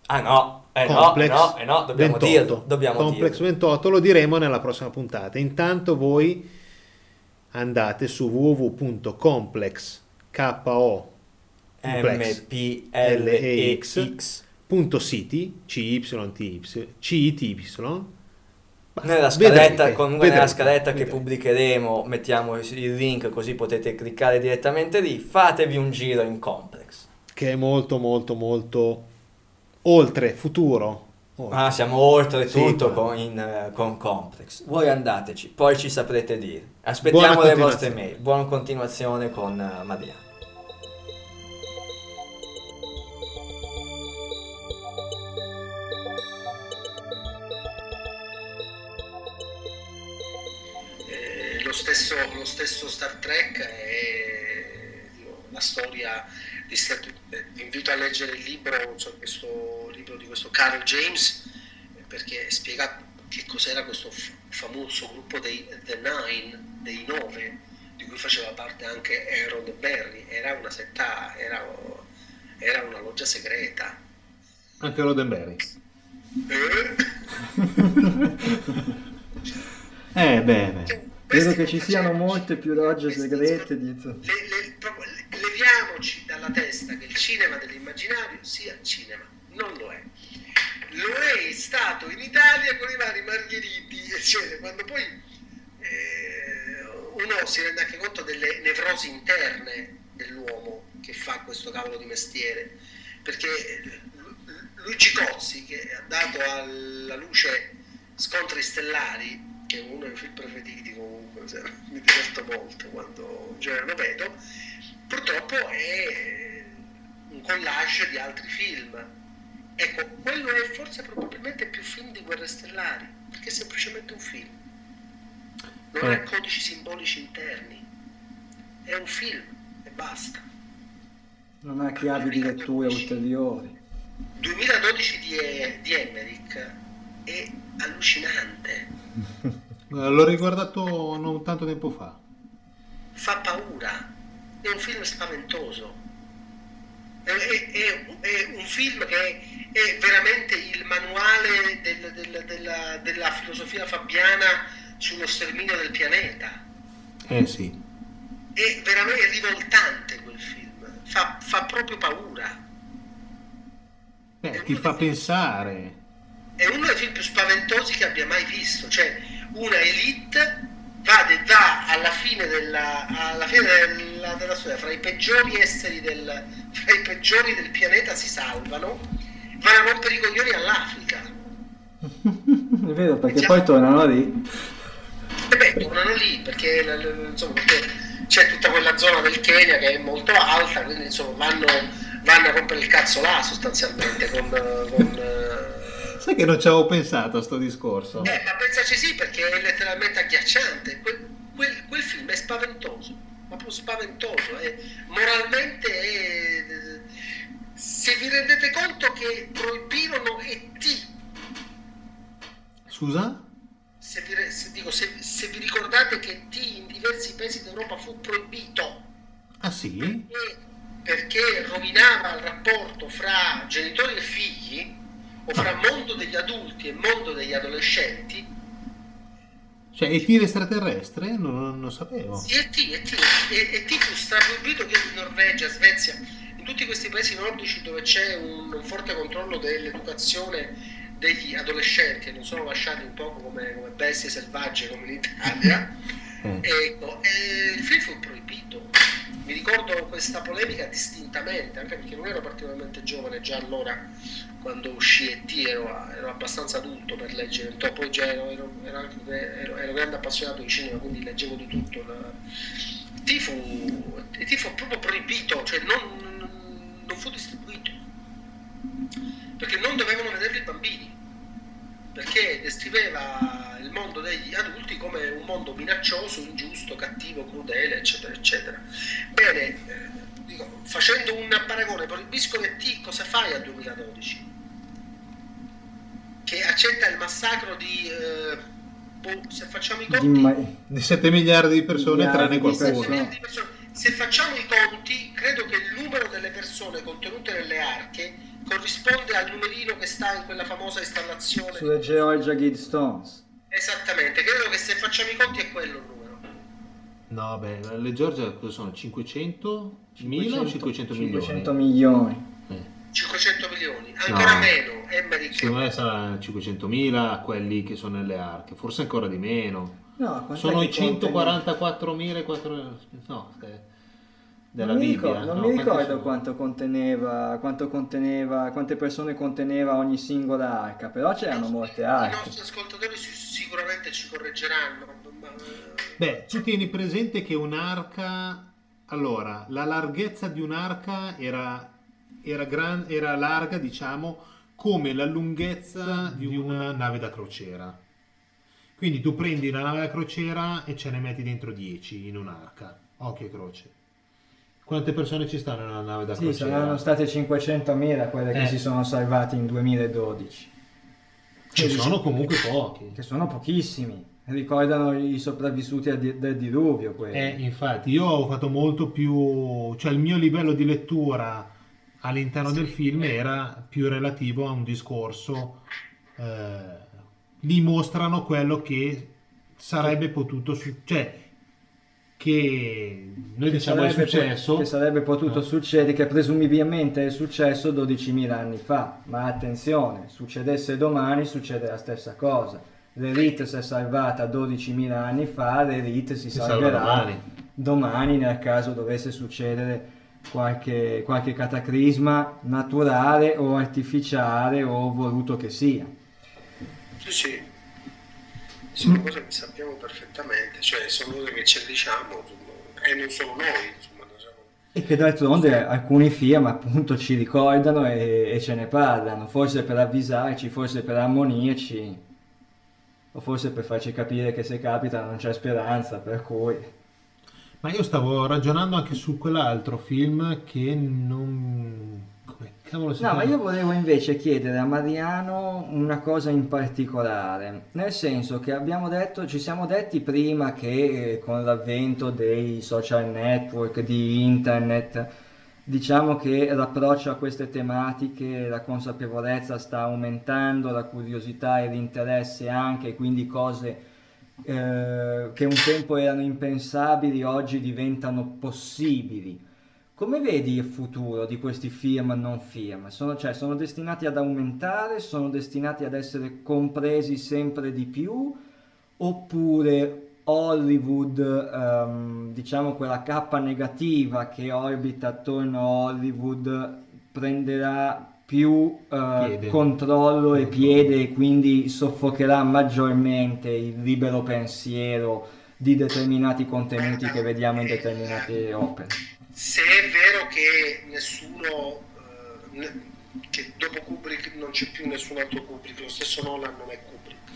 Speaker 3: Ah no, eh no, eh
Speaker 6: complex
Speaker 3: no, eh no, dobbiamo
Speaker 6: 28
Speaker 3: dirlo, dobbiamo
Speaker 6: complex
Speaker 3: dirlo.
Speaker 6: 28 lo diremo nella prossima puntata intanto voi andate su www.complex k o complex
Speaker 3: M-P-L-E-X
Speaker 6: punto city CY CITY
Speaker 3: Nella scaletta,
Speaker 6: Vedrete,
Speaker 3: comunque nella scaletta che pubblicheremo mettiamo il link così potete cliccare direttamente lì. Fatevi un giro in complex.
Speaker 6: che è molto molto molto oltre futuro Oltre.
Speaker 3: Ah, siamo oltre
Speaker 6: Sì,
Speaker 3: tutto con, in, eh, con complex. Voi andateci, poi ci saprete dire. Aspettiamo le vostre mail. Buona continuazione con eh, Mariano.
Speaker 8: Eh, lo, stesso, lo stesso Star Trek è la storia di Star eh, Vi invito a leggere il libro, so, questo libro di questo Carl James, perché spiega che cos'era questo famoso gruppo dei The Nine, dei Nove, di cui faceva parte anche Aaron Berry. Era una setta, era, era una loggia segreta.
Speaker 6: anche Roddenberry
Speaker 8: Eh?
Speaker 3: Eh, beh,
Speaker 8: Credo che ci siano
Speaker 3: molte più logge segrete
Speaker 8: le- le- proprio le- leviamoci dalla testa che il cinema dell'immaginario sia cinema, non lo è. Lo è stato in Italia con i vari Margheriti, eccetera, quando poi eh, uno si rende anche conto delle nevrosi interne dell'uomo che fa questo cavolo di mestiere, perché Lu- Luigi Cozzi, che ha dato alla luce Scontri Stellari, che è uno dei film preferiti comunque, se- mi diverto molto quando genere lo vedo, purtroppo è un collage di altri film. Ecco, quello è forse probabilmente più film di Guerre Stellari, perché è semplicemente un film. Non ha codici simbolici interni. È un film e basta.
Speaker 3: Non ha chiavi di lettura ulteriori.
Speaker 8: 2012 di, di Emmerich è allucinante.
Speaker 6: L'ho riguardato non tanto tempo fa.
Speaker 8: Fa paura, è un film spaventoso. È, è- è- è un film che è veramente il manuale del- del- della, della filosofia fabiana sullo sterminio del pianeta.
Speaker 6: Eh sì.
Speaker 8: È veramente rivoltante quel film, fa, fa proprio paura.
Speaker 6: Beh, ti fa pensare.
Speaker 8: È uno dei film più spaventosi che abbia mai visto, cioè una elite va, va alla fine, della, alla fine della, della storia, fra i peggiori esseri del, fra i peggiori del pianeta si salvano, vanno a rompere i coglioni all'Africa.
Speaker 3: È vero, perché poi tornano lì.
Speaker 8: E beh, tornano lì perché, insomma, perché c'è tutta quella zona del Kenya che è molto alta, quindi insomma vanno, vanno a rompere il cazzo là sostanzialmente con... con eh,
Speaker 6: Sai che non ci avevo pensato a sto discorso?
Speaker 8: Eh, ma pensaci sì, perché è letteralmente agghiacciante. Quel, quel- quel film è spaventoso, ma proprio spaventoso. È, moralmente è... Se vi rendete conto che proibirono E.T.,
Speaker 6: Scusa?
Speaker 8: se vi, se dico, se, se vi ricordate che E.T. in diversi paesi d'Europa fu proibito
Speaker 6: Ah sì?
Speaker 8: perché, perché rovinava il rapporto fra genitori e figli, o fra mondo degli adulti e mondo degli adolescenti,
Speaker 6: Cioè, e tiro extraterrestre? Non, non, non sapevo.
Speaker 8: Sì, e T, e T, e, e T fu straproibito che in Norvegia, Svezia, tutti questi paesi nordici dove c'è un, un forte controllo dell'educazione degli adolescenti e non sono lasciati un po' come, come bestie selvagge come in Italia,
Speaker 6: Eh.
Speaker 8: ecco, il film fu proibito. Mi ricordo questa polemica distintamente, anche perché non ero particolarmente giovane già allora quando uscì E.T. ero, ero abbastanza adulto per leggere, poi già ero, ero, ero, anche- ero- ero grande appassionato di cinema, quindi leggevo di tutto. La... E.T. fu, E.T. fu proprio proibito, cioè non, non- fu distribuito, perché non dovevano vederlo i bambini, perché descriveva il mondo degli adulti come un mondo minaccioso, ingiusto, cattivo, crudele, eccetera, eccetera. Bene, eh, dico, facendo un paragone, proibiscono E.T. cosa fai al 2012? Che accetta il massacro di... eh, boh, se facciamo i conti...
Speaker 3: ma-
Speaker 6: Di 7 miliardi di persone,
Speaker 3: Miliardi
Speaker 6: tranne qualcuno.
Speaker 3: persone.
Speaker 8: di persone. Se facciamo i conti, credo che il numero delle persone contenute nelle arche corrisponde al numerino che sta in quella famosa installazione.
Speaker 3: Sulle Georgia Guidestones.
Speaker 8: Esattamente, credo che se facciamo i conti è quello il numero.
Speaker 6: No, beh, le Georgia cosa sono? 500 mila o 500 milioni?
Speaker 3: 500 milioni.
Speaker 6: Eh,
Speaker 8: 500 milioni, ancora
Speaker 6: No.
Speaker 8: meno, Emmerich.
Speaker 6: secondo me sarà 500 mila quelli che sono nelle arche, forse ancora di meno.
Speaker 3: No,
Speaker 6: Sono i 144 mila e 4... no, eh, della
Speaker 3: non mi
Speaker 6: Bibbia.
Speaker 3: ricordo, non
Speaker 6: no,
Speaker 3: mi ricordo
Speaker 6: sono?
Speaker 3: quanto conteneva, quanto conteneva, quante persone conteneva ogni singola arca, però c'erano molte
Speaker 8: I
Speaker 3: arche.
Speaker 8: nostri ascoltatori si- sicuramente ci correggeranno. ma-
Speaker 6: Beh, tu tieni presente che un'arca... Allora, la larghezza di un'arca era, era, gran- era larga, diciamo, come la lunghezza di una nave da crociera. Quindi tu prendi la nave da crociera e ce ne metti dentro 10 in un'arca. Occhio e croce. Quante persone ci stanno nella nave da
Speaker 3: Sì,
Speaker 6: crociera?
Speaker 3: saranno state 500.000 quelle che
Speaker 6: Eh.
Speaker 3: si sono salvati in 2012,
Speaker 6: Ci sono comunque pochi.
Speaker 3: che sono pochissimi. Ricordano i sopravvissuti del diluvio quelli.
Speaker 6: Eh, infatti, io ho fatto molto più, cioè il mio livello di lettura all'interno del film era più relativo a un discorso, eh, lì mostrano quello che sarebbe potuto, su- cioè che noi
Speaker 3: che
Speaker 6: diciamo è successo,
Speaker 3: che sarebbe potuto
Speaker 6: Eh.
Speaker 3: succedere, che presumibilmente è successo 12.000 anni fa, ma attenzione, succedesse domani succede la stessa cosa. L'elite si è salvata 12.000 anni fa, l'elite si,
Speaker 6: Si
Speaker 3: salverà
Speaker 6: domani.
Speaker 3: domani nel caso dovesse succedere qualche, qualche cataclisma naturale o artificiale o voluto che sia.
Speaker 8: Sì, sì. Sono cose che sappiamo perfettamente, cioè sono cose che ci diciamo, insomma, e non solo noi, insomma, non siamo-
Speaker 3: E che d'altronde alcuni film appunto ci ricordano e, e ce ne parlano, forse per avvisarci, forse per ammonirci, o forse per farci capire che se capita non c'è speranza, per cui...
Speaker 6: ma io stavo ragionando anche su quell'altro film che non... cavolo si
Speaker 3: No, ma io volevo invece chiedere a Mariano una cosa in particolare, nel senso che abbiamo detto, ci siamo detti prima che eh, con l'avvento dei social network, di internet, diciamo che l'approccio a queste tematiche, la consapevolezza sta aumentando, la curiosità e l'interesse anche, quindi cose eh, che un tempo erano impensabili oggi diventano possibili. Come vedi il futuro di questi film non film? Sono, cioè, sono destinati ad aumentare, sono destinati ad essere compresi sempre di più, oppure Hollywood, ehm, diciamo quella cappa negativa che orbita attorno a Hollywood, prenderà più
Speaker 6: Piede.
Speaker 3: controllo e piede e quindi soffocherà maggiormente il libero pensiero di determinati contenuti che vediamo in determinate opere.
Speaker 8: Se è vero che nessuno eh, che dopo Kubrick non c'è più nessun altro Kubrick lo stesso Nolan non è Kubrick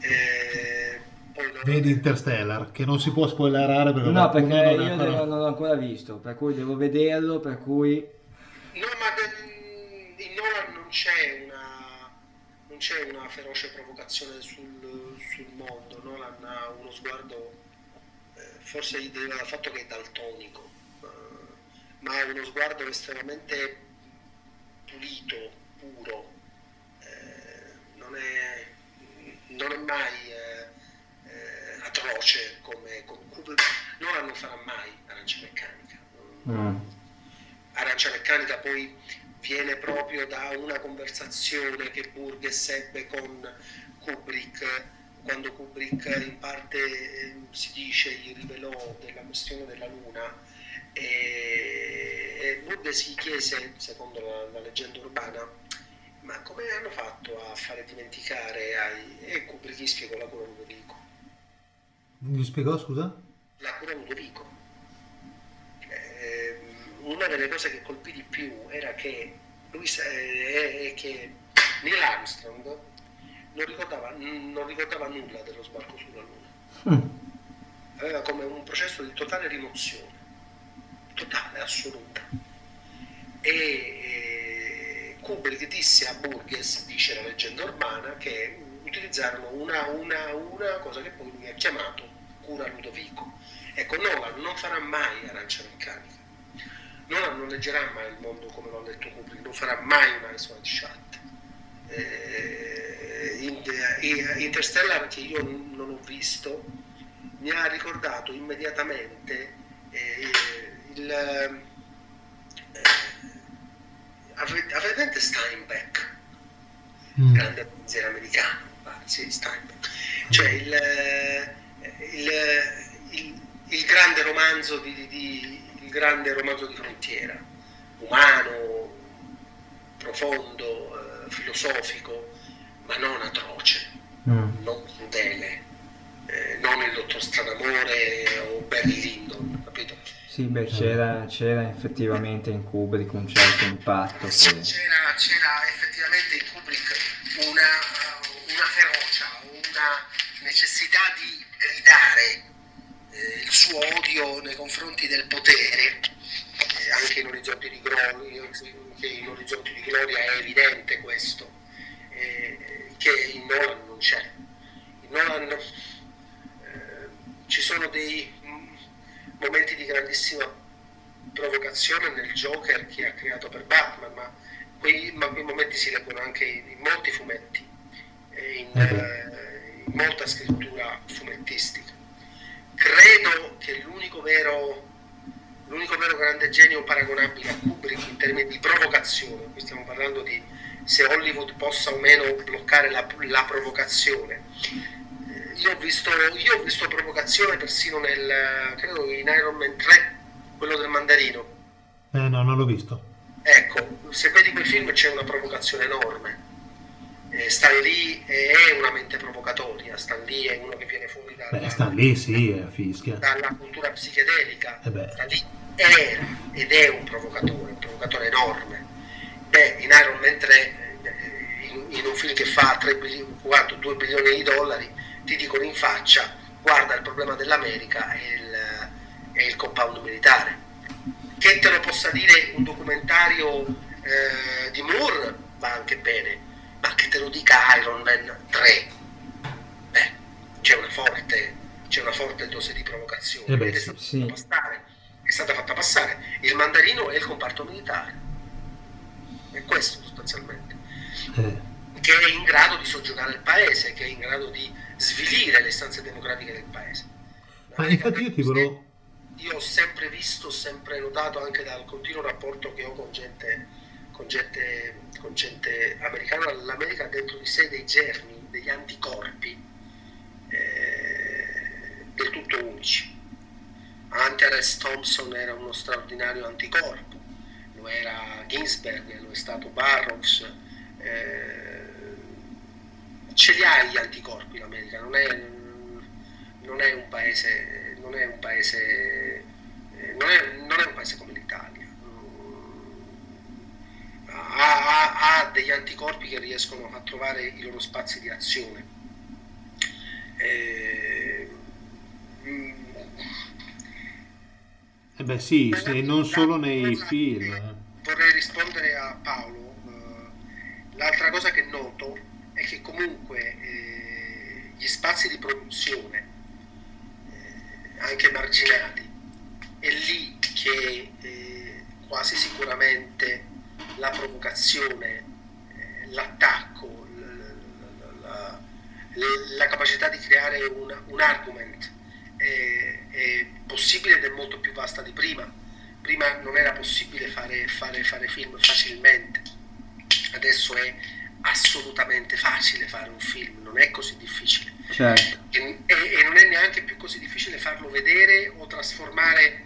Speaker 8: Eh,
Speaker 6: Vedi Interstellar, che non si può spoilerare perché
Speaker 3: No, perché
Speaker 6: non
Speaker 3: io
Speaker 6: ancora-
Speaker 3: devo- non l'ho ancora visto, per cui devo vederlo, per cui...
Speaker 8: No, ma in Nolan non c'è una, non c'è una feroce provocazione sul, sul mondo. Nolan ha uno sguardo, eh, forse gli deriva dal fatto che è daltonico, ma ha uno sguardo estremamente pulito, puro. eh, non, è, non è mai eh, eh, atroce come, come Kubrick. Nolan non farà mai arancia meccanica. non- Arancia Meccanica poi viene proprio da una conversazione che Burgess ebbe con Kubrick quando Kubrick in parte eh, si dice gli rivelò della questione della luna e, Burgess gli chiese, secondo la, la leggenda urbana, ma come hanno fatto a fare dimenticare ai... e Kubrick gli spiegò la cura Ludovico.
Speaker 6: Mi spiegò, scusa?
Speaker 8: La cura Ludovico. Ehm, una delle cose che colpì di più era che, lui, eh, è che Neil Armstrong non ricordava, non ricordava nulla dello sbarco sulla Luna. Aveva come un processo di totale rimozione, totale, assoluta. E eh, Kubrick disse a Burgess, dice la leggenda urbana, che utilizzarono una, una, una cosa che poi lui ha chiamato cura Ludovico. Ecco, Nolan non farà mai arancia meccanica. Nolan non leggerà mai il mondo come lo ha letto Kubrick, non farà mai una Shot. Eh, in- eh, Interstellar che io non ho visto mi ha ricordato immediatamente eh, il eh, presente Steinbeck
Speaker 6: Mm.
Speaker 8: grande pensiero americano sì, Steinbeck cioè il, eh, il, il- il grande romanzo di, di- il grande romanzo di frontiera umano profondo eh, filosofico ma non atroce non crudele eh, non il dottor Stranamore o Barry Lyndon capito?
Speaker 3: Sì, beh, c'era, c'era effettivamente in Kubrick un certo impatto.
Speaker 8: Sì,
Speaker 3: che-
Speaker 8: c'era, c'era effettivamente in Kubrick una, una ferocia, una necessità di gridare eh, il suo odio nei confronti del potere, eh, anche in Orizzonti di Gloria, che in Orizzonti di Gloria è evidente questo, eh, che in Nolan non c'è. In Nolan eh, ci sono dei momenti di grandissima provocazione nel Joker che ha creato per Batman, ma quei, ma quei momenti si leggono anche in, in molti fumetti, in, eh, in molta scrittura fumettistica. Credo che l'unico vero, l'unico vero grande genio paragonabile a Kubrick in termini di provocazione, qui stiamo parlando di se Hollywood possa o meno bloccare la, la provocazione. Io ho, visto, io ho visto provocazione persino nel, credo in Iron Man 3, quello del mandarino.
Speaker 6: Eh no, non l'ho visto.
Speaker 8: Ecco, se vedi quel film c'è una provocazione enorme. Eh, Stan Lee è una mente provocatoria, Stan Lee è uno che viene fuori dalla,
Speaker 6: Beh, sta lì, sì, fischia.
Speaker 8: dalla cultura psichedelica.
Speaker 6: Eh beh.
Speaker 8: Stan Lee era ed è un provocatore, un provocatore enorme. Beh, in Iron Man 3, eh, in, in un film che fa 3 bilioni, quanto, 2 bilioni di dollari, ti dicono in faccia, guarda il problema dell'America è il, è il compound militare che te lo possa dire un documentario eh, di Moore va anche bene, ma che te lo dica Iron Man 3, beh, c'è una forte, c'è una forte dose di provocazione,
Speaker 6: Eh beh,
Speaker 8: è stata
Speaker 3: sì.
Speaker 8: fatta passare, è stata fatta passare. Il mandarino è il comparto militare, è questo sostanzialmente
Speaker 6: Eh.
Speaker 8: Che è in grado di soggiogare il paese, che è in grado di svilire le istanze democratiche del paese.
Speaker 6: Ma infatti io ti volevo...
Speaker 8: Io ho sempre visto, sempre notato anche dal continuo rapporto che ho con gente, con gente, con gente americana, l'America ha dentro di sé dei germi, degli anticorpi eh, del tutto unici. Hunter S. Thompson era uno straordinario anticorpo, lo era Ginsberg, lo è stato Barrows, eh, ce li ha gli anticorpi l'America, non è, non è un paese, non è un paese, eh, non è, non è un paese come l'Italia. Ha, ha- ha degli anticorpi che riescono a trovare i loro spazi di azione. Eh,
Speaker 6: Eh beh sì, se non solo nei film. eh.
Speaker 8: Vorrei rispondere a Paolo. eh, L'altra cosa che noto è che comunque eh, gli spazi di produzione, eh, anche marginali, è lì che eh, quasi sicuramente la provocazione, eh, l'attacco, la, la- la capacità di creare un, un argument è, è possibile ed è molto più vasta di prima. Prima non era possibile fare, fare, fare film facilmente, adesso è assolutamente facile fare un film, non è così difficile
Speaker 3: Certo.
Speaker 8: e, e- e non è neanche più così difficile farlo vedere o trasformare.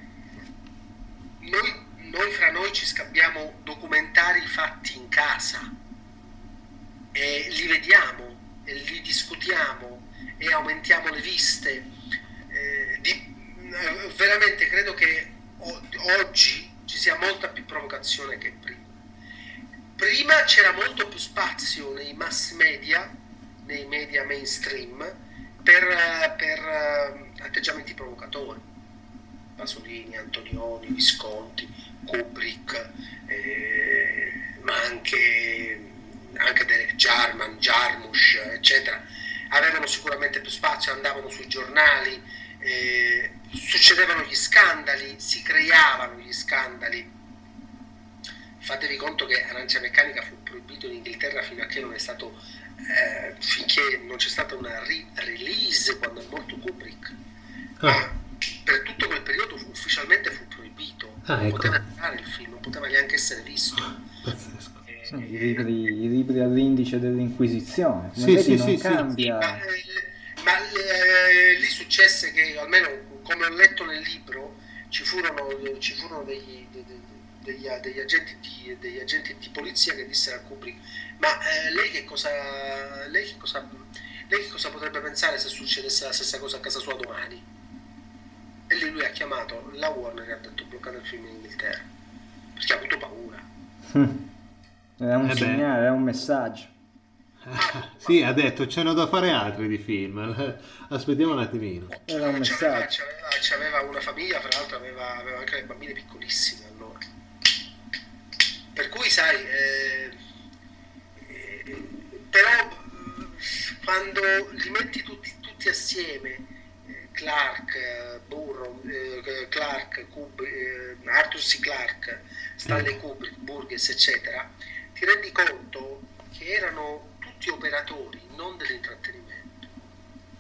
Speaker 8: Noi, noi fra noi ci scambiamo documentari fatti in casa e li vediamo e li discutiamo e aumentiamo le viste. Eh, di- eh, veramente credo che o- oggi ci sia molta più provocazione che prima. Prima c'era molto più spazio nei mass media, nei media mainstream, per, per, eh, atteggiamenti provocatori. Pasolini, Antonioni, Visconti, Kubrick, eh, ma anche, anche Derek Jarman, Jarmusch, eccetera, avevano sicuramente più spazio, andavano sui giornali, eh, succedevano gli scandali, si creavano gli scandali. Fatevi conto che Arancia Meccanica fu proibito in Inghilterra fino a che non è stato, eh, finché non c'è stata una release quando è morto Kubrick. Ma
Speaker 6: Ah,
Speaker 8: per tutto quel periodo fu- ufficialmente fu proibito,
Speaker 6: Ah,
Speaker 8: non
Speaker 6: ecco.
Speaker 8: poteva entrare il film, non poteva neanche essere visto.
Speaker 6: pazzesco.
Speaker 8: Eh,
Speaker 3: Sì, I libri, i libri all'indice dell'Inquisizione.
Speaker 6: Sì,
Speaker 3: vedi
Speaker 6: sì,
Speaker 3: non
Speaker 6: sì, sì.
Speaker 3: cambia.
Speaker 8: Ma, eh, ma, eh, lì successe che, almeno come ho letto nel libro, ci furono, ci furono degli, de- de- degli, degli agenti di, degli agenti di polizia che dissero a Kubrick: Ma eh, lei, che cosa, lei, che cosa, lei che cosa potrebbe pensare se succedesse la stessa cosa a casa sua domani? E lì lui ha chiamato la Warner e ha detto bloccate il film in Inghilterra perché ha avuto paura.
Speaker 3: Era un
Speaker 6: Eh beh.
Speaker 3: segnale, era un messaggio.
Speaker 6: Ah, sì, ha detto c'hanno da fare altri di film. Aspettiamo un attimino.
Speaker 3: Era un
Speaker 8: C'aveva,
Speaker 3: messaggio.
Speaker 8: c'aveva- c'aveva una famiglia, fra l'altro aveva, aveva anche le bambine piccolissime. Per cui sai, eh, eh, però mh, quando li metti tutti, tutti assieme, eh, Clark, Burrow, eh, Clark, Kub- eh, Arthur C. Clarke, Stanley Kubrick, Burgess, eccetera, ti rendi conto che erano tutti operatori, non dell'intrattenimento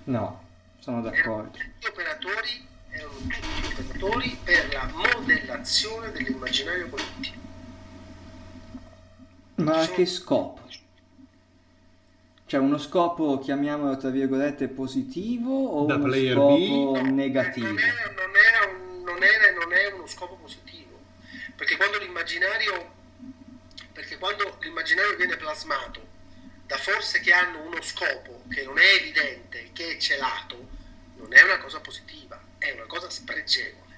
Speaker 3: No, sono
Speaker 8: erano
Speaker 3: d'accordo.
Speaker 8: tutti operatori, erano tutti operatori per la modellazione dell'immaginario collettivo.
Speaker 3: Ma a che scopo? Cioè uno scopo, chiamiamolo tra virgolette, positivo o
Speaker 6: Da
Speaker 3: uno
Speaker 6: player
Speaker 3: scopo
Speaker 6: B?
Speaker 8: No,
Speaker 3: negativo?
Speaker 8: Non era, non era un- non era- non è uno scopo positivo, perché quando l'immaginario, perché quando l'immaginario viene plasmato da forze che hanno uno scopo che non è evidente, che è celato, non è una cosa positiva, è una cosa spregevole.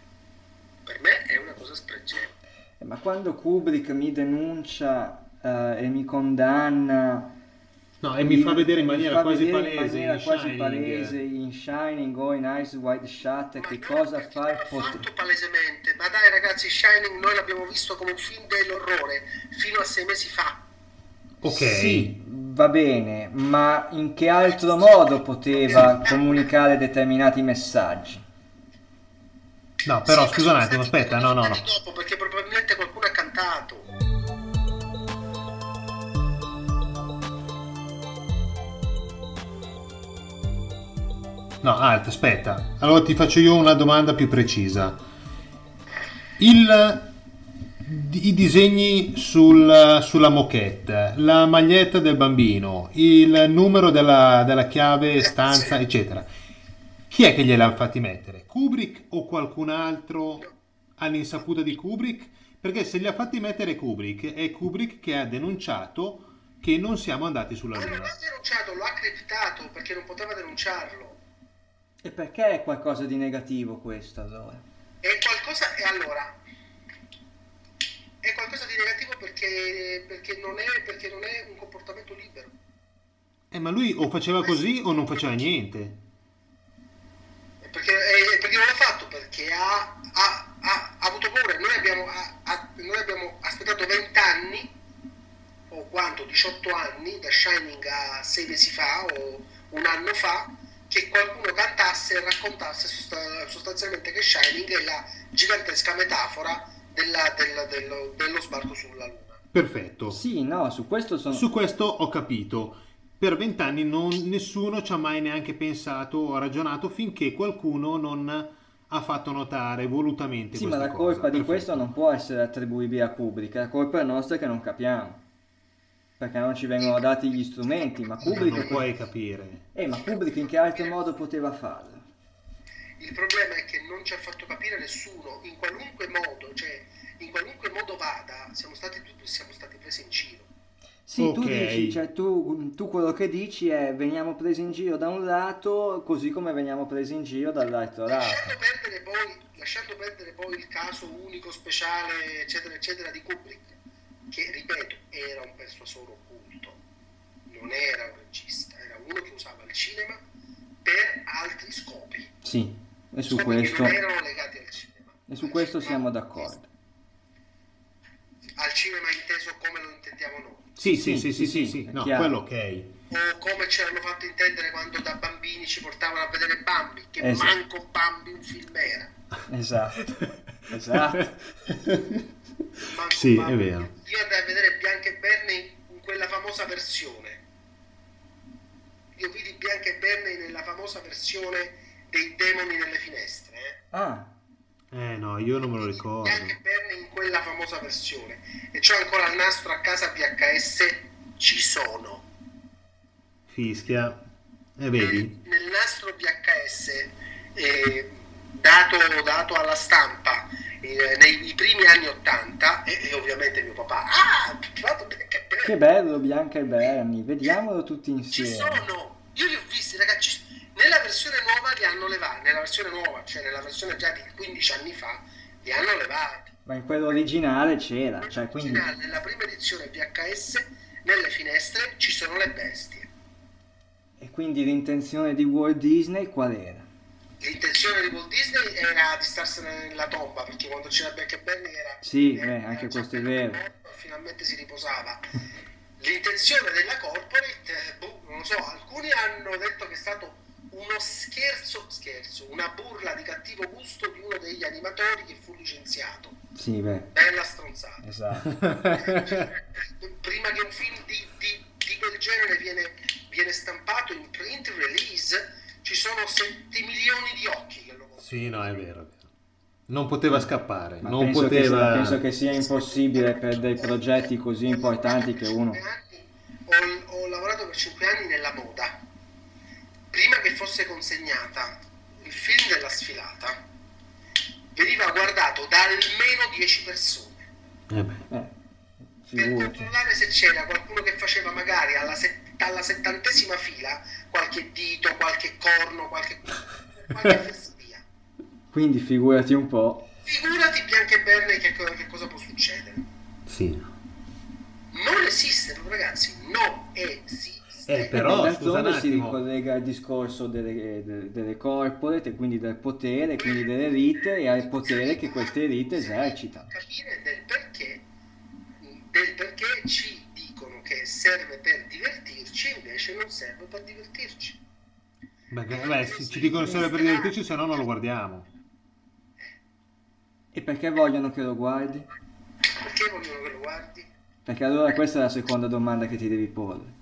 Speaker 8: Per me è una cosa spregevole.
Speaker 3: Eh, Ma quando Kubrick mi denuncia eh, e mi condanna
Speaker 6: No, e mi fa vedere in maniera quasi
Speaker 3: vedere in
Speaker 6: palese
Speaker 3: maniera
Speaker 6: in
Speaker 3: quasi
Speaker 6: Shining.
Speaker 3: palese in Shining o in Eyes Wide Shut
Speaker 8: Ma
Speaker 3: che cosa fai
Speaker 8: l'ha
Speaker 3: pot-
Speaker 8: fatto palesemente. Ma dai ragazzi, Shining noi l'abbiamo visto come un film dell'orrore fino a sei mesi fa.
Speaker 6: Ok.
Speaker 3: Sì, va bene, ma in che altro modo poteva comunicare determinati messaggi?
Speaker 6: No, però
Speaker 8: Sì,
Speaker 6: scusa un attimo, aspetta, no, no, no.
Speaker 8: Dopo, perché probabilmente qualcuno ha cantato.
Speaker 6: No, alt, aspetta. Allora ti faccio io una domanda più precisa. Il- I disegni sul- sulla moquette, la maglietta del bambino, il numero della, della chiave stanza, eccetera. Chi è che gliel'ha fatti mettere? Kubrick o qualcun altro all'insaputa di Kubrick? Perché se li ha fatti mettere Kubrick, è Kubrick che ha denunciato che non siamo andati sulla
Speaker 8: Ma non
Speaker 6: Luna.
Speaker 8: l'ha denunciato, lo ha criptato perché non poteva denunciarlo.
Speaker 3: E perché è qualcosa di negativo questo allora?
Speaker 8: È qualcosa, e allora, è qualcosa di negativo perché, perché, non è, perché non è un comportamento libero.
Speaker 6: Eh, ma lui o faceva così o non faceva niente.
Speaker 8: È Perché, perché non l'ha fatto, perché ha, ha- ha- ha avuto paura. Noi abbiamo, ha- ha- noi abbiamo aspettato 20 anni, o quanto, 18 anni, da Shining a 6 mesi fa o un anno fa, che qualcuno cantasse e raccontasse sosta- sostanzialmente che Shining è la gigantesca metafora della- del- dello, dello sbarco sulla Luna.
Speaker 6: Perfetto.
Speaker 3: Sì, no, su questo sono...
Speaker 6: Su questo ho capito. Per vent'anni non- nessuno ci ha mai neanche pensato o ragionato finché qualcuno non ha fatto notare volutamente
Speaker 3: Sì, ma la
Speaker 6: cosa.
Speaker 3: colpa di
Speaker 6: Perfetto.
Speaker 3: questo non può essere attribuibile a Kubrick, la colpa è nostra che non capiamo. Perché non ci vengono dati gli strumenti, ma
Speaker 6: Non
Speaker 3: Kubrick...
Speaker 6: puoi capire.
Speaker 3: Eh, ma Kubrick in che altro modo poteva farlo?
Speaker 8: Il problema è che non ci ha fatto capire nessuno, in qualunque modo, cioè in qualunque modo vada, siamo stati, tutti- siamo stati presi in giro.
Speaker 3: Sì, tu
Speaker 6: Ok.
Speaker 3: dici, cioè tu, tu quello che dici è veniamo presi in giro da un lato, così come veniamo presi in giro dall'altro lato.
Speaker 8: Lasciando perdere, poi, lasciando perdere poi il caso unico, speciale, eccetera, eccetera, di Kubrick, che ripeto, era un persuasore occulto, non era un regista, era uno che usava il cinema per altri scopi.
Speaker 3: Sì, e su
Speaker 8: scopi
Speaker 3: questo,
Speaker 8: che non erano legati al cinema.
Speaker 3: e su
Speaker 8: Al
Speaker 3: questo siamo d'accordo.
Speaker 8: Al cinema inteso come lo intendiamo noi.
Speaker 6: Sì, sì,
Speaker 3: Sì,
Speaker 6: sì, sì,
Speaker 3: sì,
Speaker 6: sì, sì.
Speaker 3: è
Speaker 6: No,
Speaker 3: chiaro.
Speaker 6: quello ok.
Speaker 8: o come ci hanno fatto intendere quando da bambini ci portavano a vedere Bambi, che
Speaker 3: Esatto.
Speaker 8: manco Bambi un film era.
Speaker 3: Esatto, esatto.
Speaker 8: Manco
Speaker 6: Sì, è vero.
Speaker 8: Io andai a vedere Bianca e Bernay in quella famosa versione. Io vidi Bianca e Bernay nella famosa versione dei demoni nelle finestre. eh.
Speaker 3: Ah,
Speaker 6: Eh no, io non me lo ricordo.
Speaker 8: Bianca e Bernay in quella famosa versione. E c'ho ancora il nastro a casa VHS, ci sono.
Speaker 6: Fischia. E vedi?
Speaker 8: nel, nel nastro VHS eh, dato, dato alla stampa eh, nei primi anni 80 e, e ovviamente mio papà ah che bello
Speaker 3: che bello Bianca e Bernie, vediamolo tutti
Speaker 8: ci
Speaker 3: insieme.
Speaker 8: sono io li ho visti ragazzi nella versione nuova li hanno levati nella versione nuova cioè nella versione già di 15 anni fa li hanno levati
Speaker 3: Ma in quello originale c'era, cioè quindi...
Speaker 8: Originale, nella prima edizione VHS nelle finestre ci sono le bestie
Speaker 3: E quindi l'intenzione di Walt Disney qual era?
Speaker 8: L'intenzione di Walt Disney era di starsene nella tomba perché quando c'era Bianca e Bernie era
Speaker 3: Sì,
Speaker 8: era-
Speaker 3: beh, anche questo è vero.
Speaker 8: morto, finalmente si riposava. L'intenzione della corporate eh, boh, non lo so alcuni hanno detto che è stato uno scherzo scherzo una burla di cattivo gusto di uno degli animatori che fu licenziato.
Speaker 3: Sì, beh,
Speaker 8: bella stronzata.
Speaker 3: Esatto.
Speaker 8: prima che un film di, di- di quel genere viene, viene stampato in print release ci sono 7 milioni di occhi che lo vogliono
Speaker 6: Sì, no, è vero. Non poteva scappare.
Speaker 3: Ma
Speaker 6: non
Speaker 3: penso, che sia,
Speaker 6: poteva...
Speaker 3: penso che sia impossibile per dei progetti così importanti che uno...
Speaker 8: Ho, ho lavorato per 5 anni nella moda. Prima che fosse consegnata il film della sfilata, veniva guardato da almeno 10 persone
Speaker 6: Eh beh.
Speaker 3: Eh,
Speaker 8: per controllare se c'era qualcuno che faceva magari alla, set- alla settantesima fila qualche dito, qualche corno, qualche, qualche fesseria.
Speaker 3: Quindi figurati un po'.
Speaker 8: Figurati Bianca e Bernie che, che cosa può succedere.
Speaker 6: Sì.
Speaker 8: Non esiste, ragazzi, non esiste.
Speaker 6: Eh, però,
Speaker 3: E
Speaker 6: scusa un
Speaker 3: d'altronde si ricollega al discorso delle, delle, delle corporate, e quindi del potere, quindi delle elite e al potere che queste elite esercitano.
Speaker 8: capire del perché, del perché ci dicono che serve per divertirci, invece non serve per divertirci.
Speaker 6: Perché, vabbè, se ci dicono solo per divertirci, se no non lo guardiamo.
Speaker 3: E perché vogliono che lo guardi?
Speaker 8: Perché vogliono che lo guardi?
Speaker 3: Perché allora questa è la seconda domanda che ti devi porre.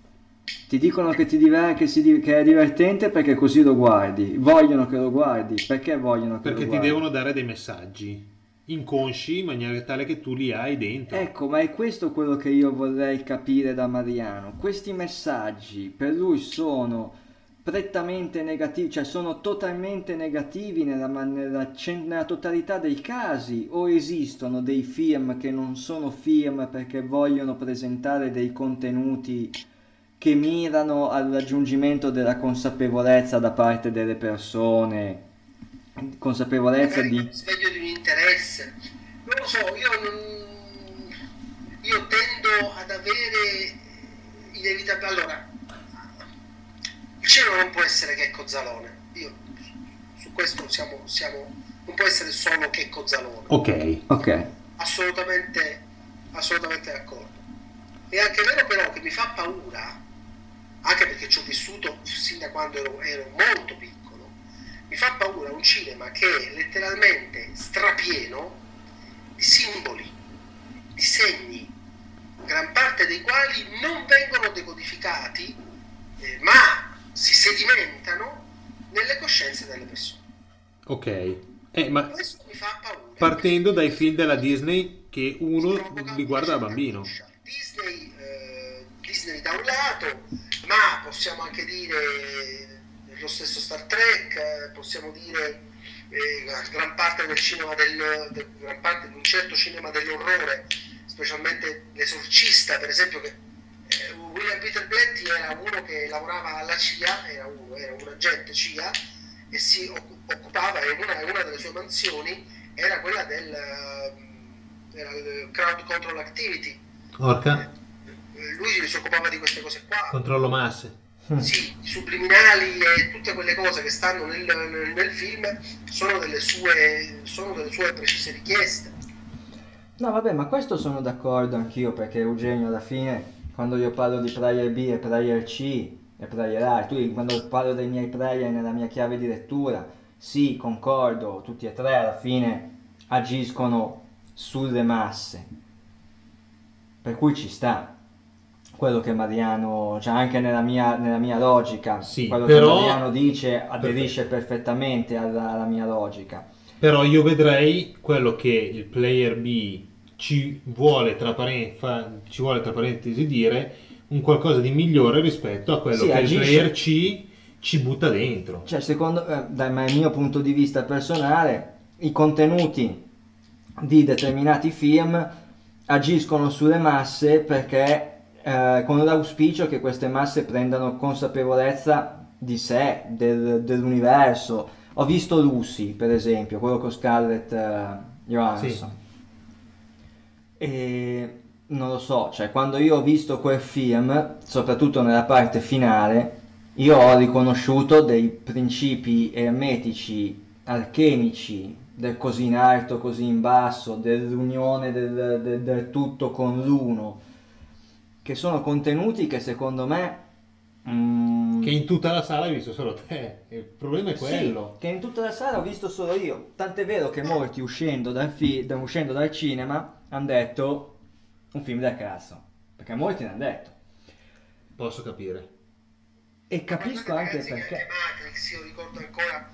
Speaker 3: Ti dicono che, ti diver- che, si di- che è divertente perché così lo guardi. Vogliono che lo guardi. Perché vogliono che
Speaker 6: Perché
Speaker 3: lo
Speaker 6: ti
Speaker 3: guardi?
Speaker 6: devono dare dei messaggi inconsci in maniera tale che tu li hai dentro.
Speaker 3: Ecco, ma è questo quello che io vorrei capire da Mariano. Questi messaggi per lui sono prettamente negativi, cioè sono totalmente negativi nella, nella nella totalità dei casi o esistono dei film che non sono film perché vogliono presentare dei contenuti che mirano al raggiungimento della consapevolezza da parte delle persone, consapevolezza di...
Speaker 8: sveglio di un interesse. Non lo so, io non... Io tendo ad avere inevitabilmente... Allora, il cielo non può essere Checco Zalone. Io su questo siamo, siamo... Non può essere solo Checco Zalone.
Speaker 6: Ok.
Speaker 3: Ok.
Speaker 8: assolutamente, assolutamente d'accordo. È anche vero però che mi fa paura, anche perché ci ho vissuto sin da quando ero, ero molto piccolo, mi fa paura un cinema che è letteralmente strapieno di simboli, di segni, gran parte dei quali non vengono decodificati, eh, ma si sedimentano nelle coscienze delle persone.
Speaker 6: Ok. Eh, ma
Speaker 8: Questo mi fa paura.
Speaker 6: partendo dai film della Disney che uno li guarda da bambino.
Speaker 8: Disney, eh, Disney da un lato, ma possiamo anche dire lo stesso Star Trek, eh, possiamo dire eh, gran parte del cinema del, del- gran parte di un certo cinema dell'orrore, specialmente l'esorcista, per esempio, che eh, William Peter Blatty era uno che lavorava alla CIA, era, uno, era un agente CIA e si occu- occupava, e una, una delle sue mansioni era quella del eh, era crowd control activity.
Speaker 6: Orca.
Speaker 8: Eh, Lui si occupava di queste cose qua,
Speaker 6: Controllo masse.
Speaker 8: Sì, i subliminali e tutte quelle cose che stanno nel, nel- nel film sono delle, sue, sono delle sue precise richieste.
Speaker 3: No, vabbè, ma questo sono d'accordo anch'io perché Eugenio alla fine, quando io parlo di player B e player C e player A, tu quando parlo dei miei player nella mia chiave di lettura, sì, concordo, tutti e tre alla fine agiscono sulle masse. Per cui ci sta. Quello che Mariano, cioè anche nella mia, nella mia logica,
Speaker 6: Sì,
Speaker 3: quello
Speaker 6: però-
Speaker 3: che Mariano dice aderisce perfettamente alla, alla mia logica.
Speaker 6: Però io vedrei quello che il player B ci vuole tra, paren- fa- ci vuole, tra parentesi dire un qualcosa di migliore rispetto a quello
Speaker 3: Sì,
Speaker 6: che
Speaker 3: agisce-
Speaker 6: il player C ci butta dentro.
Speaker 3: Cioè, secondo eh, dal mio punto di vista personale, i contenuti di determinati film agiscono sulle masse perché eh, con l'auspicio che queste masse prendano consapevolezza di sé, del- dell'universo. Ho visto Lucy, per esempio, quello con Scarlett eh, Johansson.
Speaker 6: Sì.
Speaker 3: E non lo so, cioè quando io ho visto quel film, soprattutto nella parte finale, io ho riconosciuto dei principi ermetici, alchemici, del così in alto, così in basso, dell'unione del, del- del tutto con l'uno, che sono contenuti che secondo me... mm,
Speaker 6: Che in tutta la sala hai visto solo te. Il problema è quello.
Speaker 3: sì, che in tutta la sala ho visto solo io. Tant'è vero che molti uscendo dal, fi- da- uscendo dal cinema hanno detto un film del cazzo. Perché molti l'hanno detto.
Speaker 6: Posso capire.
Speaker 3: E capisco anche perché.
Speaker 8: Matrix, io ricordo ancora,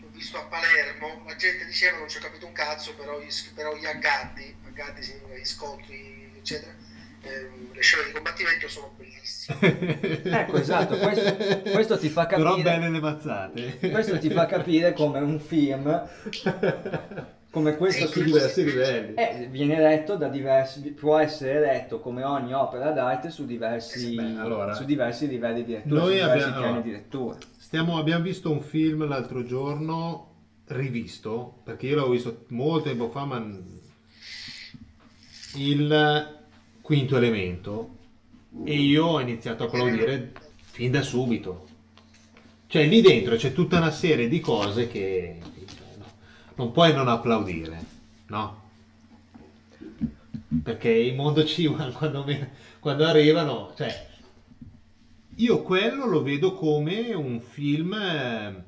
Speaker 8: l'ho visto a Palermo, la gente diceva non ci ho capito un cazzo, però gli, però gli aggatti, aggatti significa gli scontri, eccetera, ehm, le scene di combattimento sono bellissime.
Speaker 3: Ecco, esatto, questo, questo ti fa
Speaker 6: Però
Speaker 3: capire.
Speaker 6: bene le mazzate.
Speaker 3: Questo ti fa capire come un film, come questo
Speaker 6: Su
Speaker 3: si
Speaker 6: diversi livelli.
Speaker 3: Eh, viene letto da diversi, può essere letto come ogni opera d'arte su diversi,
Speaker 6: Beh, allora,
Speaker 3: su diversi livelli di lettura,
Speaker 6: noi
Speaker 3: su diversi
Speaker 6: abbiamo-
Speaker 3: piani
Speaker 6: allora,
Speaker 3: di lettura.
Speaker 6: Stiamo, abbiamo visto un film l'altro giorno, rivisto, perché io l'avevo visto molto tempo fa, ma il quinto elemento, e io ho iniziato a applaudire fin da subito. Cioè lì dentro c'è tutta una serie di cose che no, non puoi non applaudire, no? Perché il mondo cinema quando, me- quando arrivano, cioè, io quello lo vedo come un film, eh,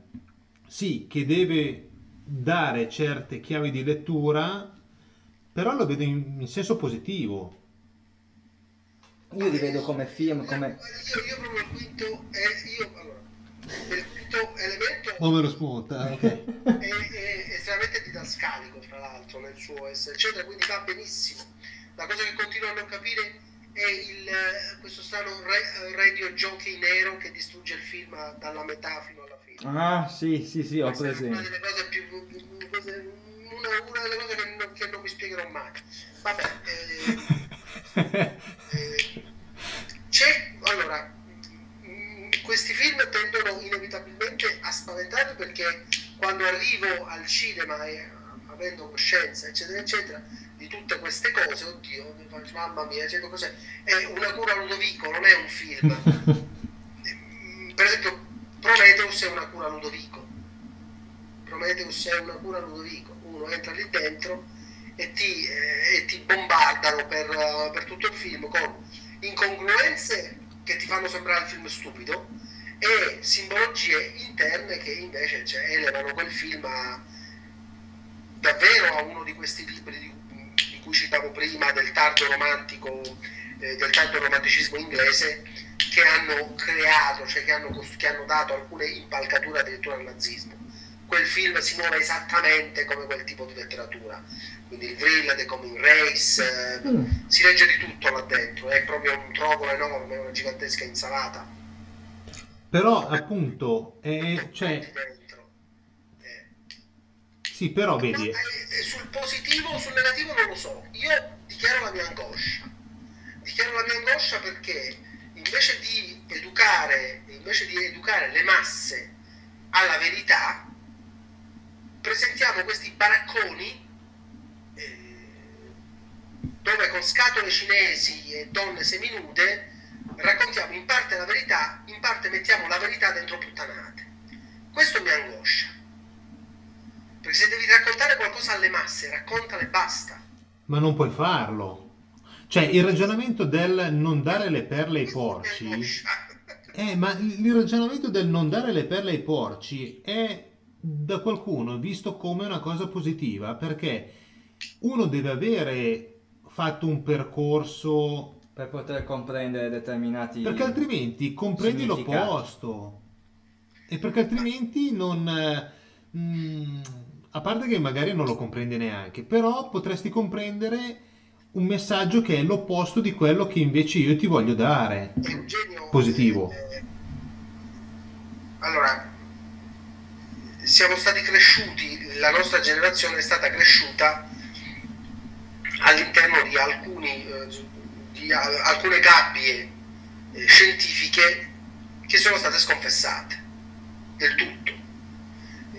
Speaker 6: sì, che deve dare certe chiavi di lettura, però lo vedo in, in senso positivo.
Speaker 3: Io li vedo come film, come...
Speaker 8: Io, io proprio il quinto è io allora il quinto elemento
Speaker 6: me lo spunta, ok.
Speaker 8: è, è estremamente didascalico tra l'altro nel suo essere eccetera quindi va benissimo la cosa che continuo a non capire è il, eh, questo strano re- radio jockey nero che distrugge il film dalla metà fino alla fine
Speaker 3: Ah, sì, sì, sì, ho
Speaker 8: Questa è una
Speaker 3: presente.
Speaker 8: delle cose più cose- una, una delle cose che non, che non mi spiegherò mai vabbè eh, eh, c'è allora mm, questi film tendono inevitabilmente a spaventarmi perché quando arrivo al cinema e eh, avendo coscienza eccetera eccetera di tutte queste cose oddio mamma mia cioè, cos'è? è una cura Ludovico non è un film. Mm, per esempio Prometheus è una cura Ludovico. Prometheus è una cura Ludovico. Uno entra lì dentro e ti, eh, e ti bombardano per, eh, per tutto il film con incongruenze che ti fanno sembrare il film stupido e simbologie interne che invece cioè, elevano quel film a, davvero a uno di questi libri di, di cui citavo prima del tardo romantico eh, del tardo romanticismo inglese che hanno creato cioè che hanno, che hanno dato alcune impalcature addirittura al nazismo. Quel film si muove esattamente come quel tipo di letteratura quindi il Vril, The Coming Race eh, si legge di tutto là dentro è proprio un trovolo enorme una gigantesca insalata
Speaker 6: Però appunto, è, cioè,
Speaker 8: Eh,
Speaker 6: sì, però
Speaker 8: No,
Speaker 6: vedi,
Speaker 8: eh, eh, sul positivo o sul negativo non lo so. Io dichiaro la mia angoscia. Dichiaro la mia angoscia perché invece di educare, invece di educare le masse alla verità, presentiamo questi baracconi eh, dove con scatole cinesi e donne seminude raccontiamo in parte la verità, in parte mettiamo la verità dentro puttanate. Questo mi angoscia. Perché se devi raccontare qualcosa alle masse, raccontale e basta.
Speaker 6: ma non puoi farlo. Cioè, il ragionamento del non dare le perle ai porci, eh, ma il ragionamento del non dare le perle ai porci è da qualcuno visto come una cosa positiva, perché uno deve avere fatto un percorso
Speaker 3: Per poter comprendere determinati...
Speaker 6: Perché altrimenti comprendi l'opposto. E perché altrimenti non... eh, mm, a parte che magari non lo comprendi neanche, però potresti comprendere un messaggio che è l'opposto di quello che invece io ti voglio dare.
Speaker 8: Eugenio,
Speaker 6: Positivo.
Speaker 8: eh, allora, siamo stati cresciuti, la nostra generazione è stata cresciuta all'interno di, alcuni, eh, di alcune gabbie eh, scientifiche che sono state sconfessate del tutto,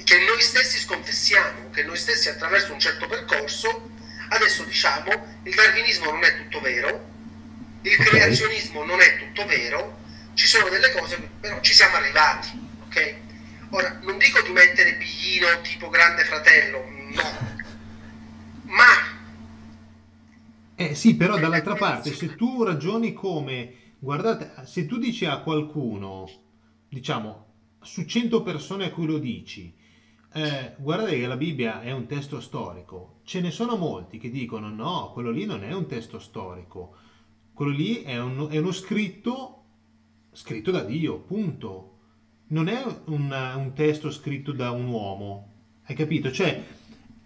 Speaker 8: che noi stessi sconfessiamo, che noi stessi attraverso un certo percorso adesso diciamo il darwinismo non è tutto vero, il creazionismo non è tutto vero, ci sono delle cose, però ci siamo arrivati, ok? Ora, non dico di mettere piglino tipo grande fratello, no, ma
Speaker 6: Eh sì, però dall'altra parte, se tu ragioni come, guardate, se tu dici a qualcuno, diciamo, su 100 persone a cui lo dici, eh, guardate che la Bibbia è un testo storico, ce ne sono molti che dicono no, quello lì non è un testo storico, quello lì è, un- è uno scritto, scritto da Dio, punto. Non è un, un testo scritto da un uomo, hai capito? Cioè,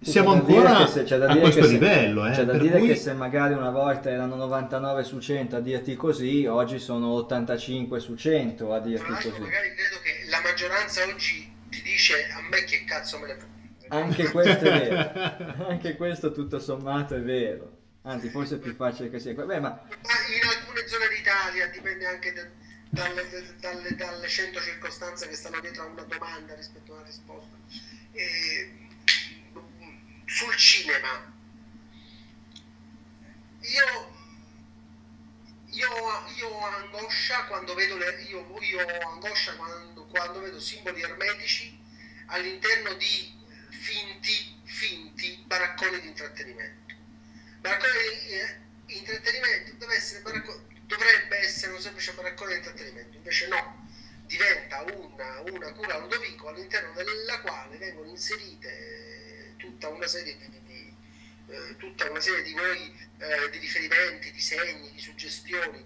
Speaker 6: siamo
Speaker 3: c'è da dire
Speaker 6: ancora
Speaker 3: che se- c'è da
Speaker 6: a
Speaker 3: dire
Speaker 6: questo
Speaker 3: che se-
Speaker 6: livello, eh,
Speaker 3: C'è da
Speaker 6: per
Speaker 3: dire
Speaker 6: cui-
Speaker 3: che se magari una volta erano 99 su 100 a dirti così, oggi sono 85 su 100 a dirti
Speaker 8: l'altro
Speaker 3: così.
Speaker 8: magari credo che la maggioranza oggi ti dice a me che cazzo me ne frega.
Speaker 3: Anche questo è vero. Anche questo tutto sommato è vero. Anzi, forse è più facile che sia. Beh, ma
Speaker 8: Ma in alcune zone d'Italia dipende anche da- dalle, dalle- dalle 100 circostanze che stanno dietro a una domanda rispetto a una risposta. E, sul cinema, io, io io ho angoscia quando vedo le, io, io angoscia quando, quando vedo simboli ermetici all'interno di finti, finti baracconi di intrattenimento. Baraccone di eh, intrattenimento essere baracco- dovrebbe essere un semplice baraccone di intrattenimento, invece no, diventa una, una cura Ludovico all'interno della quale vengono inserite tutta una serie di, di- di, eh, tutta una serie di nuovi eh, di riferimenti, di segni, di suggestioni,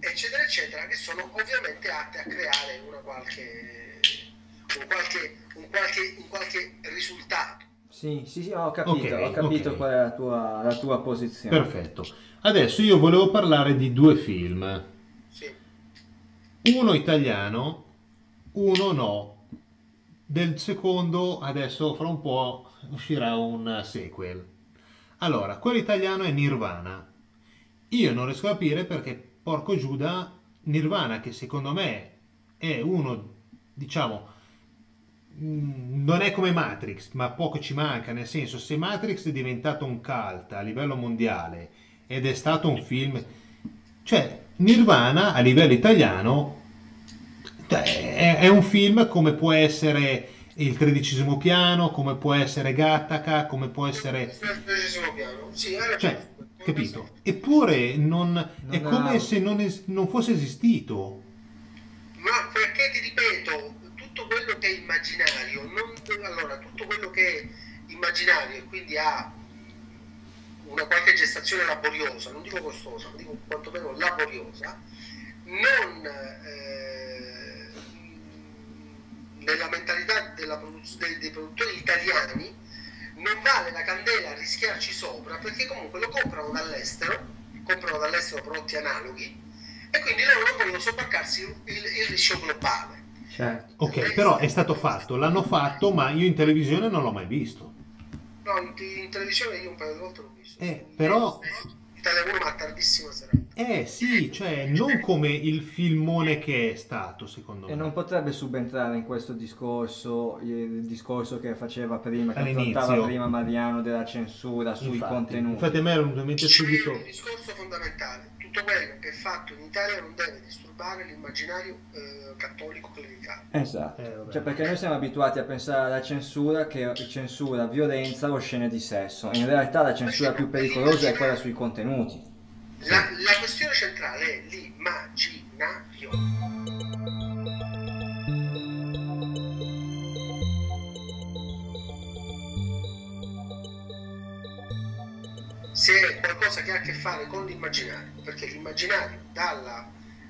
Speaker 8: eccetera, eccetera, che sono ovviamente atte a creare una qualche, un, qualche, un, qualche, un qualche risultato.
Speaker 3: Sì, sì, sì, ho capito,
Speaker 6: Ok,
Speaker 3: ho capito
Speaker 6: ok.
Speaker 3: qual è la tua, la tua posizione.
Speaker 6: Perfetto. Adesso io volevo parlare di due film.
Speaker 8: Sì.
Speaker 6: Uno italiano, uno no. Del secondo adesso fra un po' uscirà un sequel. Allora, quello italiano è Nirvana. Io non riesco a capire perché, porco Giuda, Nirvana, che secondo me è uno, diciamo, mm, non è come Matrix, ma poco ci manca, nel senso, se Matrix è diventato un cult a livello mondiale ed è stato un film, cioè Nirvana a livello italiano è un film come può essere il tredicesimo piano, come può essere Gattaca, come può essere...
Speaker 8: Sul tredicesimo piano, sì, ragione.
Speaker 6: Cioè, capito? Eppure non, è
Speaker 3: Non
Speaker 6: come se non, es- non fosse esistito.
Speaker 8: Ma perché ti ripeto, tutto quello che è immaginario, non, allora, tutto quello che è immaginario e quindi ha una qualche gestazione laboriosa, non dico costosa, ma dico quantomeno laboriosa, non eh, nella mentalità della produz- dei, dei produttori italiani non vale la candela a rischiarci sopra perché comunque lo comprano dall'estero, comprano dall'estero prodotti analoghi e quindi loro non vogliono sobbarcarsi il, il rischio globale.
Speaker 3: Certo.
Speaker 6: Ok, però è stato fatto, l'hanno fatto, ma io in televisione non l'ho mai visto.
Speaker 8: No, in, in televisione io un paio di volte l'ho visto.
Speaker 6: Eh, però-
Speaker 8: Italia 1 ma a tardissima serata.
Speaker 6: Eh sì, cioè non come il filmone che è stato, secondo
Speaker 3: E
Speaker 6: me.
Speaker 3: non potrebbe subentrare in questo discorso il discorso che faceva prima, che affrontava prima Mariano della censura sui
Speaker 6: Infatti,
Speaker 3: contenuti.
Speaker 6: Infatti a me era venuto in mente
Speaker 8: C'è
Speaker 6: subito...
Speaker 8: un discorso fondamentale. Tutto quello che è fatto in Italia non deve disturbare l'immaginario eh, cattolico clericale.
Speaker 3: Esatto,
Speaker 6: Eh,
Speaker 3: cioè perché noi siamo abituati a pensare alla censura che censura violenza o scene di sesso. In realtà la censura più pericolosa è quella sui contenuti.
Speaker 8: La, la questione centrale è l'immaginario. Se è qualcosa che ha a che fare con l'immaginario, perché l'immaginario dalla-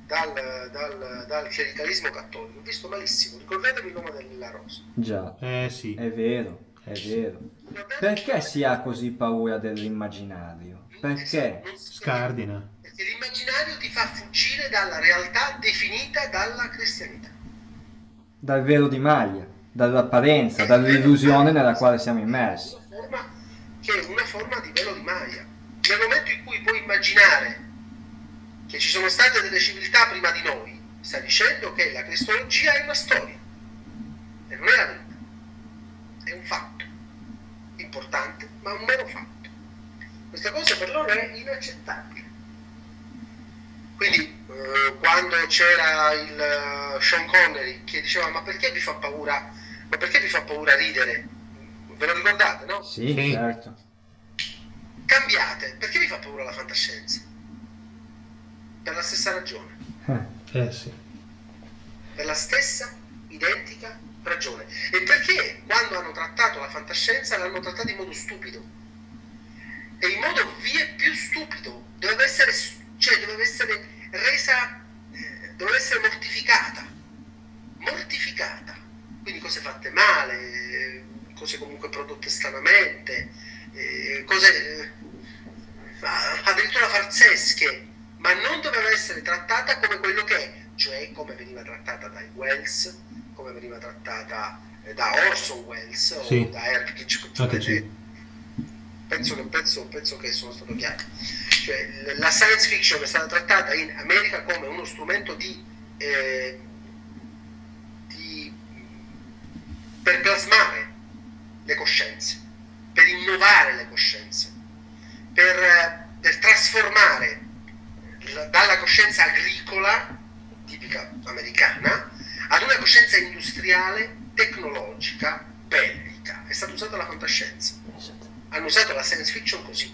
Speaker 8: dal, dal- dal clericalismo cattolico, ho visto malissimo, ricordatevi il nome della rosa.
Speaker 3: Già,
Speaker 6: Eh sì.
Speaker 3: è vero, è vero. Perché si ha così paura dell'immaginario? Perché?
Speaker 6: Scardina.
Speaker 8: Perché l'immaginario ti fa fuggire dalla realtà definita dalla cristianità.
Speaker 3: Dal velo di maglia, dall'apparenza, dall'illusione nella quale siamo immersi.
Speaker 8: Una forma che è una forma di velo di maglia. Nel momento in cui puoi immaginare che ci sono state delle civiltà prima di noi, sta dicendo che la cristologia è una storia e non è la verità. È un fatto importante, ma un mero fatto. Questa cosa per loro è inaccettabile. Quindi eh, quando c'era il eh, Sean Connery che diceva ma perché vi fa paura, ma perché vi fa paura ridere? Ve lo ricordate, no?
Speaker 3: Sì,
Speaker 6: Sì.
Speaker 3: certo.
Speaker 8: Cambiate, perché vi fa paura la fantascienza? Per la stessa ragione,
Speaker 6: Eh sì.
Speaker 8: per la stessa identica ragione. E perché quando hanno trattato la fantascienza l'hanno trattata in modo stupido? E in modo vie più stupido, doveva essere, cioè doveva essere resa, eh, doveva essere mortificata, mortificata. Quindi cose fatte male, eh, cose comunque prodotte stranamente, eh, cose eh, addirittura farsesche, ma non doveva essere trattata come quello che è, cioè come veniva trattata dai Wells, come veniva trattata eh, da Orson Welles
Speaker 6: Sì.
Speaker 8: o da Herb Hitchcock.
Speaker 6: Anche
Speaker 8: Cioè, penso, che, penso, penso che sono stato chiaro. Cioè, la science fiction è stata trattata in America come uno strumento di, eh, di- per plasmare le coscienze, per innovare le coscienze, per, eh, per trasformare la- dalla coscienza agricola, tipica americana, ad una coscienza industriale, tecnologica, bellica. È stata usata la fantascienza. Hanno usato la science fiction così.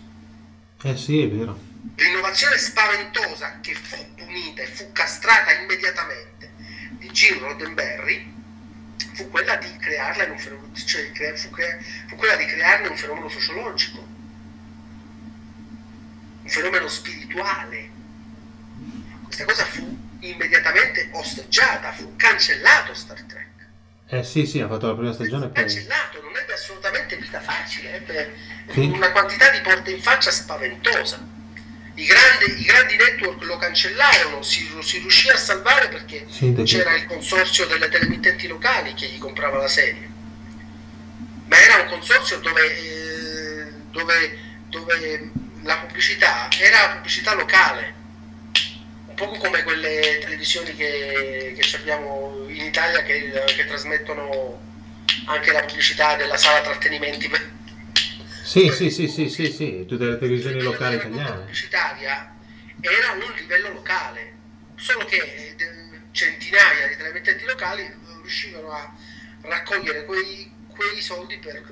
Speaker 9: Eh sì, è vero.
Speaker 8: L'innovazione spaventosa che fu punita e fu castrata immediatamente di Gene Roddenberry fu quella di crearla in un fenomeno, cioè di crea- fu, crea- fu quella di crearne un fenomeno sociologico, un fenomeno spirituale. Questa cosa fu immediatamente osteggiata, fu cancellato Star Trek.
Speaker 9: Eh sì, sì, ha fatto la prima stagione e poi...
Speaker 8: Cancellato, non ebbe assolutamente vita facile, ebbe
Speaker 9: Sì.
Speaker 8: una quantità di porte in faccia spaventosa. I grandi, i grandi network lo cancellarono, si, si riuscì a salvare perché
Speaker 9: Sì,
Speaker 8: c'era il consorzio delle telemittenti locali che gli comprava la serie. Ma era un consorzio dove, eh, dove, dove la pubblicità era pubblicità locale, un po' come quelle televisioni che, che abbiamo in Italia che, che trasmettono anche la pubblicità della sala trattenimenti. per-
Speaker 9: Sì, sì, sì, sì, sì, sì, tutte le televisioni locali italiane.
Speaker 8: pubblicitaria era un livello locale, solo che eh, centinaia di telemittenti locali eh, riuscivano a raccogliere quei, quei soldi per,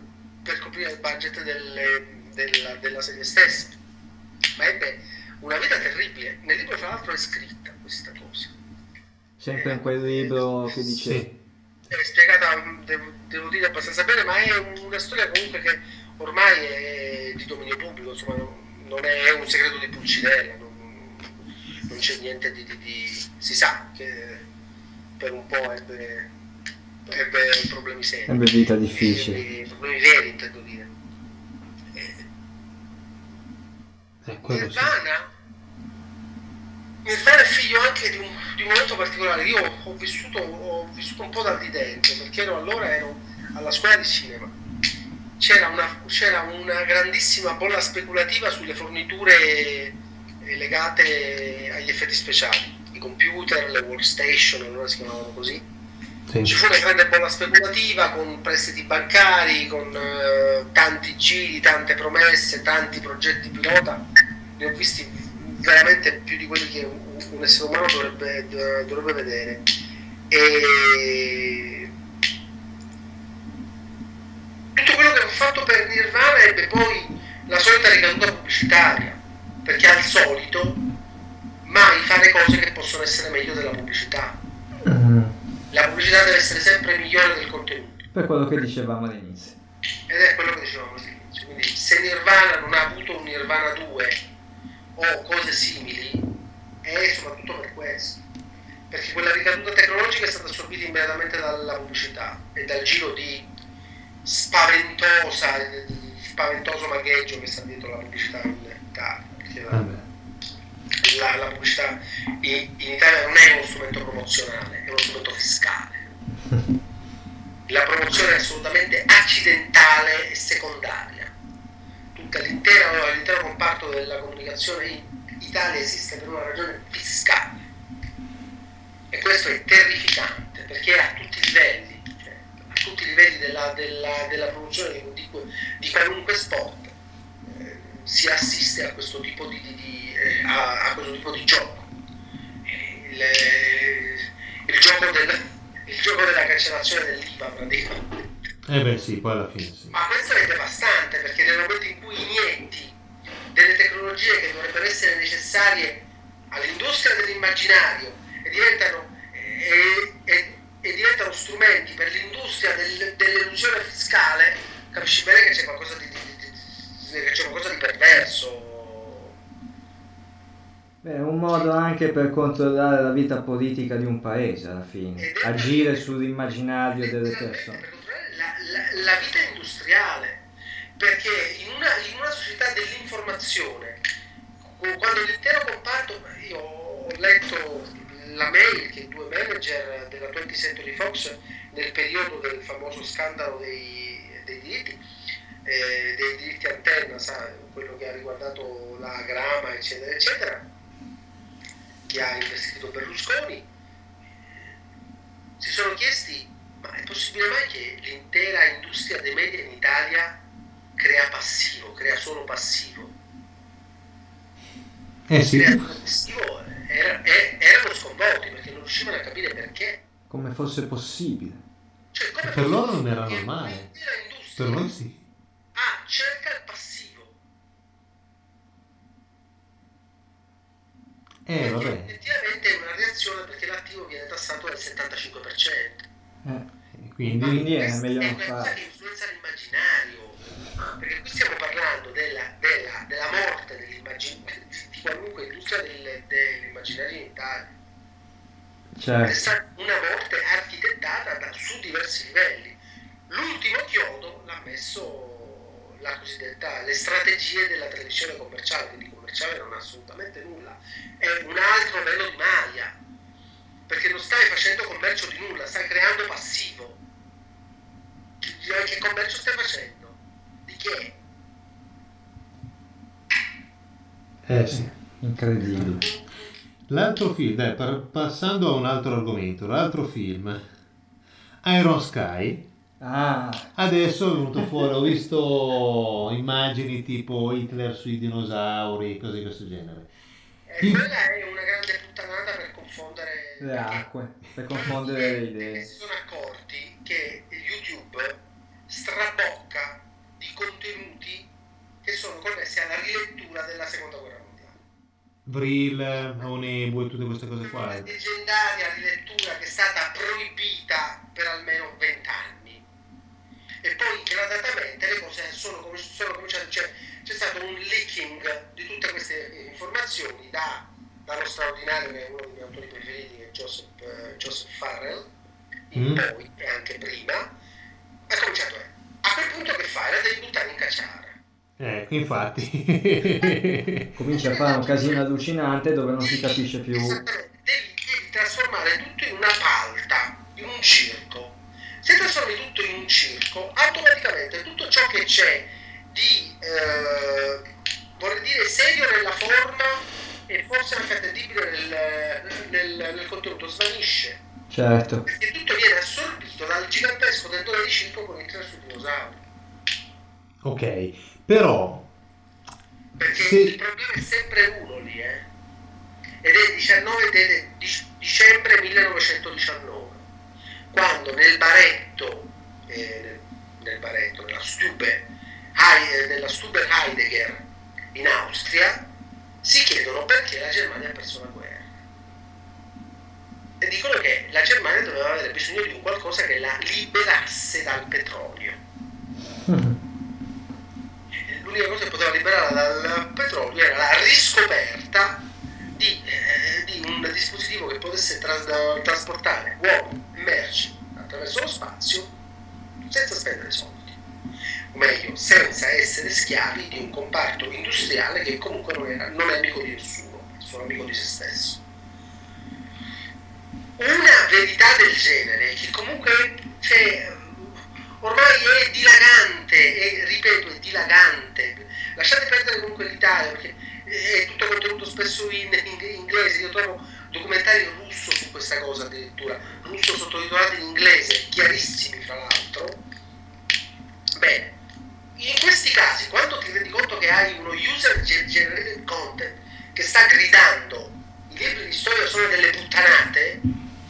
Speaker 8: per coprire il budget delle- della, della serie stessa. Ma ebbe una vita terribile. Nel libro, tra l'altro, è scritta questa cosa.
Speaker 3: Sempre in quel libro che dice...
Speaker 9: Sì,
Speaker 8: È spiegata, devo, devo dire, abbastanza bene, ma è una storia comunque che ormai è di dominio pubblico, insomma, non- è un segreto di Pulcinella, non, non c'è niente di, di- di- Si sa che per un po' ebbe, ebbe problemi seri.
Speaker 3: Ebbe vita difficile.
Speaker 8: Problemi, problemi veri, intendo dire.
Speaker 9: eh, quello sì.
Speaker 8: Nirvana Nirvana è figlio anche di un, di un momento particolare. Io ho vissuto, ho vissuto un po' da lì dentro, perché ero allora ero alla scuola di cinema. C'era una, c'era una grandissima bolla speculativa sulle forniture eh, legate agli effetti speciali, i computer, le workstation, allora si chiamavano così. Ci
Speaker 9: Sì.
Speaker 8: fu una grande bolla speculativa con prestiti bancari, con eh, tanti giri, tante promesse, tanti progetti pilota. Ne ho visti veramente più di quelli che un, un essere umano dovrebbe, dovrebbe vedere. E tutto quello che ho fatto per Nirvana ebbe poi la solita ricaduta pubblicitaria, perché al solito mai fare cose che possono essere meglio della pubblicità. La pubblicità deve essere sempre migliore del contenuto.
Speaker 3: Per quello che dicevamo all'inizio.
Speaker 8: Ed è quello che dicevamo all'inizio. Quindi se Nirvana non ha avuto un Nirvana 2 o cose simili, è soprattutto per questo. Perché quella ricaduta tecnologica è stata assorbita immediatamente dalla pubblicità e dal giro di spaventosa, spaventoso magheggio che sta dietro la pubblicità in Italia. La- la, pubblicità in, in Italia non è uno strumento promozionale, è uno strumento fiscale. La promozione è assolutamente accidentale e secondaria. Tutta l'intera- l'intero comparto della comunicazione in Italia esiste per una ragione fiscale. E questo è terrificante perché a tutti i livelli, tutti i livelli della, della- della promozione di, di- qualunque sport eh, si assiste a questo tipo di, di- eh, a, a questo tipo di gioco. Eh, Il, il gioco del- il gioco della cancellazione dell'IVA praticamente.
Speaker 9: Eh beh sì, poi alla fine sì.
Speaker 8: Ma questo è devastante perché nel momento in cui inietti delle tecnologie che dovrebbero essere necessarie all'industria dell'immaginario e diventano, e, e- e diventano strumenti per l'industria del- dell'illusione fiscale, capisci bene che c'è qualcosa di, di- di- che c'è qualcosa di perverso.
Speaker 3: Beh, è un modo anche per controllare la vita politica di un paese alla fine, agire sull'immaginario delle persone.
Speaker 8: Per controllare La, la- la vita industriale, perché in una, in una società dell'informazione, qu- quando l'intero comparto, io ho letto la mail che due manager della 20th Century Fox nel periodo del famoso scandalo dei, dei diritti, eh, dei diritti antenna, sa, quello che ha riguardato la grama, eccetera, eccetera, che ha investito Berlusconi, si sono chiesti ma è possibile mai che l'intera industria dei media in Italia crea passivo, crea solo passivo?
Speaker 9: Eh sì.
Speaker 8: Crea solo passivo era roboti perché non riuscivano a capire perché.
Speaker 3: Come fosse possibile.
Speaker 8: Cioè, come
Speaker 6: Per loro non era normale. Per
Speaker 8: industria
Speaker 6: noi sì.
Speaker 8: Ah, cerca il passivo.
Speaker 6: Eh,
Speaker 8: Perché
Speaker 6: vabbè.
Speaker 8: effettivamente è una reazione perché l'attivo viene tassato al 75%.
Speaker 3: Eh,
Speaker 6: Quindi,
Speaker 3: quindi è
Speaker 8: Questa
Speaker 3: meglio
Speaker 8: è
Speaker 3: non fare.
Speaker 8: che influenza l'immaginario. Perché qui stiamo parlando della, della- della morte dell'immagin- di, di qualunque industria del- dell'immaginario in Italia. È
Speaker 3: Certo.
Speaker 8: stata una morte architettata da- su diversi livelli. L'ultimo chiodo l'ha messo la cosiddetta, le strategie della televisione commerciale, che di commerciale non ha assolutamente nulla. È un altro velo di maglia, perché non stai facendo commercio di nulla, stai creando passivo. Che, che commercio stai facendo? Di che?
Speaker 6: eh sì.
Speaker 3: Incredibile.
Speaker 6: L'altro film, dai, par- passando a un altro argomento, l'altro film, Iron Sky,
Speaker 3: Ah,
Speaker 6: adesso è venuto fuori, ho visto immagini tipo Hitler sui dinosauri, cose di questo genere.
Speaker 8: Eh, quella è una grande puttanata per confondere
Speaker 3: le acque, per confondere le
Speaker 8: Perché
Speaker 3: idee.
Speaker 8: si sono accorti che YouTube strabocca di contenuti che sono connessi alla rilettura della seconda guerra.
Speaker 6: Vril, Onebu e tutte queste cose qua.
Speaker 8: Una leggendaria rilettura che è stata proibita per almeno 20 anni. E poi gradatamente le cose sono, com- sono cominciate, cioè c'è stato un leaking di tutte queste informazioni da, dallo straordinario che è uno dei miei autori preferiti, che è Joseph, eh, Joseph Farrell, in
Speaker 6: Mm.
Speaker 8: poi e anche prima. Ha cominciato eh, a quel punto che fai? La devi buttare in cacciara.
Speaker 6: Ecco, infatti.
Speaker 3: Comincia a fare un casino allucinante dove non si capisce più.
Speaker 8: Esattamente, devi, devi trasformare tutto in una palta, in un circo. Se trasformi tutto in un circo, automaticamente tutto ciò che c'è di, eh, vorrei dire, serio nella forma e forse anche attendibile nel, nel- nel contenuto svanisce.
Speaker 3: Certo.
Speaker 8: Perché tutto viene assorbito dal gigantesco tendone di circo con il sui dinosauri.
Speaker 6: ok, però
Speaker 8: Perché
Speaker 6: Sì.
Speaker 8: il problema è sempre uno lì, eh. Ed è il 19 de- di- dicembre 1919, quando nel baretto, eh, nel, baretto, nella Stube, eh, nella Stube Heidegger in Austria, si chiedono perché la Germania ha perso la guerra. E dicono che la Germania doveva avere bisogno di un qualcosa che la liberasse dal petrolio l'unica cosa che poteva liberare dal petrolio era la riscoperta di, eh, di un dispositivo che potesse tras- trasportare uomini e merci attraverso lo spazio senza spendere soldi. O meglio senza essere schiavi di un comparto industriale che comunque non, era, non è amico di nessuno è solo amico di se stesso. Una verità del genere che comunque cioè, ormai è dilagante e ripeto è dilagante. Lasciate perdere comunque l'Italia perché è tutto contenuto spesso in, in inglese. Io trovo documentari russo su questa cosa addirittura. Russo sottotitolati in inglese chiarissimi fra l'altro. Bene. In questi casi quando ti rendi conto che hai uno user ge- generated content che sta gridando i libri di storia sono delle puttanate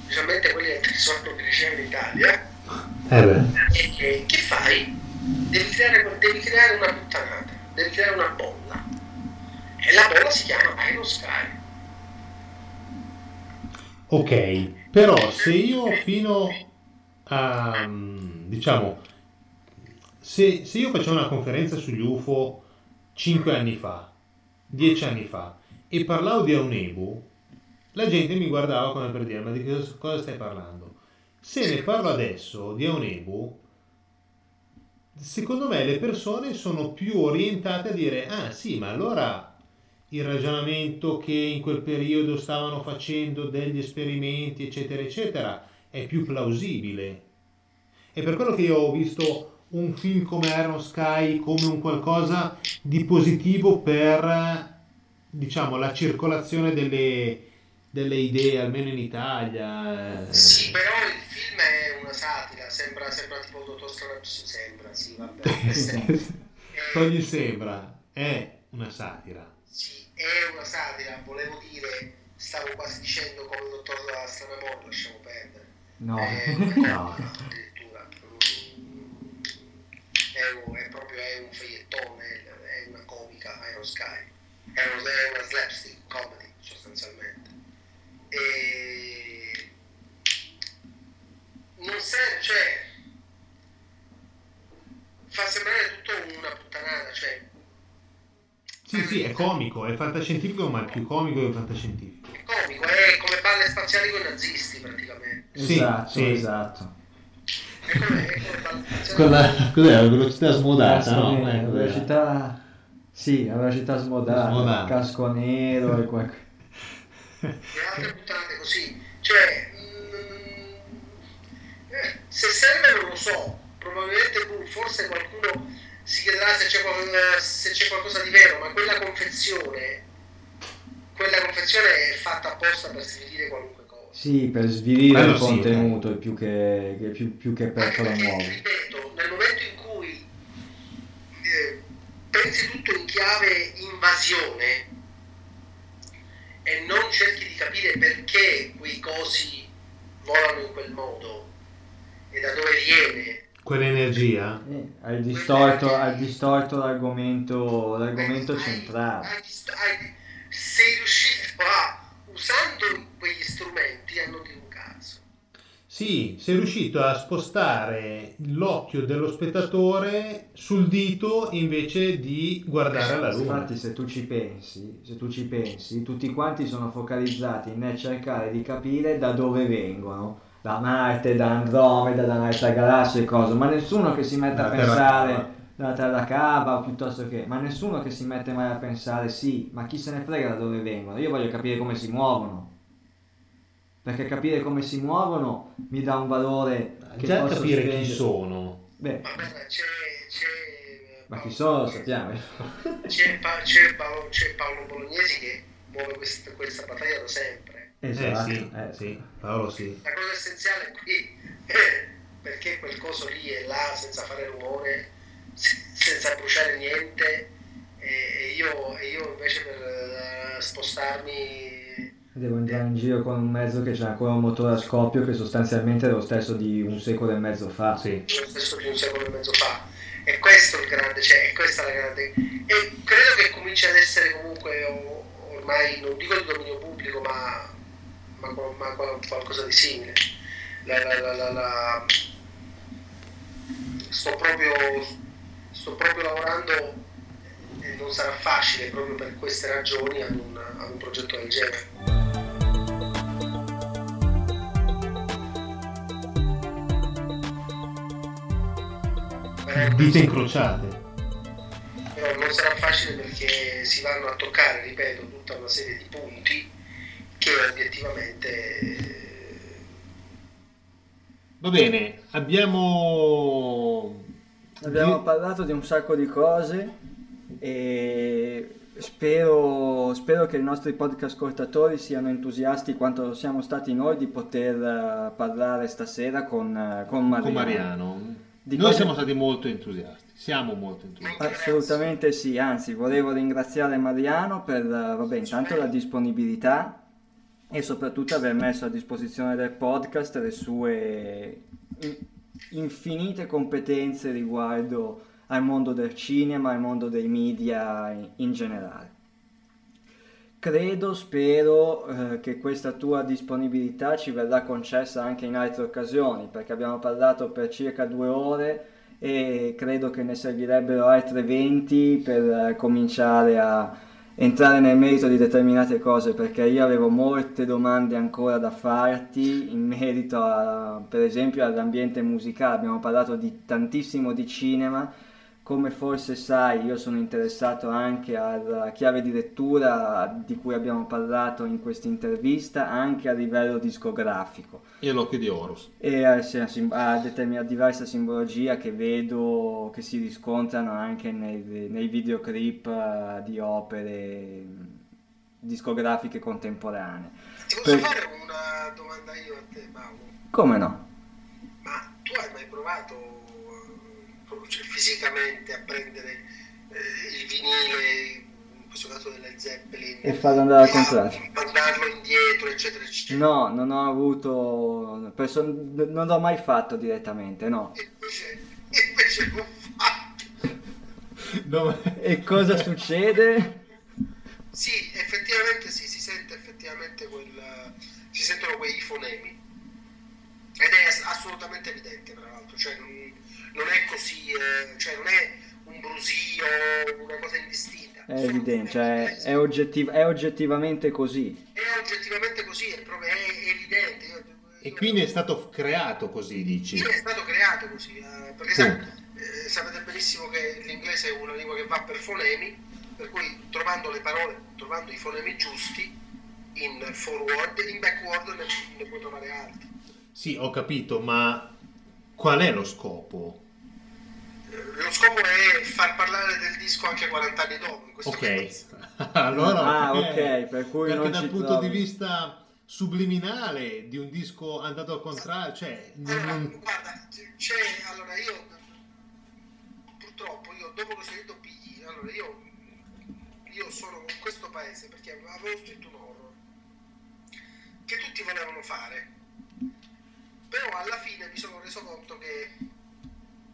Speaker 8: specialmente quelli del tesoro che ricevono in Italia
Speaker 6: eh
Speaker 8: e che, che fai? Devi creare, devi creare una puttanata, devi creare una bolla. E la bolla si chiama Iron Sky.
Speaker 6: ok, però se io fino a mm, diciamo se, se io facevo una conferenza sugli UFO 5 anni fa, 10 anni fa e parlavo di Aunebu, la gente mi guardava come per dire ma di cosa stai parlando? Se ne parlo adesso di Aunebu, secondo me le persone sono più orientate a dire ah sì, ma allora il ragionamento che in quel periodo stavano facendo degli esperimenti, eccetera, eccetera, è più plausibile. È per quello che io ho visto un film come Iron Sky come un qualcosa di positivo per, diciamo, la circolazione delle, delle idee, almeno in Italia.
Speaker 8: Sì, però il film è una satira, sembra, sembra tipo il dottor Strange, sembra, sì, vabbè. Eh,
Speaker 6: Togli sembra, è una satira.
Speaker 8: Sì, è una satira, volevo dire, stavo quasi dicendo come il dottor Stranamore, lasciamo perdere.
Speaker 3: No,
Speaker 8: È,
Speaker 3: no.
Speaker 8: addirittura. È, un- è proprio è un feiettone, è una comica Iron Sky. È, uno- è una slapstick comedy sostanzialmente. E non serve, cioè fa sembrare tutto una puttanata, cioè
Speaker 9: Sì, sì, è comico, è fantascientifico, ma è più comico del fantascientifico.
Speaker 8: è comico, è come balle spaziali con i nazisti praticamente.
Speaker 9: Sì,
Speaker 3: Esatto,
Speaker 9: sì.
Speaker 3: esatto.
Speaker 8: È come, è come balle spaziali
Speaker 9: Quella, cos'è la velocità smodata, no?
Speaker 3: Assolutamente,
Speaker 9: Eh,
Speaker 3: velocità... Sì, a velocità smodata,
Speaker 9: Smodata.
Speaker 3: casco nero e qualcosa.
Speaker 8: E altre puttanate così. Cioè, mm, eh, se serve non lo so, probabilmente boh, forse qualcuno si chiederà se c'è, qual- se c'è qualcosa di vero, ma quella confezione, quella confezione è fatta apposta per svilire qualunque cosa.
Speaker 3: Sì, per svilire
Speaker 9: Quello
Speaker 3: il
Speaker 9: sì,
Speaker 3: contenuto più che, più, più che per
Speaker 8: perché,
Speaker 3: promuovere.
Speaker 8: ripeto, nel momento in cui eh, pensi tutto in chiave invasione e non cerchi di capire perché quei cosi volano in quel modo e da dove viene,
Speaker 9: Quell'energia?
Speaker 3: Eh, hai distorto, hai distorto l'argomento, l'argomento
Speaker 8: hai-
Speaker 3: centrale.
Speaker 8: hai hai- sei riuscito a, usando quegli strumenti, a non.
Speaker 9: Sì, sei riuscito a spostare l'occhio dello spettatore sul dito invece di guardare alla luna.
Speaker 3: Infatti se tu ci pensi, se tu ci pensi, tutti quanti sono focalizzati nel cercare di capire da dove vengono, da Marte, da Andromeda, da un'altra galassia e cose, ma nessuno che si mette a
Speaker 9: Terra
Speaker 3: pensare
Speaker 9: cava.
Speaker 3: dalla Terra cava o piuttosto che, ma nessuno che si mette mai a pensare sì, ma chi se ne frega da dove vengono? Io voglio capire come si muovono. Perché capire come si muovono mi dà un valore che
Speaker 9: Già
Speaker 3: posso
Speaker 9: capire chi
Speaker 3: spendere.
Speaker 9: sono.
Speaker 3: Beh,
Speaker 8: Vabbè, c'è, c'è,
Speaker 3: ma chi sono lo sappiamo.
Speaker 8: c'è, Pa- c'è Paolo, c'è Paolo Bolognesi che muove questa, questa battaglia da sempre.
Speaker 3: Esatto.
Speaker 9: eh sì,
Speaker 3: eh.
Speaker 9: sì, Paolo sì.
Speaker 8: La cosa essenziale qui è perché quel coso lì è là senza fare rumore, se- senza bruciare niente e io, e io invece per eh, spostarmi
Speaker 3: Devo andare in giro con un mezzo che c'ha ancora un motore a scoppio che sostanzialmente è lo stesso di un secolo e mezzo fa.
Speaker 9: Sì.
Speaker 8: lo stesso di un secolo e mezzo fa. E questo è il grande, cioè, è questa la grande. E credo che cominci ad essere comunque ormai, non dico di dominio pubblico, ma, ma, ma qual- qualcosa di simile. La- la- la- la- la- Sto, proprio, sto proprio lavorando e non sarà facile proprio per queste ragioni ad un, ad un progetto del genere.
Speaker 9: Dita incrociate.
Speaker 8: però non sarà facile perché si vanno a toccare, ripeto, tutta una serie di punti che obiettivamente eh,
Speaker 9: Va bene, abbiamo...
Speaker 3: Abbiamo
Speaker 9: Di-
Speaker 3: parlato di un sacco di cose e spero, spero che i nostri podcast ascoltatori siano entusiasti quanto lo siamo stati noi di poter eh, parlare stasera con, eh, con Mariano.
Speaker 9: con Mariano.
Speaker 3: Di
Speaker 9: Noi
Speaker 3: cosa-
Speaker 9: siamo stati molto entusiasti, siamo molto entusiasti.
Speaker 3: Assolutamente sì, anzi volevo ringraziare Mariano per eh, vabbè, intanto la disponibilità e soprattutto aver messo a disposizione del podcast le sue in- infinite competenze riguardo al mondo del cinema, al mondo dei media in generale. Credo, spero eh, che questa tua disponibilità ci verrà concessa anche in altre occasioni, perché abbiamo parlato per circa due ore e credo che ne servirebbero altre 20 per eh, cominciare a entrare nel merito di determinate cose, perché io avevo molte domande ancora da farti in merito a, per esempio all'ambiente musicale, abbiamo parlato di tantissimo di cinema, come forse sai, io sono interessato anche alla chiave di lettura di cui abbiamo parlato in questa intervista, anche a livello discografico
Speaker 9: E l'occhio di Horus.
Speaker 3: e a, a a determinata diversa simbologia che vedo che si riscontrano anche nei, nei videoclip eh, di opere discografiche contemporanee.
Speaker 8: Ti posso
Speaker 3: Per-
Speaker 8: fare una domanda io a te, Paolo?
Speaker 3: Come no?
Speaker 8: Ma tu hai mai provato fisicamente a prendere eh, il vinile questo caso della Zeppelin,
Speaker 3: E farlo andare al contrario.
Speaker 8: mandarlo indietro, eccetera, eccetera.
Speaker 3: No, non ho avuto... perso- non l'ho mai fatto direttamente, no.
Speaker 8: E invece, e invece l'ho fatto.
Speaker 9: No,
Speaker 3: E cosa succede?
Speaker 8: Sì, effettivamente sì, si sente effettivamente quel... si sentono quei fonemi. Ed è ass- assolutamente evidente, tra l'altro, cioè non, non è così, eh, cioè non è un brusio, una cosa indistinta.
Speaker 3: È evidente, cioè è, oggettiv- è oggettivamente così.
Speaker 8: È oggettivamente così, è proprio è evidente. Io-
Speaker 9: E
Speaker 8: io-
Speaker 9: quindi è stato creato così, dici?
Speaker 8: Sì, è stato creato così, eh, perché sai, eh, sapete benissimo che l'inglese è una lingua che va per fonemi, per cui trovando le parole, trovando i fonemi giusti in forward, in backward ne, ne puoi trovare altri.
Speaker 9: Sì, ho capito, ma qual è lo scopo?
Speaker 8: Eh, Lo scopo è far parlare del disco anche 40 anni dopo. In questo caso.
Speaker 9: Ok, allora
Speaker 3: Ah,
Speaker 9: perché-
Speaker 3: ok, per cui
Speaker 9: perché
Speaker 3: non
Speaker 9: dal
Speaker 3: ci
Speaker 9: punto
Speaker 3: trovi.
Speaker 9: di vista subliminale di un disco andato al contrario, cioè non-
Speaker 8: Allora,
Speaker 9: non-
Speaker 8: guarda, c'è, allora io purtroppo io dopo che ho sentito Biggie, allora io, io sono con questo paese perché avevo scritto un horror che tutti volevano fare, però alla fine mi sono reso conto che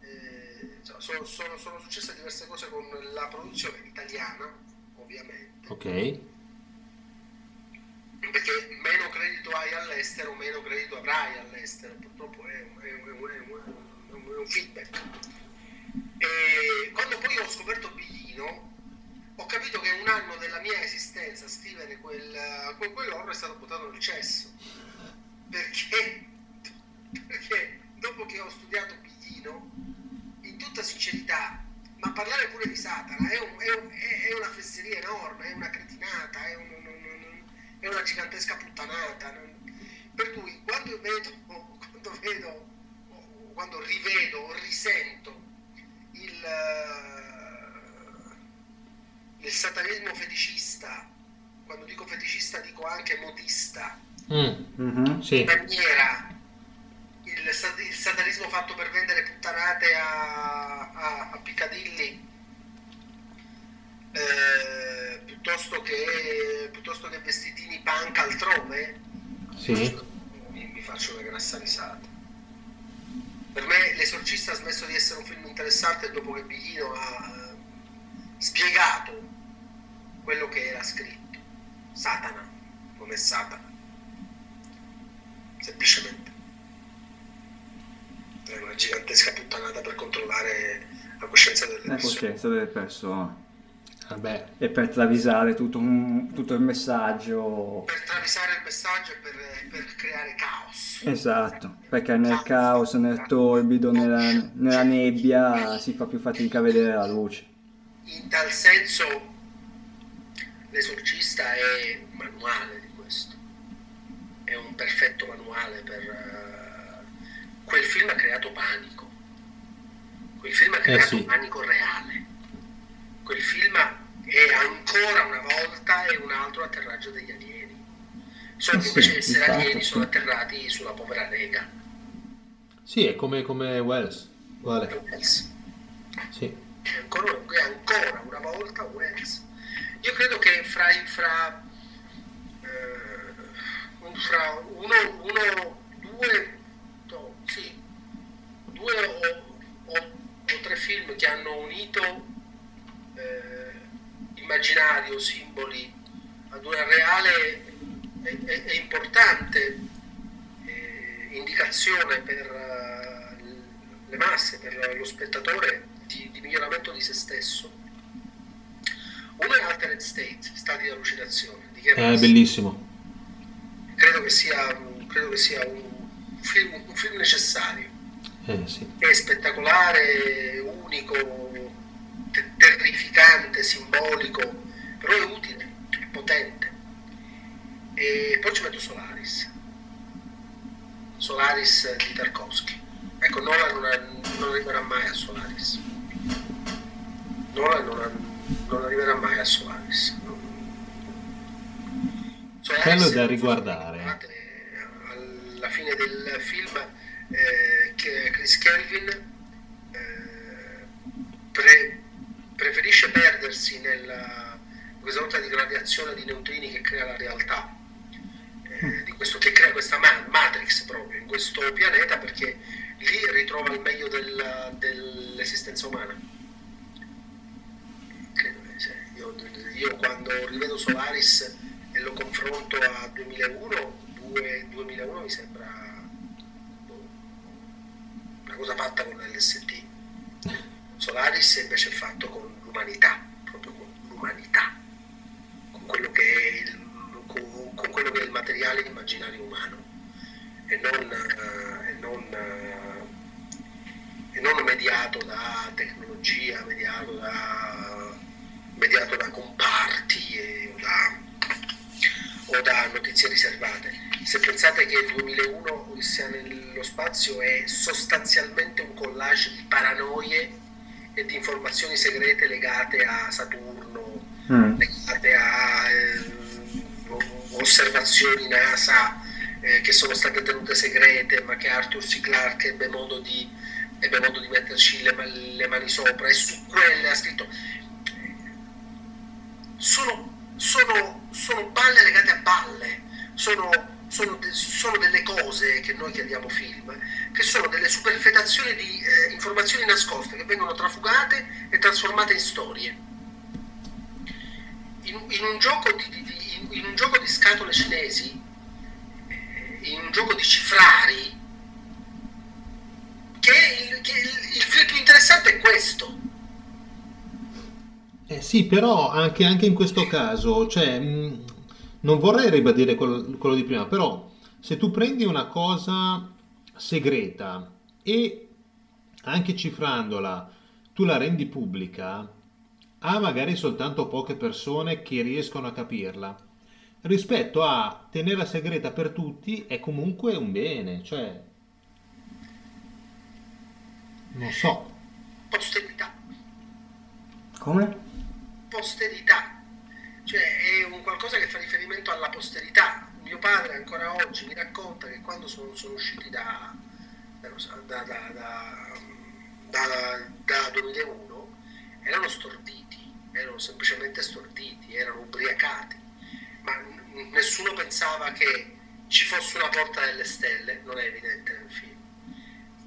Speaker 8: eh, insomma, sono, sono, sono successe diverse cose con la produzione italiana, ovviamente,
Speaker 9: Ok.
Speaker 8: perché meno credito hai all'estero, meno credito avrai all'estero, purtroppo è un, è un- è un- è un- feedback. E quando poi ho scoperto Biglino, ho capito che un anno della mia esistenza a scrivere quel, quel, quell'orro è stato buttato nel cesso. Perché? Perché dopo che ho studiato Biglino, in tutta sincerità, ma parlare pure di Satana è, un- è un- è- una fesseria enorme, è una cretinata, è, un- un- un- un- è una gigantesca puttanata. non- Per cui quando vedo, quando vedo, quando rivedo o risento il, eh, il satanismo feticista, quando dico feticista dico anche modista,
Speaker 9: Mm,
Speaker 3: Mhm.
Speaker 9: sì.
Speaker 8: maniera il, il satanismo fatto per vendere puttanate a, a, a Piccadilly. Eh, piuttosto, che, piuttosto che vestitini punk altrove
Speaker 9: Sì.
Speaker 8: mi, mi faccio una grassa risata. Per me l'esorcista ha smesso di essere un film interessante dopo che Biglino ha eh, spiegato quello che era scritto. Satana non è Satana. Semplicemente è una gigantesca puttanata per controllare la coscienza delle
Speaker 3: La
Speaker 8: persone
Speaker 3: coscienza delle persone.
Speaker 9: Vabbè,
Speaker 3: E per travisare tutto, un- tutto il messaggio.
Speaker 8: per travisare il messaggio e per, per creare caos
Speaker 3: Esatto, perché nel caos, nel torbido, nella, nella nebbia si fa più fatica a vedere la luce.
Speaker 8: in tal senso l'esorcista è un manuale di questo è un perfetto manuale per eh, quel film ha creato panico quel film ha creato
Speaker 9: sì.
Speaker 8: panico reale quel film è ancora una volta è un altro atterraggio degli alieni solo
Speaker 3: Eh
Speaker 8: che
Speaker 3: sì,
Speaker 8: invece di essere
Speaker 3: infatti,
Speaker 8: alieni
Speaker 3: sì.
Speaker 8: sono atterrati sulla povera rega
Speaker 9: sì, è come, come Wells. Uguale.
Speaker 8: Wells.
Speaker 9: Sì.
Speaker 8: è ancora, è ancora una volta Wells. Io credo che fra, fra, eh, fra uno, uno, due, due o, o- o tre film che hanno unito eh, immaginario, simboli ad una reale e, e- e importante eh, indicazione per eh, le masse, per lo spettatore di, di miglioramento di se stesso. Uno è Altered State, stati di allucinazione, di
Speaker 9: È bellissimo.
Speaker 8: credo che sia, un- credo che sia un, film, un film necessario.
Speaker 9: Eh, sì.
Speaker 8: È spettacolare, unico, te- terrificante, simbolico, però è utile, è potente. E poi ci metto Solaris. Solaris di Tarkovsky. Ecco, Nolan non, non arriverà mai a Solaris. Nolan non, non arriverà mai a Solaris. Solaris
Speaker 9: Quello da riguardare.
Speaker 8: Alla fine del film eh, che Chris Kelvin eh, pre- preferisce perdersi nella- questa sorta di radiazione di neutrini che crea la realtà, eh, di questo, che crea questa ma- matrix proprio in questo pianeta perché lì ritrova il meglio del- dell'esistenza umana. Credo. Io, io quando rivedo Solaris e lo confronto a 2001, due- 2001 mi sembra una cosa fatta con l'LSD. Solaris invece è fatto con l'umanità, proprio con l'umanità, con quello che è il, con, con quello che è il materiale immaginario umano e non, eh, e non, eh, e non mediato da tecnologia, mediato da, mediato da comparti e- da, o da notizie riservate. Se pensate che il 2001 Odissea nello spazio è sostanzialmente un collage di paranoie e di informazioni segrete legate a Saturno, legate a eh, osservazioni NASA eh, che sono state tenute segrete, ma che Arthur C. Clarke ebbe modo di, ebbe modo di metterci le, le mani sopra e su quelle ha scritto sono, sono, sono balle legate a balle, sono, sono de- sono delle cose che noi chiediamo film, che sono delle superfetazioni di eh, informazioni nascoste che vengono trafugate e trasformate in storie. In, in un gioco di, di- in- un gioco di scatole cinesi, eh, in un gioco di cifrari, che, il, che il, il film più interessante è questo.
Speaker 9: Eh sì, però anche, anche in questo caso, cioè, mh, non vorrei ribadire quello, quello di prima, però se tu prendi una cosa segreta e anche cifrandola tu la rendi pubblica, ha magari soltanto poche persone che riescono a capirla. Rispetto a tenerla segreta per tutti è comunque un bene, cioè non so.
Speaker 3: Come?
Speaker 8: Posterità, cioè è un qualcosa che fa riferimento alla posterità. Mio padre ancora oggi mi racconta che quando sono, sono usciti da, da, da, da, da- da 2001 erano storditi, erano semplicemente storditi, erano ubriacati, ma n- nessuno pensava che ci fosse una porta delle stelle, non è evidente nel film,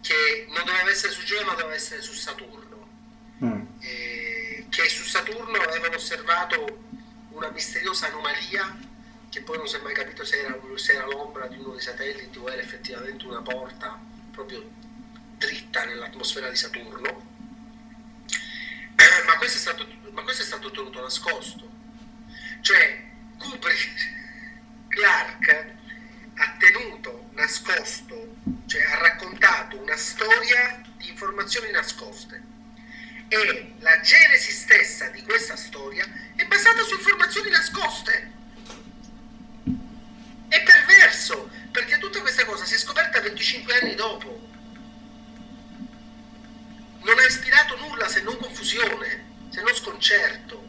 Speaker 8: che non doveva essere su Giove ma doveva essere su Saturno. Eh, che su Saturno avevano osservato una misteriosa anomalia che poi non si è mai capito se era, se era l'ombra di uno dei satelliti o era effettivamente una porta proprio dritta nell'atmosfera di Saturno. Ma questo è stato, ma questo è stato tenuto nascosto. Cioè, Kubrick, Clark ha tenuto nascosto, cioè ha raccontato una storia di informazioni nascoste e la genesi stessa di questa storia è basata su informazioni nascoste. È perverso, perché tutta questa cosa si è scoperta 25 anni dopo. Non ha ispirato nulla se non confusione, se non sconcerto.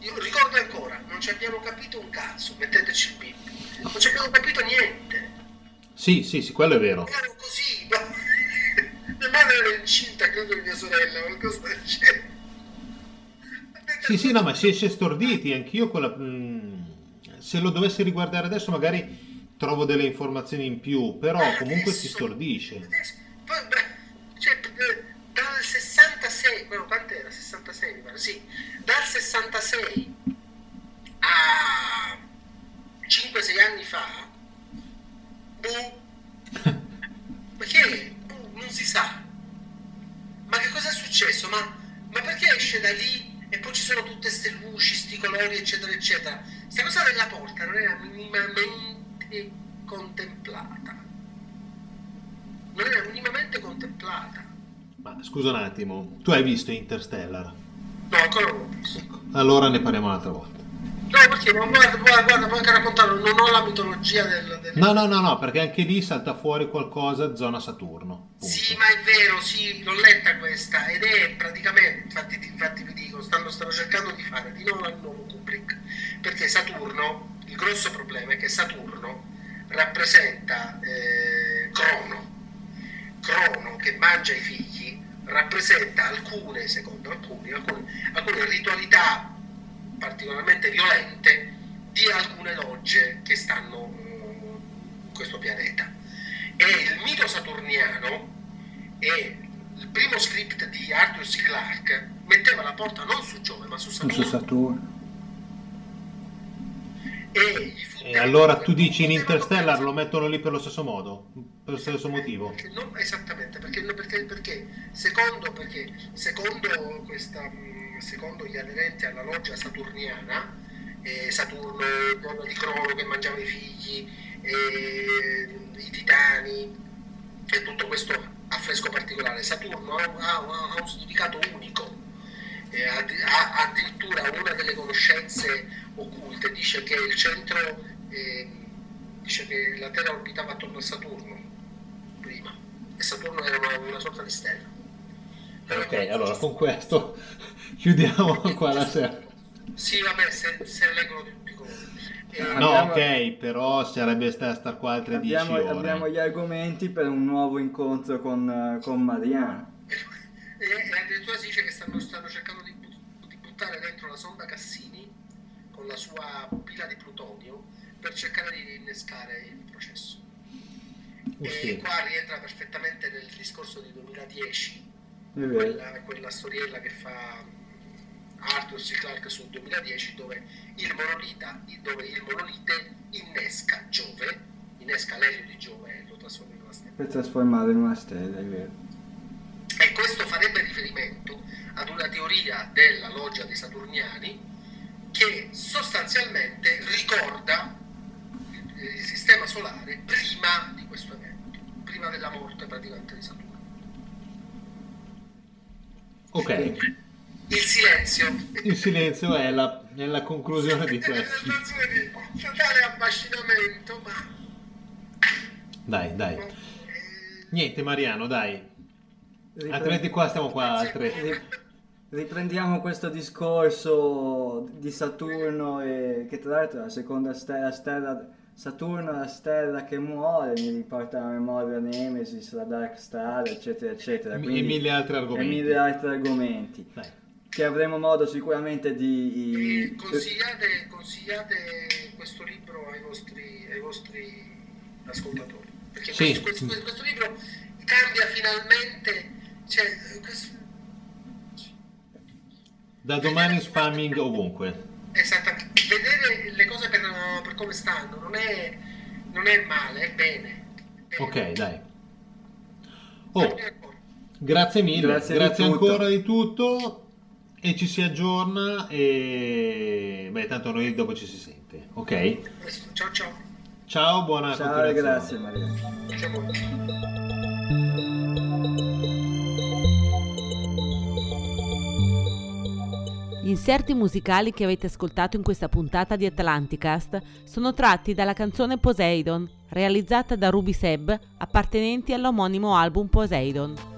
Speaker 8: Io ricordo ancora, non ci abbiamo capito un cazzo, metteteci il bip. Non ci abbiamo capito niente.
Speaker 9: Sì, sì, sì, quello è vero.
Speaker 8: Ero così, no? Mia madre era incinta, credo di mia sorella, qualcosa del genere.
Speaker 9: Sì, sì, no, ma si esce storditi, anch'io con la... mm, se lo dovessi riguardare adesso magari trovo delle informazioni in più, però comunque si stordisce.
Speaker 8: Adesso- poi, beh, cioè, eh, dal 66, quello quant'era? 66 mi pare, sì. Dal 66 a 5-6 anni fa, boh, perché si sa. Ma che cosa è successo? Ma, ma perché esce da lì e poi ci sono tutte queste luci, sti colori, eccetera, eccetera? Questa cosa della porta non era minimamente contemplata. Non era minimamente contemplata.
Speaker 9: Ma scusa un attimo, tu hai visto Interstellar?
Speaker 8: No, ancora non l'ho visto.
Speaker 9: Allora ne parliamo un'altra volta.
Speaker 8: No, perché ma guarda, guarda, puoi anche raccontarlo, non ho la mitologia del... del-
Speaker 9: No, no, no, no, perché anche lì salta fuori qualcosa zona Saturno.
Speaker 8: Sì,
Speaker 9: punto.
Speaker 8: ma è vero, sì, l'ho letta questa ed è praticamente, infatti, ti- infatti vi dico, stanno, stanno cercando di fare di nuovo il nuovo Kubrick, perché Saturno, il grosso problema è che Saturno rappresenta eh, Crono, Crono che mangia i figli, rappresenta alcune, secondo alcuni, alcune, alcune ritualità particolarmente violente di alcune logge che stanno eh, in questo pianeta. E il mito saturniano e il primo script di Arthur C. Clarke metteva la porta non su Giove ma su Saturno.
Speaker 3: Su Saturno.
Speaker 8: E,
Speaker 6: E allora tu dici in Interstellar lo mettono lì per lo stesso modo, per lo stesso motivo.
Speaker 8: Non- esattamente, perché, perché, perché secondo, perché secondo, questa, secondo gli aderenti alla loggia saturniana, eh, Saturno, il giorno di Crono che mangiava i figli, eh, i titani e tutto questo affresco particolare, Saturno ha, ha- ha un significato unico. Eh, ha- addirittura una delle conoscenze occulte dice che il centro eh, dice che la Terra orbitava attorno a Saturno prima e Saturno era una, una sorta di stella.
Speaker 6: Ok, allora con questo chiudiamo qua la sera.
Speaker 8: Sì, vabbè, se, se leggono di tutti i colori. Eh,
Speaker 6: No,
Speaker 3: Abbiamo-
Speaker 6: ok, però sarebbe sta star qua altre 10
Speaker 3: Abbiamo,
Speaker 6: ore.
Speaker 3: abbiamo gli argomenti per un nuovo incontro con, eh, con Mariano.
Speaker 8: E, e addirittura si dice che stanno, stanno cercando di, di buttare dentro la sonda Cassini con la sua pila di plutonio per cercare di innescare il processo. E
Speaker 6: Sì.
Speaker 8: qua rientra perfettamente nel discorso di 2010,
Speaker 3: È vero.
Speaker 8: quella, quella storiella che fa Arthur C. Clarke sul 2010 dove il monolita, dove il monolite innesca Giove, innesca l'elio di Giove e lo trasforma in una stella.
Speaker 3: Per trasformare in una stella, è vero.
Speaker 8: E questo farebbe riferimento ad una teoria della loggia dei Saturniani che sostanzialmente ricorda il, il sistema solare prima di questo evento, prima della morte praticamente di Saturno.
Speaker 6: Ok,
Speaker 8: Il silenzio
Speaker 6: il silenzio è la, è la conclusione di
Speaker 8: è una
Speaker 6: questo.
Speaker 8: sensazione di totale affascinamento, ma
Speaker 6: Dai, dai. Niente Mariano, dai. Altrimenti qua stiamo qua altre...
Speaker 3: ri- Riprendiamo questo discorso di Saturno e che tra l'altro è la seconda stella, stella Saturno è la stella che muore, mi riporta alla memoria Nemesis, la Dark Star, eccetera, eccetera.
Speaker 6: E
Speaker 3: Quindi-
Speaker 6: mille altri
Speaker 3: e
Speaker 6: argomenti.
Speaker 3: mille altri argomenti.
Speaker 6: Dai.
Speaker 3: Che avremo modo sicuramente di...
Speaker 8: consigliate, consigliate questo libro ai vostri, ai vostri ascoltatori. Perché
Speaker 6: Sì.
Speaker 8: questo, questo- questo libro cambia finalmente. Cioè, questo-
Speaker 6: Da domani spamming ovunque.
Speaker 8: esattamente, vedere le cose per, per come stanno non è, non è male, è bene. È bene.
Speaker 6: Ok, dai. Oh, grazie mille,
Speaker 3: Grazie
Speaker 6: grazie,
Speaker 3: di tutto.
Speaker 6: ancora di tutto e ci si aggiorna e beh tanto noi dopo ci si sente, ok?
Speaker 8: Ciao ciao.
Speaker 6: Ciao, buona
Speaker 3: Ciao e grazie Maria.
Speaker 8: Voi.
Speaker 7: Gli inserti musicali che avete ascoltato in questa puntata di Atlanticast sono tratti dalla canzone Poseidon, realizzata da Ruby Seb, appartenenti all'omonimo album Poseidon.